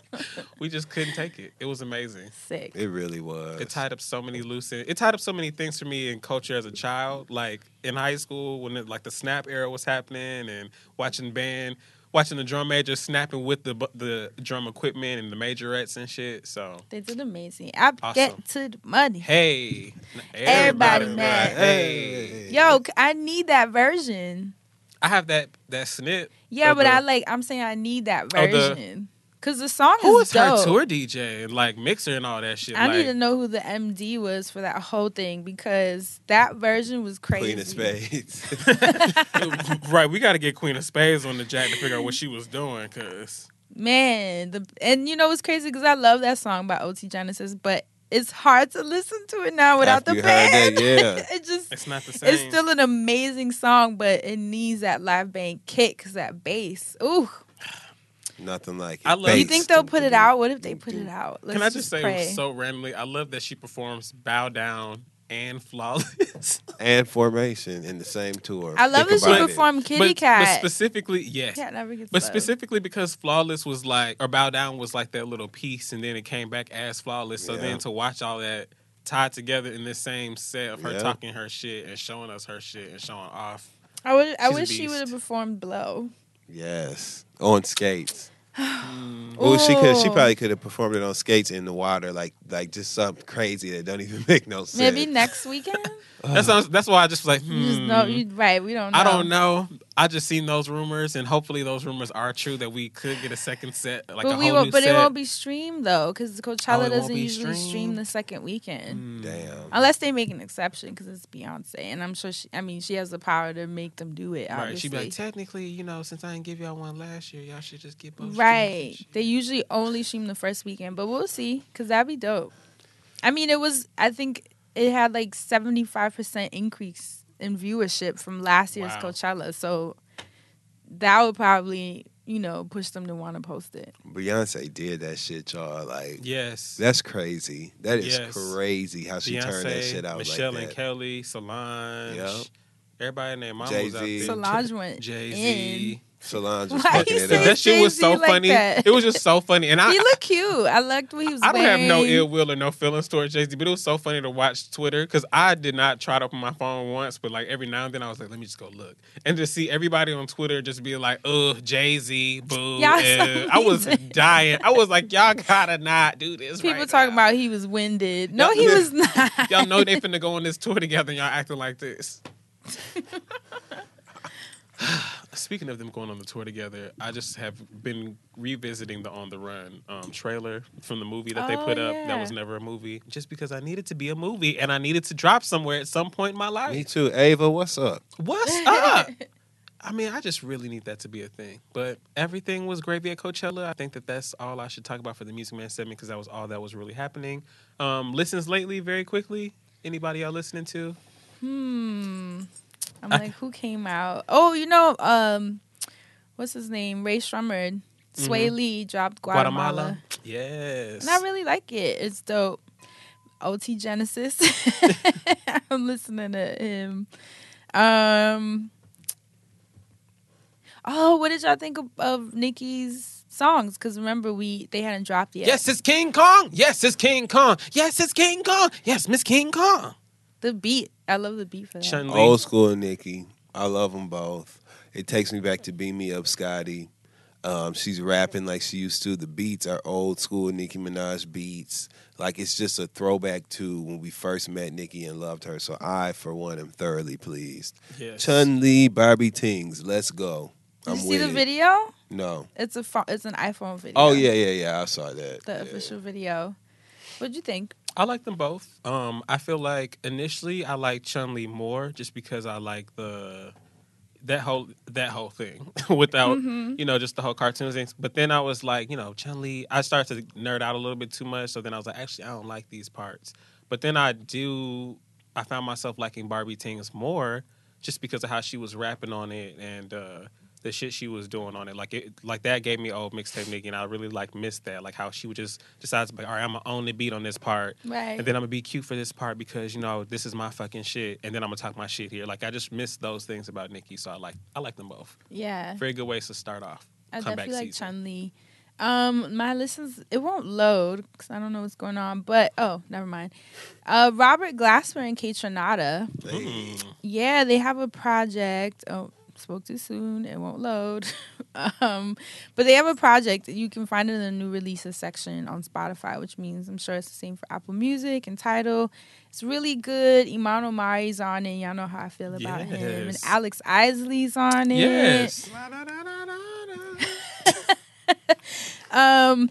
we just couldn't take it. It was amazing. Sick. it really was. It tied up so many loose. Ends. It tied up so many things for me in culture as a child. Like in high school, when it, like the snap era was happening, and watching band, watching the drum major snapping with the the drum equipment and the majorettes and shit. So They did amazing. I Awesome. get to the money. hey, Everybody mad. mad. Hey, Yo, I need that version. I have that that snip. Yeah, but the- I like. I'm saying I need that Oh, the- version because the song Who is was her tour DJ and like mixer and all that shit? I like, need to know who the MD was for that whole thing because that version was crazy. Queen of Spades. [LAUGHS] right, we got to get Queen of Spades on the jack to figure out what she was doing, cause Man, the and you know it's crazy because I love that song by OT Genesis, but it's hard to listen to it now without After the you heard band. that, yeah. [LAUGHS] it just it's not the same. it's still an amazing song, but it needs that live band kick, 'cause that bass. Ooh, Nothing like it. I love- do you think they'll put it out? What if they put it mm-hmm. out? Let's Can I just say pray. so randomly? I love that she performs "Bow Down" and "Flawless." [LAUGHS] and formation in the same tour? I love Think that she performed Kitty but, but Cat. specifically, yes. Cat never gets But love. specifically because "Flawless" was like, or "Bow Down" was like that little piece, and then it came back as "Flawless." So Yeah. then to watch all that tied together in this same set of her Yeah. talking her shit and showing us her shit and showing off. I would. I wish she would have performed "Blow." Yes, on skates. Well, she could. She probably could have performed it on skates in the water, like like just something crazy that don't even [LAUGHS] make no sense. Maybe next weekend. That sounds. That's why I just was like, You just hmm. know. You right. We don't. know. I don't know. I just seen those rumors, and hopefully those rumors are true that we could get a second set, like but a we whole won't. new But set. it won't be streamed though, because Oh, Coachella it won't doesn't be usually stream the second weekend, hmm. Damn. unless they make an exception because it's Beyonce, and I'm sure. She, I mean, she has the power to make them do it. Right, Obviously. she'd be like, technically, you know, since I didn't give y'all one last year, y'all should just get both. Right. and. They usually only stream the first weekend, but we'll see because that'd be dope. I mean, it was. I think it had like seventy five percent increase in viewership from last year's Wow. Coachella, so that would probably you know push them to want to post it. Beyonce did that shit, y'all. Like, Yes. that's crazy. That is Yes. crazy how she turned that shit out Michelle like and. Kelly, Solange, Yep. everybody in their mama was out there. Solange went Jay in. Z. Solange was Why fucking you it say up. That shit was so Jay-Z like funny. that? It was just so funny, and I. he looked cute. I liked what he was I don't have no ill will or no feelings towards Jay Z, but it was so funny to watch Twitter because I did not try to open my phone once, but like every now and then I was like, let me just go look and just see everybody on Twitter just be like, ugh, Jay Z, boo. Y'all eh." so I was mean. [LAUGHS] dying. I was like, y'all gotta not do this. People right talking now. about he was winded. No, Y'all- he was [LAUGHS] not. [LAUGHS] Y'all know they finna go on this tour together and y'all acting like this. Speaking of them going on the tour together, I just have been revisiting the On the Run um, trailer from the movie that they Oh, put up. yeah. That was never a movie, just because I needed to be a movie and I needed to drop somewhere at some point in my life. Me too. Ava, what's up? What's [LAUGHS] up? I mean, I just really need that to be a thing. But everything was gravy at Coachella. I think that that's all I should talk about for the Music Man segment because that was all that was really happening. Um, listens lately, very quickly. Anybody y'all listening to? Hmm. I'm like, who came out? Oh, you know, um, what's his name? Rae Sremmurd. Swae Lee dropped Guatemala. Yes. And I really like it. It's dope. OT Genesis. [LAUGHS] [LAUGHS] I'm listening to him. Um. Oh, what did y'all think of, of Nicki's songs? Because remember, we they hadn't dropped yet. Yes, it's King Kong. Yes, it's King Kong. Yes, it's King Kong. Yes, Miss King Kong. The beat. I love the beat for that. Chun Li. Old school Nicki. I love them both. It takes me back to Beam Me Up Scotty. Um, she's rapping like she used to. The beats are old school Nicki Minaj beats. Like it's just a throwback to when we first met Nicki and loved her. So I, for one, am thoroughly pleased. Yes. Chun Li, Barbie Tingz, let's go. Did I'm you see the it. video? No. It's a pho- it's an iPhone video. Oh yeah, yeah, yeah. I saw that. the Yeah. official video. What'd you think? I like them both. Um, I feel like initially I like Chun Li more just because I like the that whole that whole thing [LAUGHS] without Mm-hmm. you know just the whole cartoons things. But then I was like, you know, Chun Li. I started to nerd out a little bit too much. So then I was like, actually, I don't like these parts. But then I do. I found myself liking Barbie Tingz more just because of how she was rapping on it and uh, the shit she was doing on it. Like it, like that gave me old mixtape Nicki, and I really like missed that. Like how she would just decide to be, all right, I'm gonna own the beat on this part, Right. and then I'm gonna be cute for this part because you know this is my fucking shit, and then I'm gonna talk my shit here. Like I just missed those things about Nicki, so I like I like them both. Yeah. Very good ways to start off. I comeback definitely like season. Chun Li. Um, my listens it won't load because I don't know what's going on. But oh, never mind. Uh, Robert Glasper and Kaytranada. Mm. Yeah, they have a project. Oh, spoke too soon. It won't load. [LAUGHS] um, but they have a project. You can find it in the new releases section on Spotify, which means I'm sure it's the same for Apple Music and Tidal. It's really good. Iman Omari's on it. Y'all know how I feel about him. And Alex Isley's on it. Yes. [LAUGHS] Um,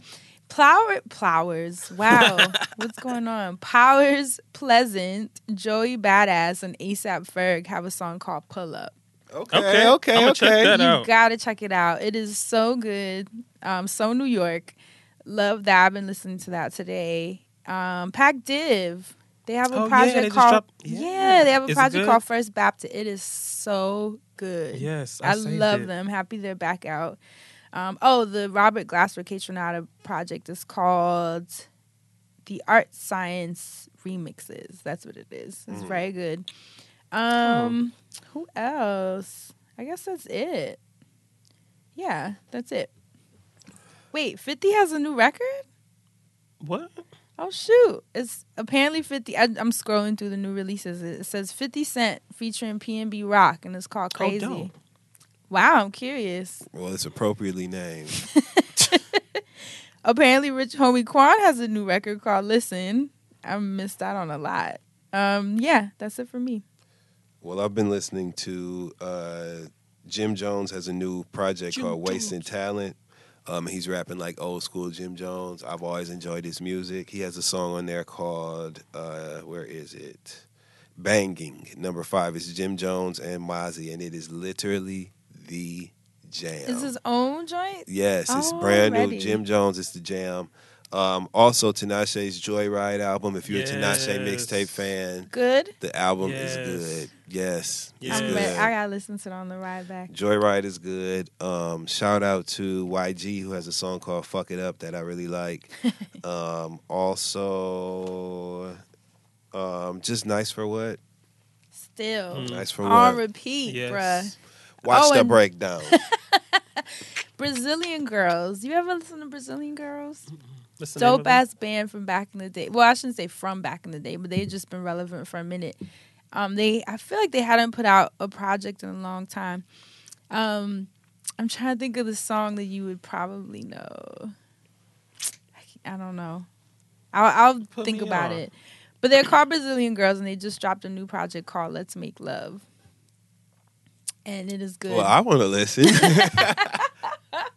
Plower Plowers. Wow, [LAUGHS] what's going on? Powers Pleasant, Joey Badass, and ASAP Ferg have a song called Pull Up. Okay, Okay, okay, I'ma okay. check that you out. gotta check it out. It is so good. Um, so New York. Love that. I've been listening to that today. Um, Pac Div. They have a Oh, project they just called dropped- yeah. yeah. They have a Is project called First Baptist. It is so good. Yes, I I, saved love it. them. Happy they're back out. Um, oh, the Robert Glasper Kaytranada project is called the Art Science Remixes. That's what it is. It's very good. Um, who else? I guess that's it. Yeah, that's it. Wait, 50 has a new record? What? Oh shoot! It's apparently fifty. I, I'm scrolling through the new releases. It says Fifty Cent featuring PNB Rock, and it's called Crazy. Oh, dope. wow, I'm curious. Well, it's appropriately named. [LAUGHS] Apparently, Rich Homie Quan has a new record called Listen. I missed out on a lot. Um, yeah, that's it for me. Well, I've been listening to uh, Jim Jones has a new project Jim called Wasting Talent. Um, he's rapping like old school Jim Jones. I've always enjoyed his music. He has a song on there called uh, where is it? Banging. Number five is Jim Jones and Mozzy, and it is literally the jam. Is his own joint? Yes, it's brand new. Jim Jones is the jam. Um, also, Tinashe's Joyride album. If you're a Tinashe mixtape fan, Good. the album Yes. is good. Yes, it's good. I gotta listen to it on the ride back. Joyride is good. Um, shout out to YG who has a song called "Fuck It Up" that I really like. [LAUGHS] um, also, um, just nice for what? Still Mm. Nice for on what? repeat, Yes. bruh. Watch Oh, the and- breakdown. [LAUGHS] Brazilian girls. You ever listen to Brazilian girls? [LAUGHS] What's Dope ass band from back in the day. Well, I shouldn't say from back in the day, but they've just been relevant for a minute. Um, they I feel like they hadn't put out a project in a long time. Um, I'm trying to think of the song that you would probably know. I, I don't know. I'll, I'll think about on. it. But they're called Brazilian Girls, and they just dropped a new project called Let's Make Love, and it is good. well, I want to listen. [LAUGHS]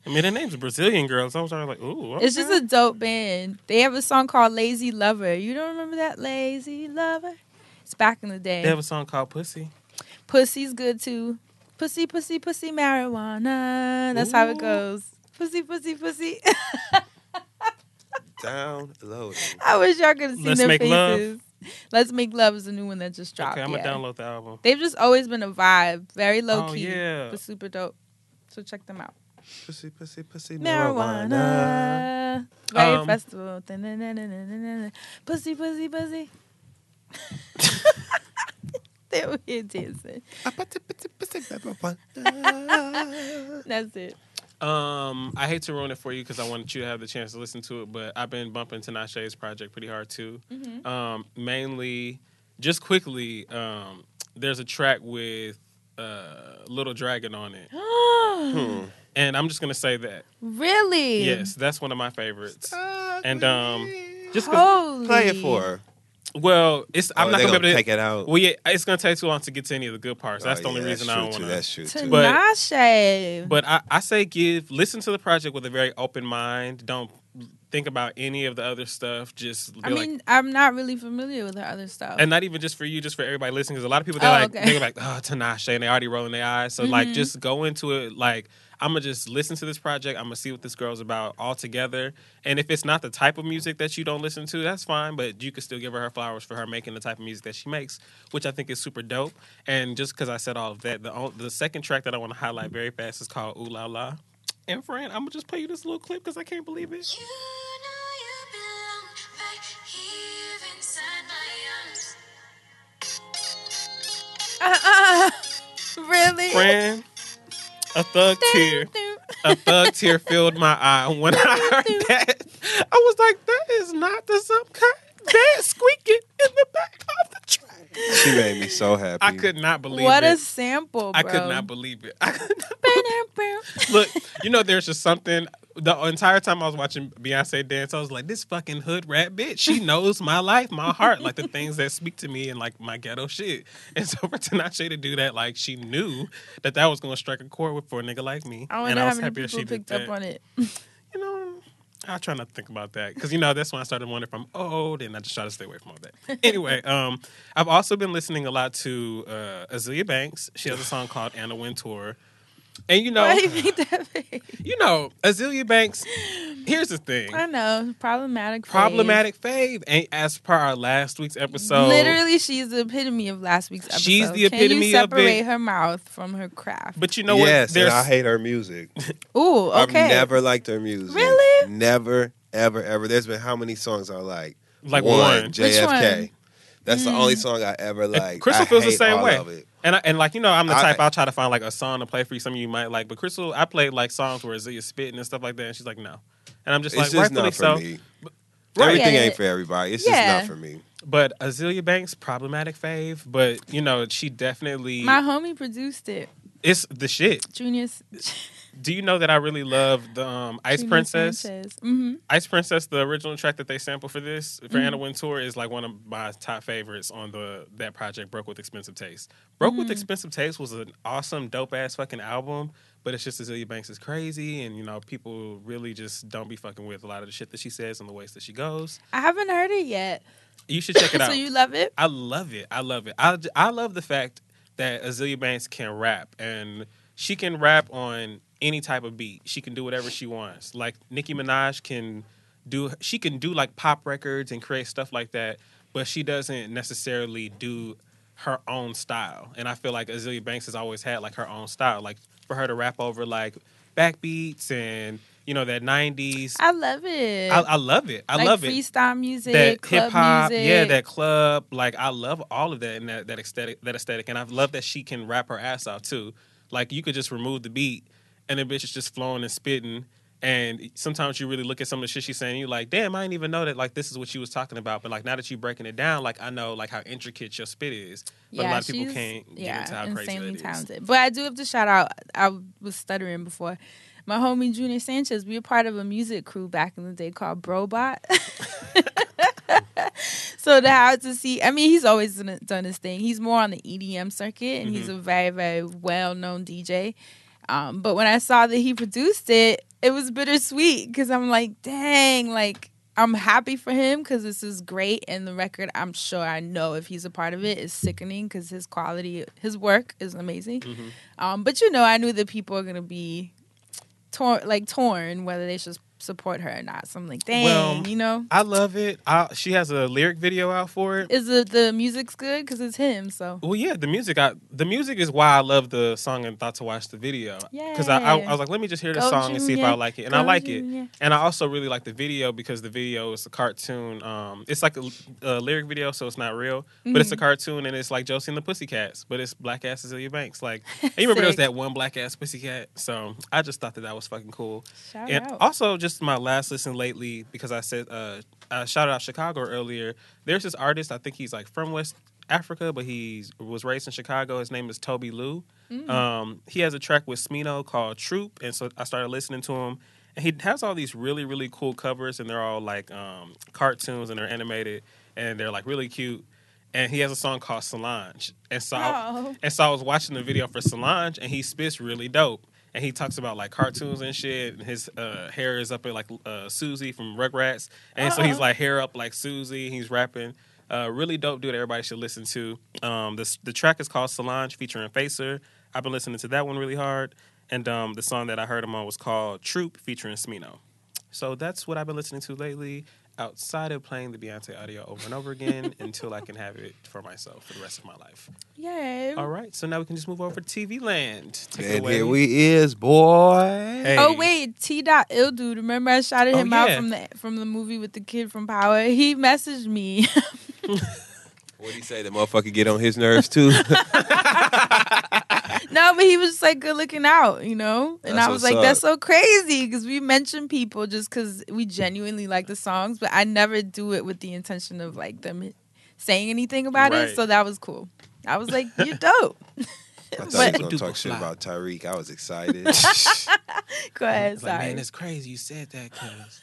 I mean, their name's Brazilian girls. I was already like, ooh. It's just a dope band. They have a song called Lazy Lover. You don't remember that? Lazy Lover? It's back in the day. They have a song called Pussy. Pussy's good too. Pussy, pussy, pussy, marijuana. That's how it goes. Pussy, pussy, pussy. Downloading. [LAUGHS] I wish y'all could have seen Let's their Make Love. Faces. Let's Make Love is a new one that just dropped. Okay, I'm yeah. gonna download the album. They've just always been a vibe. Very low Oh, key. yeah. But super dope. So check them out. Pussy, pussy, pussy, marijuana. Marijuana. Very Um, festival. Pussy, pussy, pussy. they were here dancing. That's it. Um, I hate to ruin it for you because I wanted you to have the chance to listen to it, but I've been bumping Tinashe's project pretty hard too. Mm-hmm. Um, mainly, just quickly, um, there's a track with uh, Little Dragon on it, [GASPS] Hmm. and I'm just gonna say that. Really? Yes, that's one of my favorites. And um, just 'cause- Holy. Play it for her. Well, it's I'm Oh, not they gonna be able to take it out. Well, yeah, it's gonna take too long to get to any of the good parts. That's Oh, the only yeah, reason that's I don't want to. That's true too. But- Tinashe. But I, I say give listen to the project with a very open mind. Don't think about any of the other stuff. Just be I like, mean, I'm not really familiar with her other stuff. and not even just for you, just for everybody listening. Because a lot of people they Oh, like okay. they're like, oh, Tinashe, and they already rolling their eyes. So like, Mhm. just go into it like. I'm gonna just listen to this project. I'm gonna see what this girl's about all together. And if it's not the type of music that you don't listen to, that's fine. But you could still give her her flowers for her making the type of music that she makes, which I think is super dope. And just because I said all of that, the on- the second track that I want to highlight very fast is called Ooh La La. And friend, I'm gonna just play you this little clip because I can't believe it. Uh-uh. really? Friend, a thug tear, a thug tear filled my eye when I heard that. I was like, that is not the some kind bad squeaking in the back of the track. She made me so happy. I could not believe What it. What a sample, bro. I could not believe it. I could not Look, you know, there's just something. The entire time I was watching Beyonce dance, I was like, "This fucking hood rat bitch. She [LAUGHS] knows my life, my heart, like the things that speak to me and like my ghetto shit." [LAUGHS] And so for Tinashe to do that, like she knew that that was going to strike a chord with for a nigga like me. I and I was happy that she did picked up that. on it. [LAUGHS] You know, I try not to think about that because you know that's when I started wondering if I'm old, and I just try to stay away from all that. anyway, um, I've also been listening a lot to uh, Azealia Banks. She has a song called Anna Wintour. And you know, Why do you think that [LAUGHS] you know, Azealia Banks. Here's the thing: I know. Problematic. phase. problematic fave. And as per our last week's episode, Literally, she's the epitome of last week's episode. She's the epitome Can epitome you of separate her mouth from her craft? But you know yes, what? There's and I hate her music. [LAUGHS] Ooh, okay. I've never liked her music. Really? Never, ever, ever. There's been how many songs I like? Like one. Which JFK. one? That's the Mm. only song I ever like. Crystal I feels the hate same all way. Of it. And I, and like you know, I'm the type I'll try to find like a song to play for you. Some of you might like, but Crystal, I played like songs where Azealia's spitting and stuff like that, and she's like, no. And I'm just It's like, just rightfully not for so. me. Right. Everything Yeah. ain't for everybody. It's Yeah. just not for me. But Azealia Banks, problematic fave, but you know, she definitely My homie produced it. it's the shit. Junior. [LAUGHS] Do you know that I really love the um, Ice Gina Princess? Sanchez. Mhm. Ice Princess, the original track that they sampled for this for Mhm. Anna Wintour, is like one of my top favorites on the that project. Broke with Expensive Taste. Broke with Mhm. Expensive Taste was an awesome, dope ass fucking album. But it's just Azealia Banks is crazy, and you know people really just don't be fucking with a lot of the shit that she says and the ways that she goes. I haven't heard it yet. You should check it [LAUGHS] out. so you love it? I love it. I love it. I, I love the fact that Azealia Banks can rap and she can rap on any type of beat. She can do whatever she wants. Like Nicki Minaj can do she can do like pop records and create stuff like that, but she doesn't necessarily do her own style. And I feel like Azealia Banks has always had like her own style. Like for her to rap over like backbeats and you know that 90s I love it. I, I love it. I Like love it freestyle music, that hip hop, yeah, that club. Like I love all of that and that, that aesthetic, that aesthetic, and I love that she can rap her ass off too. Like you could just remove the beat, and the bitch is just flowing and spitting. And sometimes you really look at some of the shit she's saying, you're like, damn, I didn't even know that. Like this is what she was talking about. But like now that you're breaking it down, like I know like how intricate your spit is. But a lot of people can't yeah, get into how crazy insanely is. talented. But I do have to shout out. I was stuttering before. My homie Junior Sanchez. We were part of a music crew back in the day called Brobot. [LAUGHS] so to have to see, I mean, he's always done, his thing. He's more on the EDM circuit, and he's Mhm. a very, very well known DJ. Um, but when I saw that he produced it, it was bittersweet because I'm like, dang, like I'm happy for him because this is great, and the record, I'm sure I know if he's a part of it, is sickening because his quality, his work is amazing. Mm-hmm. Um, but you know, I knew that people are gonna be torn, like torn, whether they should support her or not. So I'm like, dang, Well, you know, I love it. I, she has a lyric video out for it. is the the music's good because it's him. So Well, yeah, the music. I, the music is why I love the song and thought to watch the video. Yeah. Because I, I, I was like, let me just hear the song and see if I like it, and Go, I like it. And I also really like the video because the video is a cartoon. Um, it's like a, a lyric video, so it's not real, but it's a Mhm. cartoon, and it's like Josie and the Pussycats, but it's black ass Azealia Banks. Like, [LAUGHS] you remember there was that one black ass Pussycat? So I just thought that that was fucking cool. Shout and out. also, just my last listen lately because I said uh, I shouted out Chicago earlier. There's this artist. I think he's like from West Africa, but he was raised in Chicago. His name is Tobi Lou. Mm. Um, he has a track with Smino called Troop, and so I started listening to him. And he has all these really really cool covers, and they're all like um, cartoons and they're animated, and they're like really cute. And he has a song called Solange, and so I, Oh. and so I was watching the video for Solange, and he spits really dope. And he talks about like cartoons and shit. And his uh, hair is up in like uh, Susie from Rugrats, and so he's Oh. like hair up like Susie. He's rapping. Uh, really dope dude. Everybody should listen to. Um, this the track is called Solange featuring Facer. I've been listening to that one really hard. And um, the song that I heard him on was called Troop featuring Smino. So that's what I've been listening to lately. Outside of playing the Beyonce audio over and over again [LAUGHS] until I can have it for myself for the rest of my life. yeah. All right, so now we can just move over to TV land. Take And away. here we is, boy. Hey. Oh wait, T. Dot Ill dude. Remember I shouted Oh, him out from the from the movie with the kid from Power. He messaged me. What do you say? The motherfucker get on his nerves too. [LAUGHS] [LAUGHS] [LAUGHS] no, but he was just like good looking out, you know. And That's I was what's like, that's so crazy because we mention people just because we genuinely like the songs, but I never do it with the intention of like them saying anything about Right. it. So that was cool. I was like, you're [LAUGHS] dope. I thought [LAUGHS] But- you was gonna talk shit about Tyreek. I was excited. Go ahead, It's like, sorry. man, it's crazy you said that because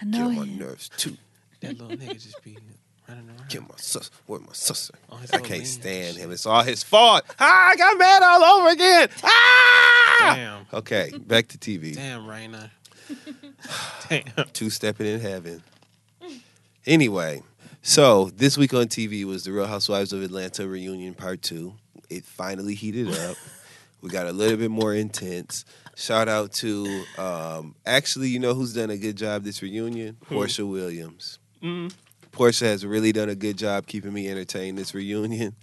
I know Get on my nerves too. that little nigga just be running around. Get my sus. Where my sister? On I can't stand him. It's all his fault. Ah, I got mad all over again. Ah! Damn. Okay, back to TV. Damn, Raina. [SIGHS] [LAUGHS] Damn. Two stepping in heaven. Anyway, so this week on TV was the Real Housewives of Atlanta reunion part two. It finally heated up. [LAUGHS] we got a little bit more intense. Shout out to um, actually, you know who's done a good job this reunion? Who? Porsha Williams. Mm. Porsha has really done a good job keeping me entertained this reunion.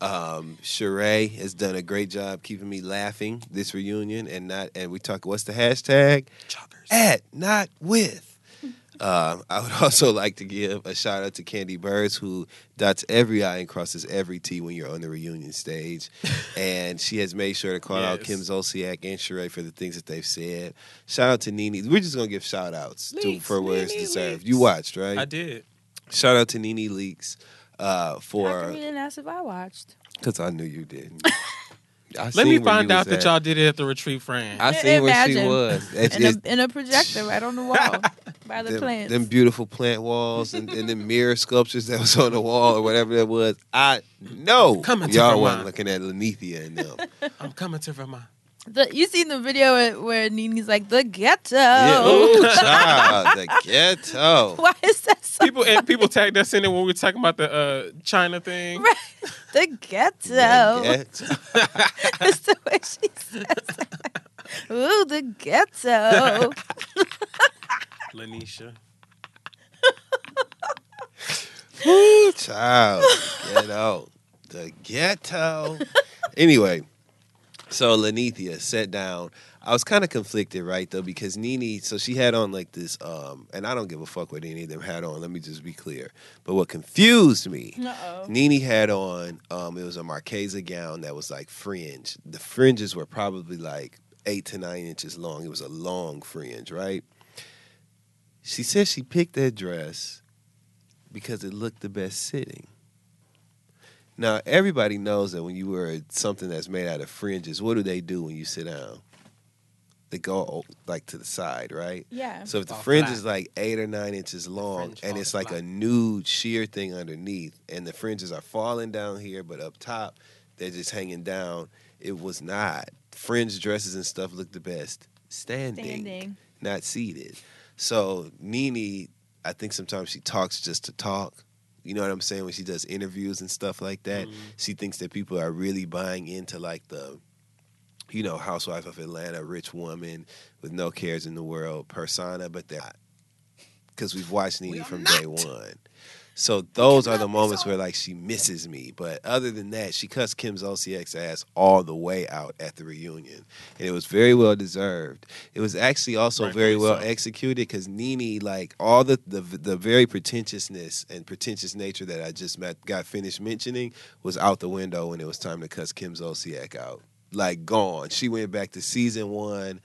Um, Sheree has done a great job keeping me laughing this reunion, and not. And we talk. What's the hashtag? At not with. Um, I would [LAUGHS] also like to give a shout out to Kandi Burruss, who dots every I and crosses every T when you're on the reunion stage. [LAUGHS] and she has made sure to call out Kim Zolciak and Sheree for the things that they've said. Shout out to Nene. We're just going to give shout outs to, for where it's Nene deserved. Leakes. You watched, right? I did. Shout out to Nene Leakes uh, How come for you didn't ask if I watched? because I knew you didn't. [LAUGHS] I Let me find out that y'all did it at the retreat, friend. I seen where she was. It's- in, it's- a, in a projector right on the wall [LAUGHS] by the them, plants. them beautiful plant walls and, and the mirror sculptures that was on the wall or whatever that was. I know Coming to y'all Vermont. wasn't looking at Lenithia and them. [LAUGHS] I'm coming to Vermont. The, you seen the video where, where Nene's like the ghetto? Yeah, ooh, [LAUGHS] child, the ghetto. [LAUGHS] Why is that so? People and people tagged us in it when we were talking about the uh, China thing. Right. The ghetto. The [LAUGHS] ghetto. It's the way she says it. Ooh, the ghetto. Lanisha. Ooh, child, the ghetto. The ghetto. Anyway, so Lenithia sat down. I was kind of conflicted, right, though, because Nene. so she had on like this, um, and I don't give a fuck what any of them had on, let me just be clear. But what confused me, Uh-oh. Nene had on, um, it was a Marquesa gown that was like fringe. The fringes were probably like eight to nine inches long. It was a long fringe, right? She said she picked that dress because it looked the best sitting. Now, everybody knows that when you wear something that's made out of fringes, what do they do when you sit down? They go like to the side, right? Yeah. So if the Fall fringe flat. is like eight or nine inches long and it's like flat. a nude sheer thing underneath, and the fringes are falling down here, but up top they're just hanging down, it was not. Fringe dresses and stuff look the best standing, Standing. not seated. So Nene, I think sometimes she talks just to talk. You know what I'm saying? When she does interviews and stuff like that, she thinks that people are really buying into like the, you know, housewife of Atlanta, rich woman with no cares in the world persona, but they're not. Because we've watched Nene from day one. So those are the moments where like she misses me. But other than that, she cussed Kim's Zolciak's ass all the way out at the reunion. And it was very well deserved. It was actually also very well so. executed because Nene, like all the, the the very pretentiousness and pretentious nature that I just met, got finished mentioning was out the window when it was time to cuss Kim's Zolciak out. Like gone. She went back to season one,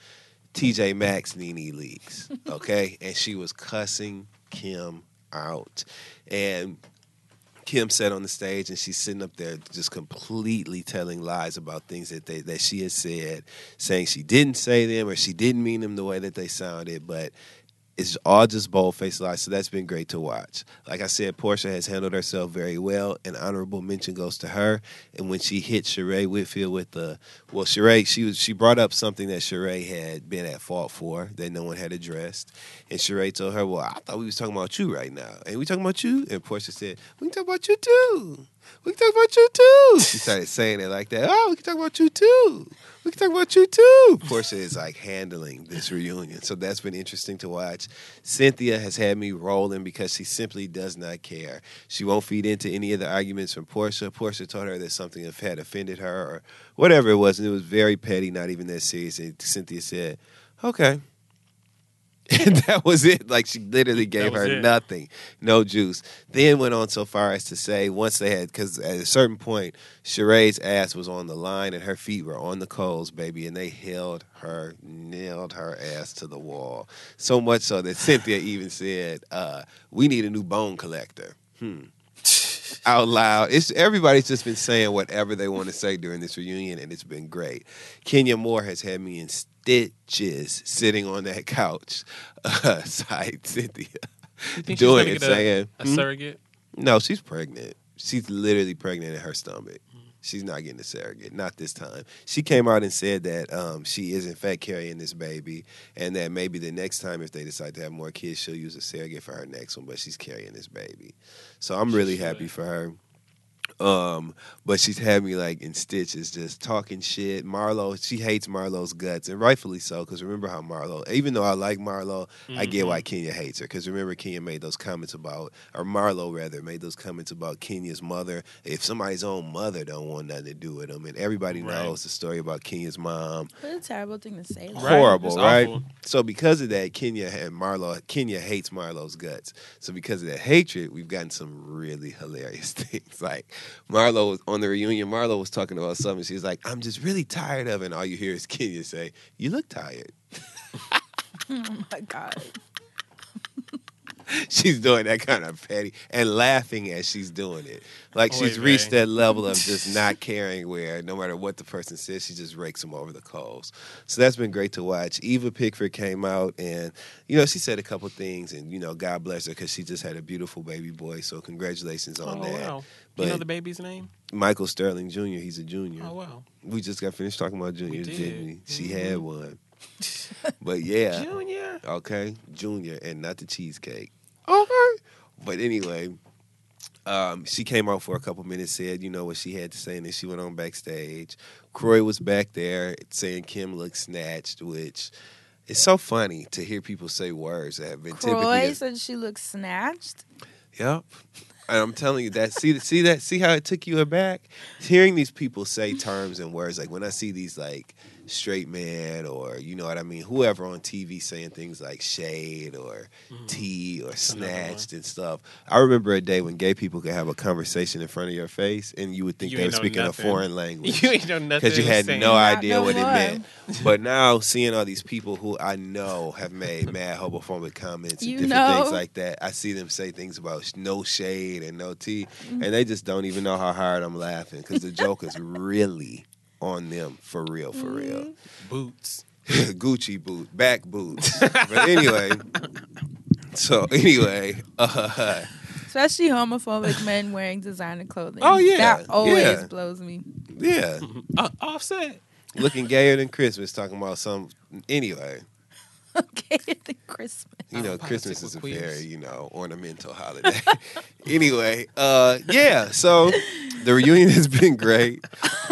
TJ Maxx Nene Leakes. Okay? and she was cussing Kim out. And Kim sat on the stage and she's sitting up there just completely telling lies about things that they that she had said, saying she didn't say them or she didn't mean them the way that they sounded, but it's all just bold faced lies. So that's been great to watch. Like I said, Porsha has handled herself very well. An honorable mention goes to her. And when she hit Sheree Whitfield with the well, Sheree, she was she brought up something that Sheree had been at fault for that no one had addressed. And Sheree told her, Well, I thought we was talking about you right now. And we talking about you? And Porsha said, We can talk about you too. We can talk about you too. She started saying it like that. Oh, we can talk about you too. We can talk about you too. Porsha is like handling this reunion. So that's been interesting to watch. Cynthia has had me rolling because she simply does not care. She won't feed into any of the arguments from Porsha. Porsha told her that something had offended her or whatever it was, and it was very petty, not even that serious. And Cynthia said, Okay. And [LAUGHS] that was it. Like she literally gave her it. nothing, no juice. Then went on so far as to say once they had, because at a certain point, Sheree's ass was on the line and her feet were on the coals, baby, and they held her, nailed her ass to the wall. So much so that Cynthia even said, uh, "We need a new bone collector." Hmm. [LAUGHS] Out loud, it's everybody's just been saying whatever they want to say during this reunion, and it's been great. Kenya Moore has had me in stitches sitting on that couch, [LAUGHS] uh, side Cynthia, doing it, get a- saying, a "Hmm?" surrogate? No, she's pregnant. She's literally pregnant in her stomach. She's not getting a surrogate, not this time. She came out and said that um, she is in fact carrying this baby, and that maybe the next time, if they decide to have more kids, she'll use a surrogate for her next one. But she's carrying this baby, so I'm really happy for her. Um, but she's had me like in stitches, just talking shit. Marlo, she hates Marlo's guts, and rightfully so. Because remember how Marlo, even though I like Marlo, I get why Kenya hates her. Because remember, Kenya made those comments about, or Marlo rather, made those comments about Kenya's mother. If somebody's own mother don't want nothing to do with them, and everybody Right. knows the story about Kenya's mom, What a terrible thing to say. Right. horrible, It's right? awful. So because of that, Kenya and Marlo, Kenya hates Marlo's guts. So because of that hatred, we've gotten some really hilarious [LAUGHS] things. Like Marlo was on the reunion. Marlo was talking about something. She's like, "I'm just really tired of," it. and all you hear is Kenya say, "You look tired." [LAUGHS] Oh my god. [LAUGHS] she's doing that kind of petty and laughing as she's doing it. Like Oy she's reached that level of just [LAUGHS] not caring where no matter what the person says, she just rakes them over the coals. So that's been great to watch. Eva Pigford came out and, you know, she said a couple things and, you know, God bless her because she just had a beautiful baby boy. So congratulations on Oh that. wow. But you know the baby's name? Michael Sterling Jr., he's a junior. Oh wow. We just got finished talking about juniors, did. didn't we? She Mhm. had one. [LAUGHS] but yeah. Junior. Okay, Junior, and not the cheesecake. Okay. But anyway, um, she came out for a couple minutes, said, you know, what she had to say, and then she went on backstage. Kroy was back there saying Kim looked snatched, which is so funny to hear people say words that have been Kroy typically. said she looks snatched. Yep. And I'm telling you that. See, see that. See how it took you aback. Hearing these people say terms and words like when I see these like straight man or you know what I mean, whoever on TV saying things like shade or tea or Mm-hmm. another one. snatched and stuff. I remember a day when gay people could have a conversation in front of your face and you would think You they were speaking nothing. a foreign [LAUGHS] language. You ain't know nothing. Because you had no idea no what it meant. But now seeing all these people who I know have made mad homophobic comments and You different things like that, I see them say things about no shade and no tea, Mm-hmm. and they just don't even know how hard I'm laughing because the joke is really on them for real, for real. Mm-hmm. boots. [LAUGHS] Gucci boot, back boots. but anyway, [LAUGHS] so anyway, uh, Especially homophobic men wearing designer clothing. Oh, yeah, That always yeah. blows me. yeah, [LAUGHS] Uh, offset. looking gayer than Christmas, talking about some. Anyway, Okay, than Christmas. you know, Christmas is a political very, you know, ornamental holiday. anyway, uh, yeah, so the reunion has been great.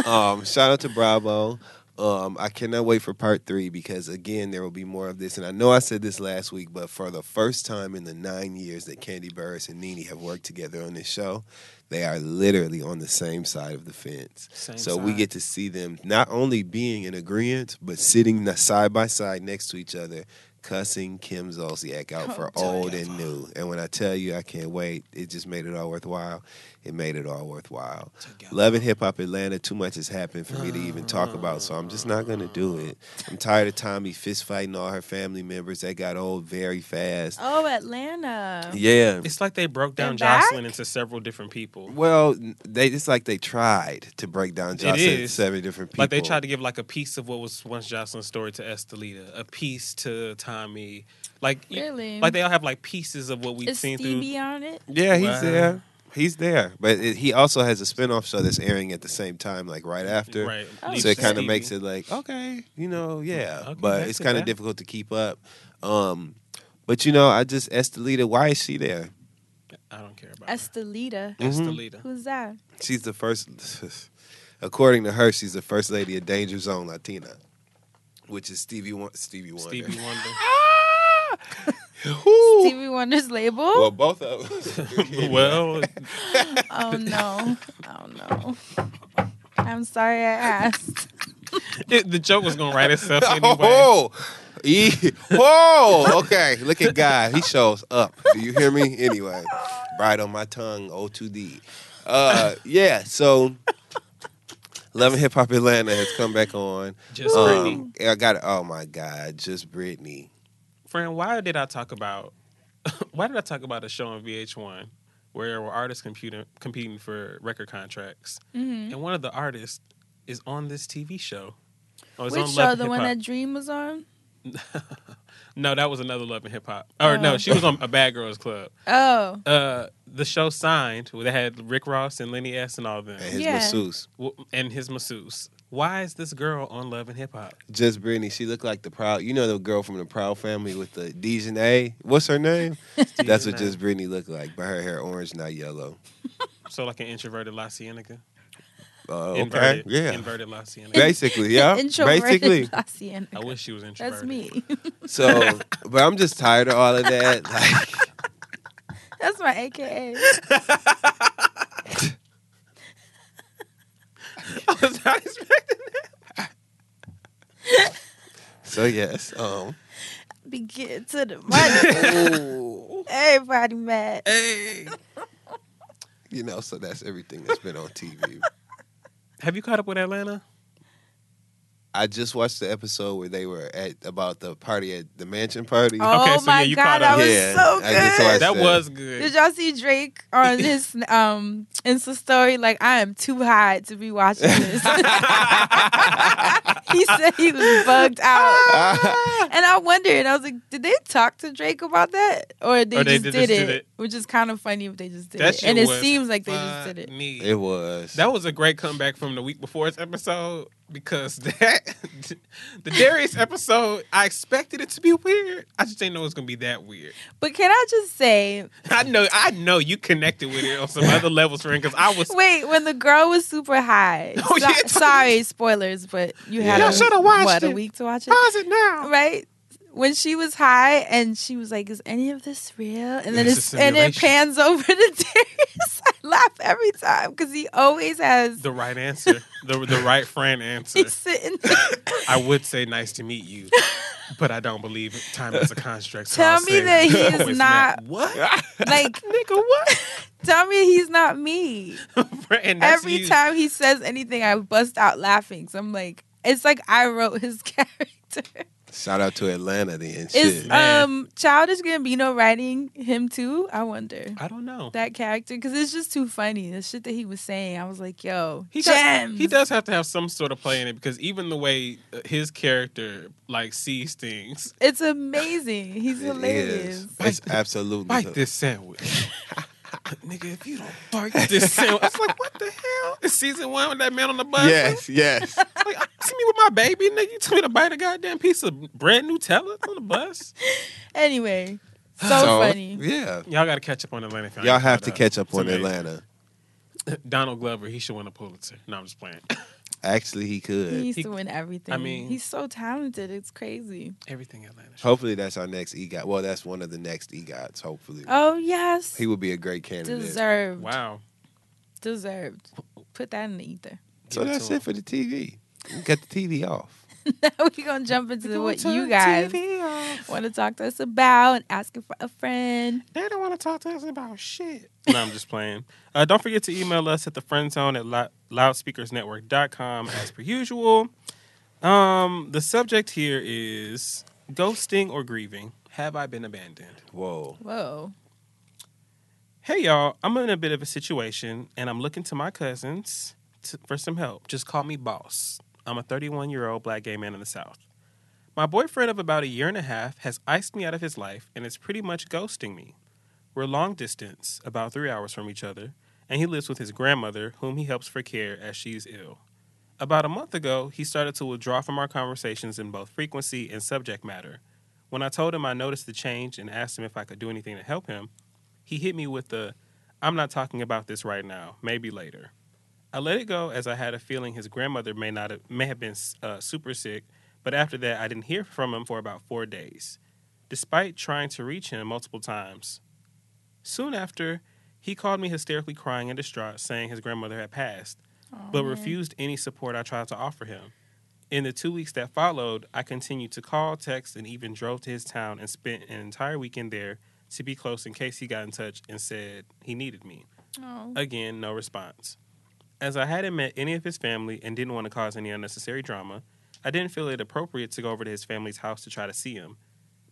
Um, shout out to Bravo. Um, I cannot wait for part three because again, there will be more of this. And I know I said this last week, but for the first time in the nine years that Kandi Burruss and Nene have worked together on this show, they are literally on the same side of the fence. Same so we get to see them not only being in agreement, but sitting side by side next to each other, cussing Kim Zolciak out for old and new. And when I tell you I can't wait, it just made it all worthwhile. It made it all worthwhile. Love and Hip Hop Atlanta, too much has happened for me to even talk about, so I'm just not going to do it. I'm tired of Tommie fist fighting all her family members. They got old very fast. Oh, Atlanta. Yeah. It's like they broke down They're back? Joseline into several different people. Well, they it's like they tried to break down Joseline into is. seven different people. Like they tried to give like a piece of what was once Joseline's story to Estelita, a piece to Tommie. Like Really? like they all have like pieces of what we've Is seen Stevie on it? Yeah, he's Wow. there. He's there, but it, he also has a spinoff show that's airing at the same time, like right after. Right. Oh, so it kind of makes it like okay, you know, yeah, Okay, but it's kind of difficult to keep up. Um, but you know, I just Estelita. Why is she there? I don't care about her. Estelita. Mhm. Estelita. Who's that? She's the first, [LAUGHS] according to her, she's the first lady of Danger Zone Latina, which is Stevie Won- Stevie Wonder. Stevie Wonder. [LAUGHS] [LAUGHS] Woo! Stevie Wonder's label? Well, both of them. [LAUGHS] [LAUGHS] well, [LAUGHS] oh no. Oh no. I'm sorry I asked. it, the joke was gonna write itself anyway. Oh, he, whoa, okay. Look at Guy. He shows up. Do you hear me? Anyway, right on my tongue, O2D. Uh, yeah, so Love and Hip Hop Atlanta has come back on. Just Um, Britney. I got Oh my God, just Britney. Friend, why did I talk about? [LAUGHS] why did I talk about a show on VH1 where were artists computing, competing for record contracts, Mhm. and one of the artists is on this TV show? Oh, it's Which on show? Love The Hip one Hop. that Dream was on? [LAUGHS] No, that was another Love and Hip Hop. Or no, Oh. she was on a Bad Girls Club. [LAUGHS] Oh. Uh, the show signed. Where they had Rick Ross and Lenny S and all of them, And his Yeah. masseuse. W- and his masseuse. Why is this girl on Love and Hip Hop? Just Britney. She looked like the Proud. You know the girl from the Proud family with the Dijonay. What's her name? [LAUGHS] That's what Just Britney looked like, but her hair orange, not yellow. [LAUGHS] So like an introverted La Cienega. Uh, okay, Inverted, yeah. Inverted La Cienega. Basically, yeah. [LAUGHS] Introverted Basically. Laciana. I wish she was introverted. That's me. So, but I'm just tired of all of that. Like, That's my AKA. [LAUGHS] I was not expecting that. so yes. Um. Be getting to the money. [LAUGHS] Everybody mad. Hey. You know, so that's everything that's been on TV. Have you caught up with Atlanta? I just watched the episode where they were at about the party at the mansion party. Oh Okay, so my yeah, you god, caught that was Yeah, so I just good. That that. was good. Did y'all see Drake on [LAUGHS] his um Insta story? Like, I am too high to be watching this. [LAUGHS] [LAUGHS] he said he was bugged out. and I wondered, I was like, did they talk to Drake about that? Or they, Or they just, did- did, just it, did it. Which is kind of funny if they just did That it. And it seems like they just did it. funny. It was. That was a great comeback from the week before's episode because [LAUGHS] that the Darius episode, I expected it to be weird. I just didn't know it was gonna be that weird. But can I just say, [LAUGHS] I know, I know you connected with it on some other levels, friend. Because I was wait, when the girl was super high. [LAUGHS] Oh, so- yeah. sorry, spoilers, but you had Yeah. a, what, a week to watch it? pause it now. right? When she was high and she was like, "Is any of this real?" And then It's it's and it pans [LAUGHS] over to Darius. [LAUGHS] I laugh every time because he always has. The right answer, the the right friend answer. He's sitting. there. [COUGHS] I would say nice to meet you, but I don't believe time is a construct. So Tell I'll me say that he [LAUGHS] is met. not what, like. nigga. What? Tell me he's not me. and Every you. time he says anything, I bust out laughing. So I'm like, it's like I wrote his character. Shout out to Atlanta then. Is Shit. Man. um Childish Gambino writing him too? I wonder. I don't know. that character because it's just too funny. The shit that he was saying, I was like, "Yo, He gems." does, he does have to have some sort of play in it because even the way uh, his character like sees things, It's amazing. He's hilarious. is. It's absolutely. bite this sandwich. [LAUGHS] [LAUGHS] Nigga, if you don't bite this [LAUGHS] sandwich, it's like what the hell? It's season one with that man on the bus. Yes, yes. [LAUGHS] Like, uh, see me with my baby, nigga. You tell me to bite a goddamn piece of bread Nutella on the bus. Anyway, so, So, funny. Yeah. Y'all got to catch up on Atlanta. Y'all have to catch up on Atlanta. Donald Glover, he should win a Pulitzer. No, I'm just playing. Actually, he could. He used He- to win everything. I mean- he's so talented. It's crazy. Everything Atlanta. should- Hopefully, that's our next EGOT. Well, that's one of the next EGOTs. Hopefully, Oh yes, he would be a great candidate. deserved. Wow. Deserved. Put that in the ether. So that's it for the TV. We got the TV off. [LAUGHS] now we're gonna jump into what you guys want to talk to us about and asking for a friend. They don't want to talk to us about shit. No, I'm just playing. Uh, don't forget to email us at the friend zone at lou- loudspeakersnetwork.com as per usual. Um, the subject here is ghosting or grieving. Have I been abandoned? Whoa. Whoa. Hey y'all, I'm in a bit of a situation and I'm looking to my cousins to, for some help. Just call me boss. I'm a 31 year old black gay man in the South. My boyfriend of about a year and a half has iced me out of his life and is pretty much ghosting me. We're long distance, about three hours from each other, and he lives with his grandmother, whom he helps for care as she's ill. About a month ago, he started to withdraw from our conversations in both frequency and subject matter. When I told him I noticed the change and asked him if I could do anything to help him, he hit me with the, I'm not talking about this right now, maybe later. I let it go as I had a feeling his grandmother may not have, may have been uh, super sick, but after that I didn't hear from him for about four days, despite trying to reach him multiple times. Soon after, he called me hysterically crying and distraught, saying his grandmother had passed, but refused any support I tried to offer him. In the two weeks that followed, I continued to call, text, and even drove to his town and spent an entire weekend there to be close in case he got in touch and said he needed me. Again, no response. As I hadn't met any of his family and didn't want to cause any unnecessary drama, I didn't feel it appropriate to go over to his family's house to try to see him.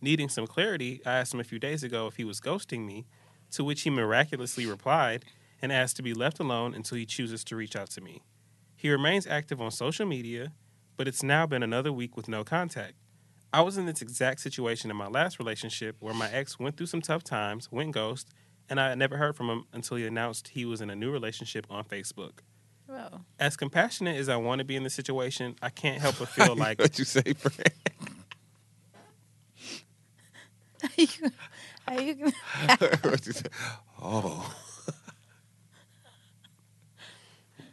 Needing some clarity, I asked him a few days ago if he was ghosting me, to which he miraculously replied and asked to be left alone until he chooses to reach out to me. He remains active on social media, but it's now been another week with no contact. I was in this exact situation in my last relationship where my ex went through some tough times, went ghost, and I never heard from him until he announced he was in a new relationship on Facebook. Whoa. As compassionate as I want to be in the situation, I can't help but feel [LAUGHS] like what you say, Fred? [LAUGHS] Are you gonna- [LAUGHS] What you say? Oh,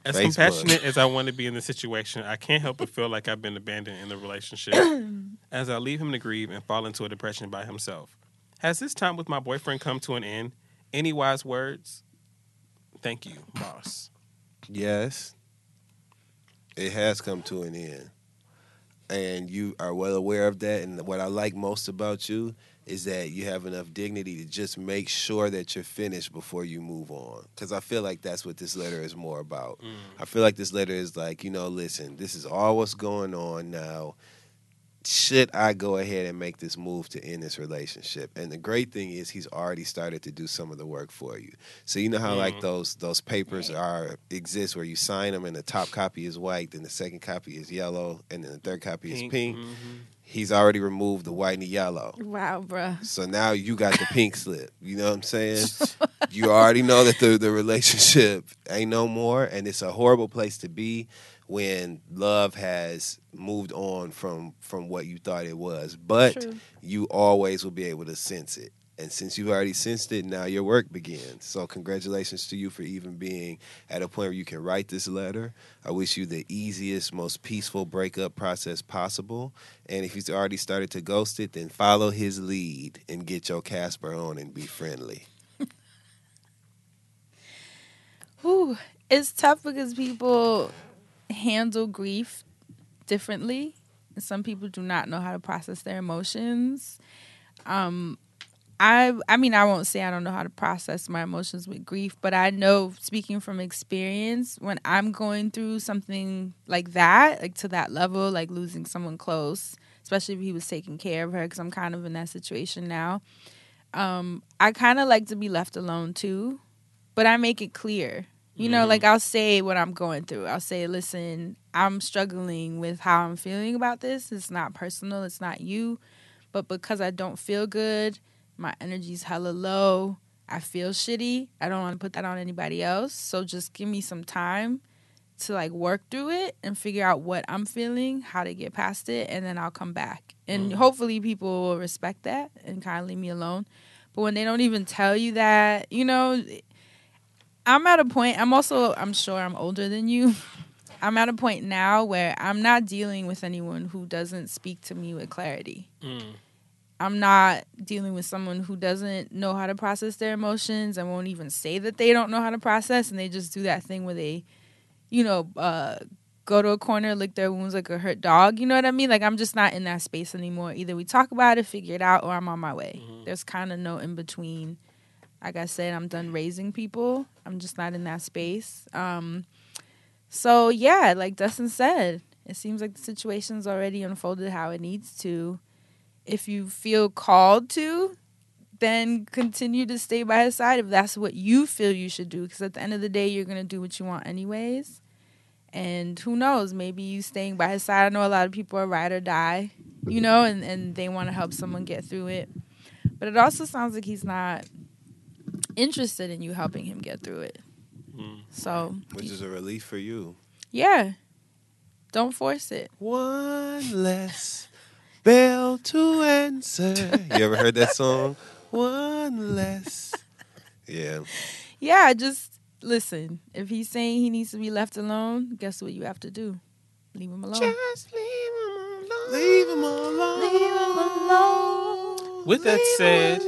as Facebook. compassionate as I want to be in the situation, I can't help but feel like I've been abandoned in the relationship [COUGHS] as I leave him to grieve and fall into a depression by himself. Has this time with my boyfriend come to an end? Any wise words? Thank you, boss. Yes. It has come to an end, and you are well aware of that. And what I like most about you is that you have enough dignity to just make sure that you're finished before you move on. Because I feel like that's what this letter is more about. Mm. I feel like this letter is like, you know, listen, this is all what's going on now. Should I go ahead and make this move to end this relationship? And the great thing is he's already started to do some of the work for you. So you know how like mm-hmm. those those papers are exist where you sign them and the top copy is white, then the second copy is yellow, and then the third copy is pink. Mm-hmm. He's already removed the white and the yellow. Wow, bruh. So now you got the pink slip. You know what I'm saying? [LAUGHS] you already know that the, the relationship ain't no more, and it's a horrible place to be when love has moved on from from what you thought it was. But True. you always will be able to sense it. And since you've already sensed it, now your work begins. So congratulations to you for even being at a point where you can write this letter. I wish you the easiest, most peaceful breakup process possible. And if he's already started to ghost it, then follow his lead and get your Casper on and be friendly. [LAUGHS] Ooh, it's tough because people handle grief differently. Some people do not know how to process their emotions. Um, I I mean I won't say I don't know how to process my emotions with grief, but I know speaking from experience when I'm going through something like that, like to that level, like losing someone close, especially if he was taking care of her cuz I'm kind of in that situation now. Um I kind of like to be left alone too, but I make it clear. You know, like I'll say what I'm going through. I'll say, "Listen, I'm struggling with how I'm feeling about this. It's not personal, it's not you, but because I don't feel good, my energy's hella low. I feel shitty. I don't want to put that on anybody else. So just give me some time to like work through it and figure out what I'm feeling, how to get past it, and then I'll come back. And mm. hopefully people will respect that and kind of leave me alone. But when they don't even tell you that, you know, I'm at a point, I'm also, I'm sure I'm older than you. [LAUGHS] I'm at a point now where I'm not dealing with anyone who doesn't speak to me with clarity. Mm. I'm not dealing with someone who doesn't know how to process their emotions and won't even say that they don't know how to process and they just do that thing where they, you know, uh, go to a corner, lick their wounds like a hurt dog. You know what I mean? Like I'm just not in that space anymore. Either we talk about it, figure it out, or I'm on my way. There's kind of no in between. Like I said, I'm done raising people. I'm just not in that space. Um, so yeah, like Dustin said, it seems like the situation's already unfolded how it needs to. If you feel called to, then continue to stay by his side if that's what you feel you should do. Because at the end of the day, you're gonna do what you want anyways. And who knows? Maybe you staying by his side. I know a lot of people are ride or die, you know, and, and they want to help someone get through it. But it also sounds like he's not interested in you helping him get through it. Mm. So Which is a relief for you. yeah, don't force it. One less bell to answer. You ever heard that song? [LAUGHS] One less. Yeah. Yeah, just listen. If he's saying he needs to be left alone, guess what you have to do? Leave him alone. Just leave him alone. Leave him alone. Leave him alone. With that said,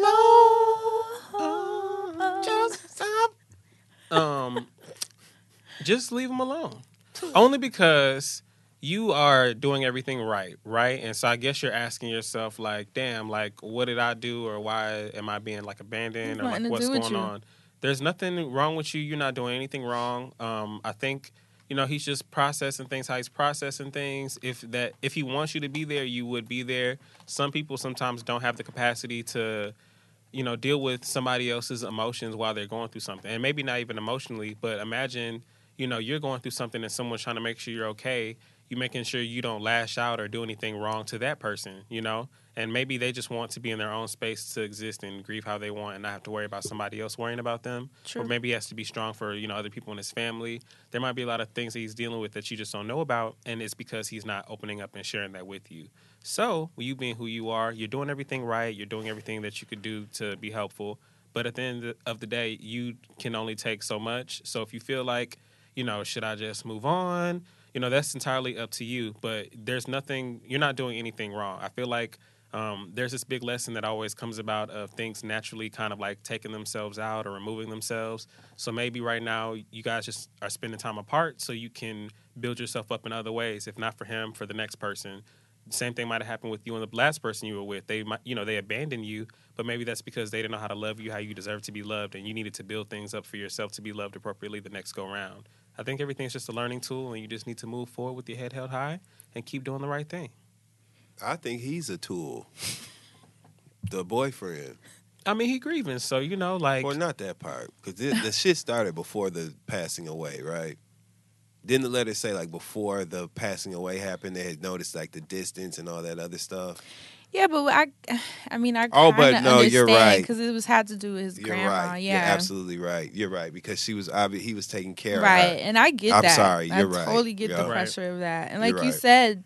Just stop. um, just leave him alone. Only because you are doing everything right, right? And so I guess you're asking yourself, like, damn, like, what did I do, or why am I being like abandoned, or like, what's going on? There's nothing wrong with you. You're not doing anything wrong. Um, I think you know he's just processing things how he's processing things. If that if he wants you to be there, you would be there. Some people sometimes don't have the capacity to you know, deal with somebody else's emotions while they're going through something. And maybe not even emotionally, but imagine, you know, you're going through something and someone's trying to make sure you're okay. You making sure you don't lash out or do anything wrong to that person, you know? And maybe they just want to be in their own space to exist and grieve how they want and not have to worry about somebody else worrying about them. True. Or maybe he has to be strong for, you know, other people in his family. There might be a lot of things that he's dealing with that you just don't know about, and it's because he's not opening up and sharing that with you. So, you being who you are, you're doing everything right, you're doing everything that you could do to be helpful. But at the end of the day, you can only take so much. So, if you feel like, you know, should I just move on? You know, that's entirely up to you. But there's nothing, you're not doing anything wrong. I feel like um, there's this big lesson that always comes about of things naturally kind of like taking themselves out or removing themselves. So maybe right now you guys just are spending time apart so you can build yourself up in other ways. If not for him, for the next person. Same thing might have happened with you and the last person you were with. They might, you know, they abandoned you, but maybe that's because they didn't know how to love you how you deserve to be loved, and you needed to build things up for yourself to be loved appropriately the next go round. I think everything's just a learning tool, and you just need to move forward with your head held high and keep doing the right thing. I think he's a tool. The boyfriend. I mean, he grieving, so you know, like, Or not that part, because the shit started before the passing away, right? Didn't the letter say like before the passing away happened, they had noticed like the distance and all that other stuff? Yeah, but I, [SIGHS] I mean, I Oh, but no, you're right. because it was had to do with his You're grandma. right. Yeah, You're absolutely right. You're right because she was obvi- he was taking care right. of her. And I get I'm that. sorry, you're right. totally get Yeah. the Right. pressure of that. And You're like you right. said,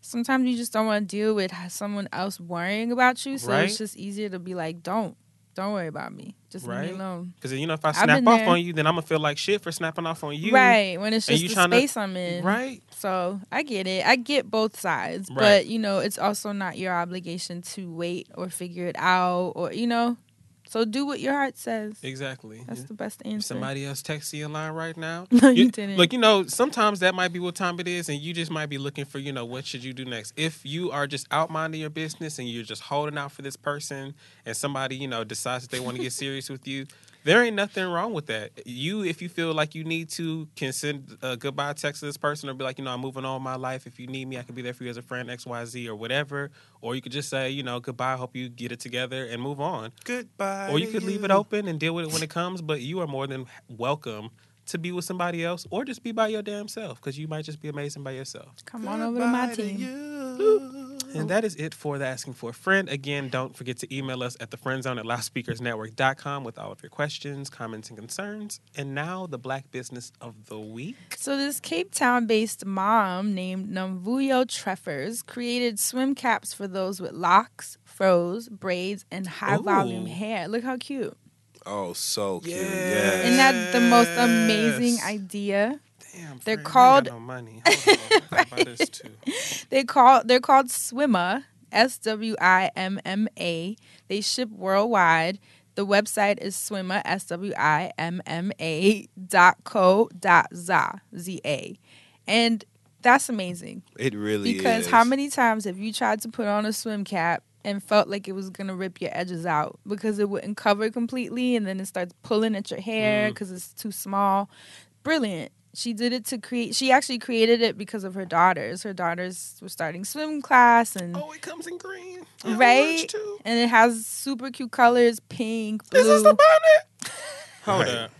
sometimes you just don't want to deal with someone else worrying about you. So Right. it's just easier to be like, don't, don't worry about me. Just leave me alone. because you know, if I snap off there. on you, then I'm gonna feel like shit for snapping off on you, right. When it's just you the space I'm in. Right. So I get it. I get both sides. Right. But, you know, it's also not your obligation to wait or figure it out or, you know. So do what your heart says. Exactly. That's the best If answer. somebody else texts you in line right now. [LAUGHS] No, you didn't. Like you know, sometimes that might be what time it is, and you just might be looking for you know what should you do next. If you are just out minding your business and you're just holding out for this person, and somebody you know decides that they want to get serious with you, there ain't nothing wrong with that. You, if you feel like you need to, can send a goodbye text to this person or be like, you know, I'm moving on with my life. If you need me, I can be there for you as a friend, X, Y, Z, or whatever. Or you could just say, you know, goodbye. Hope you get it together and move on. Goodbye. Or you to could leave it open and deal with it when it comes, but you are more than welcome to be with somebody else or just be by your damn self because you might just be amazing by yourself. Come on over to my Goodbye to team. you. And that is it for the Asking for a Friend. Again, don't forget to email us at thefriendzone at loudspeakersnetwork.com with all of your questions, comments, and concerns. And now, the Black Business of the Week. So this Cape Town-based mom named Namvuyo Treffers created swim caps for those with locks, froze, braids, and high-volume hair. Look how cute! Oh, so cute. Yes. Yes. Isn't that the most amazing idea? Damn, They're friend, called- no money. Hold on. [LAUGHS] I gotta this too. They call they're called Swimma, S W I M M A. They ship worldwide. The website is swimma, S W I M M A dot co dot za, Z A. And that's amazing. It really is. Because is. how many times have you tried to put on a swim cap and felt like it was gonna rip your edges out because it wouldn't cover completely and then it starts pulling at your hair Mm. because it's too small? Brilliant. She did it to create. She actually created it because of her daughters. Her daughters were starting swim class and Oh, it comes in green. and right, too. and it has super cute colors: pink, blue, Is this the bonnet? [LAUGHS] Hold Right. up.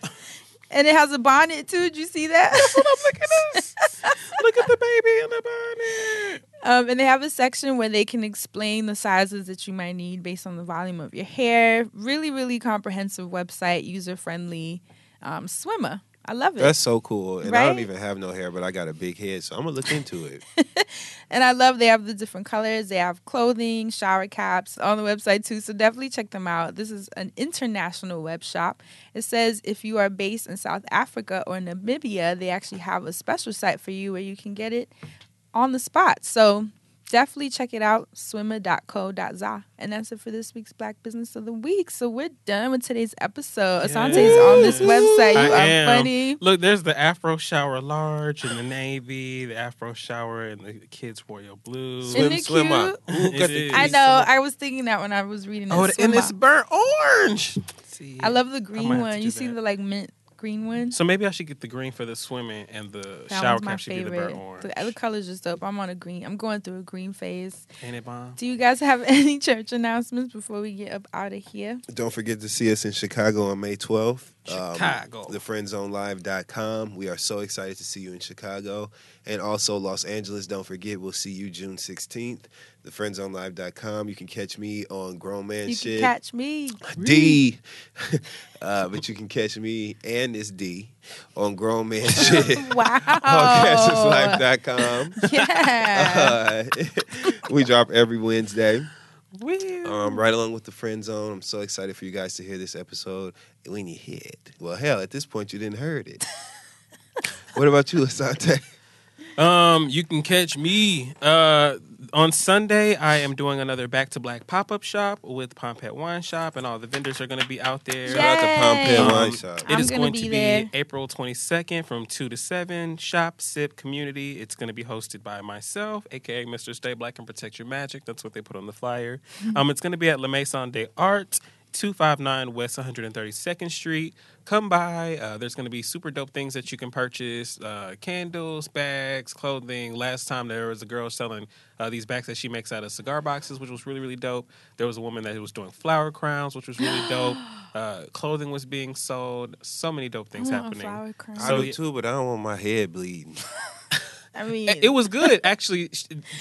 and it has a bonnet too. Did you see that? Look at. [LAUGHS] Look at the baby in the bonnet. Um, and they have a section where they can explain the sizes that you might need based on the volume of your hair. Really, really comprehensive website, user friendly. Um, Swimma, I love it. That's so cool. And I don't even have no hair, but I got a big head, so I'm gonna look into it. [LAUGHS] and I love they have the different colors. They have clothing, shower caps on the website too. So definitely check them out. This is an international web shop. It says if you are based in South Africa or Namibia, they actually have a special site for you where you can get it on the spot. So definitely check it out, swimma.co.za. And that's it for this week's Black Business of the Week. So we're done with today's episode. Asante is on this website. You I are am. funny. Look, there's the Afro shower large in the navy, the Afro shower and the kids royal blue. Isn't it swimmer. cute? Who got It the is. I know. I was thinking that when I was reading it. Oh, and it's burnt orange. See, I love the green one. You see the like mint green one? So maybe I should get the green for the swimming and the That shower cap should be the favorite. burnt orange. The other colors just dope. I'm on a green. I'm going through a green phase. Ain't it bomb? Do you guys have [LAUGHS] any church announcements before we get up out of here? Don't forget to see us in Chicago on May 12th. Um, Chicago. TheFriendzonelive.com. We are so excited to see you in Chicago. And also Los Angeles. Don't forget, we'll see you June 16th. TheFriendzonelive.com. You can catch me on Grown Man You Shit. can catch me. D. [LAUGHS] uh, but you can catch me and this D on Grown Man [LAUGHS] Shit. Wow. on CashesLife.com. [LAUGHS] Yeah. Uh, we drop every Wednesday. Um, right along with the friend zone. I'm so excited for you guys to hear this episode. When you hear it, well, hell, at this point you didn't heard it. [LAUGHS] what about you, Asante? Um, you can catch me uh on Sunday, I am doing another Back to Black pop up shop with Pompet Wine Shop, and all the vendors are going to be out there. Shout out to Pompet Um, Wine Shop. It I'm is gonna going be to be there. April 22nd from 2 to 7. Shop, sip, community. It's going to be hosted by myself, aka Mr. Stay Black and Protect Your Magic. That's what they put on the flyer. Mm-hmm. Um, it's going to be at La Maison des Arts. 259 West 132nd Street. Come by. Uh, there's going to be super dope things that you can purchase uh, candles, bags, clothing. Last time there was a girl selling uh, these bags that she makes out of cigar boxes, which was really, really dope. There was a woman that was doing flower crowns, which was really [GASPS] dope. Uh, clothing was being sold. So many dope things I want a happening. flower crown. I So, do too, but I don't want my head bleeding. [LAUGHS] I mean, It was good, actually.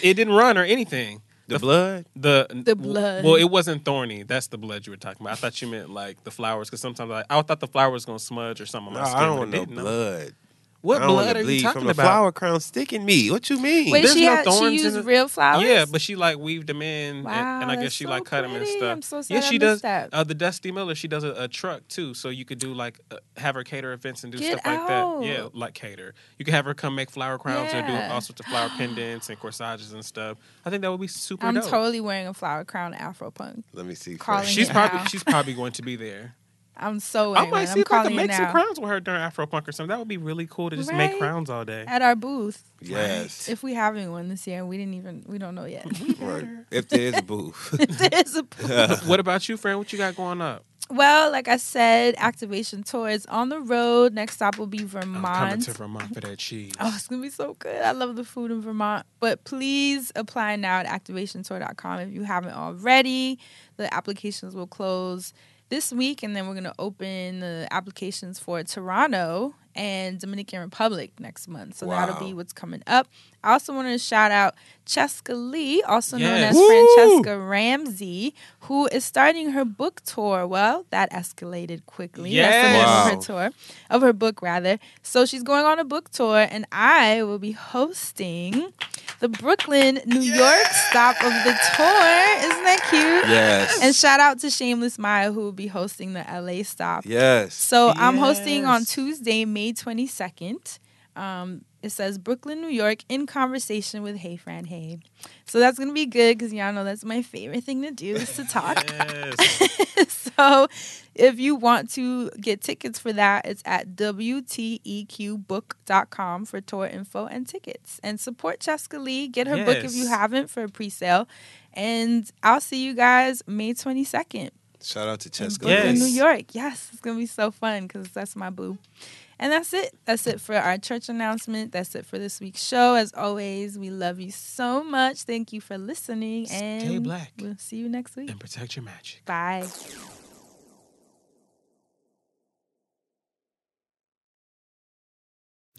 It didn't run or anything. The blood? The The blood. Well, it wasn't thorny. That's the blood you were talking about. I thought you meant like the flowers, because sometimes I, I thought the flower was gonna smudge or something. No, on my I skin, don't want no didn't. blood. What I don't blood are you talking from about? flower crown sticking me. What you mean? Wait, There's she no had, she thorns in used it. real flowers. Yeah, but she like weaved them in, and- Wow, and, I guess she so like cut them and stuff. I'm so yeah, sad I she missed does. that. Uh, the Dusty Miller, she does a, a truck too, so you could do like uh, have her cater events and do Get stuff like that. Yeah, like cater. You could have her come make flower crowns and do all sorts of flower [GASPS] pendants and corsages and stuff. I think that would be super I'm dope. totally wearing a flower crown Afro punk. Let me see. She's probably now. she's probably going to be there. I'm so I might see I'm if I calling can make some crowns with her during Afro Punk or something. That would be really cool to just make crowns all day. At our booth, Yes. if we having one this year, we didn't even we don't know yet. Right. If there's a booth. [LAUGHS] There's a [LAUGHS] booth. what about you, friend? What you got going up? Well, like I said, activation tour is on the road. Next stop will be I'm coming Vermont. to Vermont for that cheese. Oh, it's gonna be so good. I love the food in Vermont. But please apply now at activationtour.com if you haven't already. The applications will close this week and then we're gonna open the applications for Toronto and Dominican Republic next month. So that'll be what's coming up. I also wanted to shout out Cheska Lee, also known as Woo! Franchesca Ramsey, who is starting her book tour. Well, that escalated quickly. That's the name of her tour, of her book rather. So she's going on a book tour, and I will be hosting the Brooklyn, New York stop of the tour. Isn't that cute? Yes. And shout out to Shameless Maya, who will be hosting the LA stop. yes. So I'm hosting on Tuesday, May 22nd. Um, it says Brooklyn, New York, in conversation with Hey Fran Hey. So that's gonna be good because y'all know that's my favorite thing to do is to talk. [LAUGHS] So if you want to get tickets for that, it's at WTEQbook.com for tour info and tickets. And support Chescaleigh. Get her book if you haven't for a pre-sale. And I'll see you guys May 22nd Shout out to in Cheska. Brooklyn, Yes. New York. Yes, it's gonna be so fun because that's my boo. And that's it. That's it for our church announcement. That's it for this week's show. As always, we love you so much. Thank you for listening. Stay And black. we'll see you next week. and protect your magic. Bye.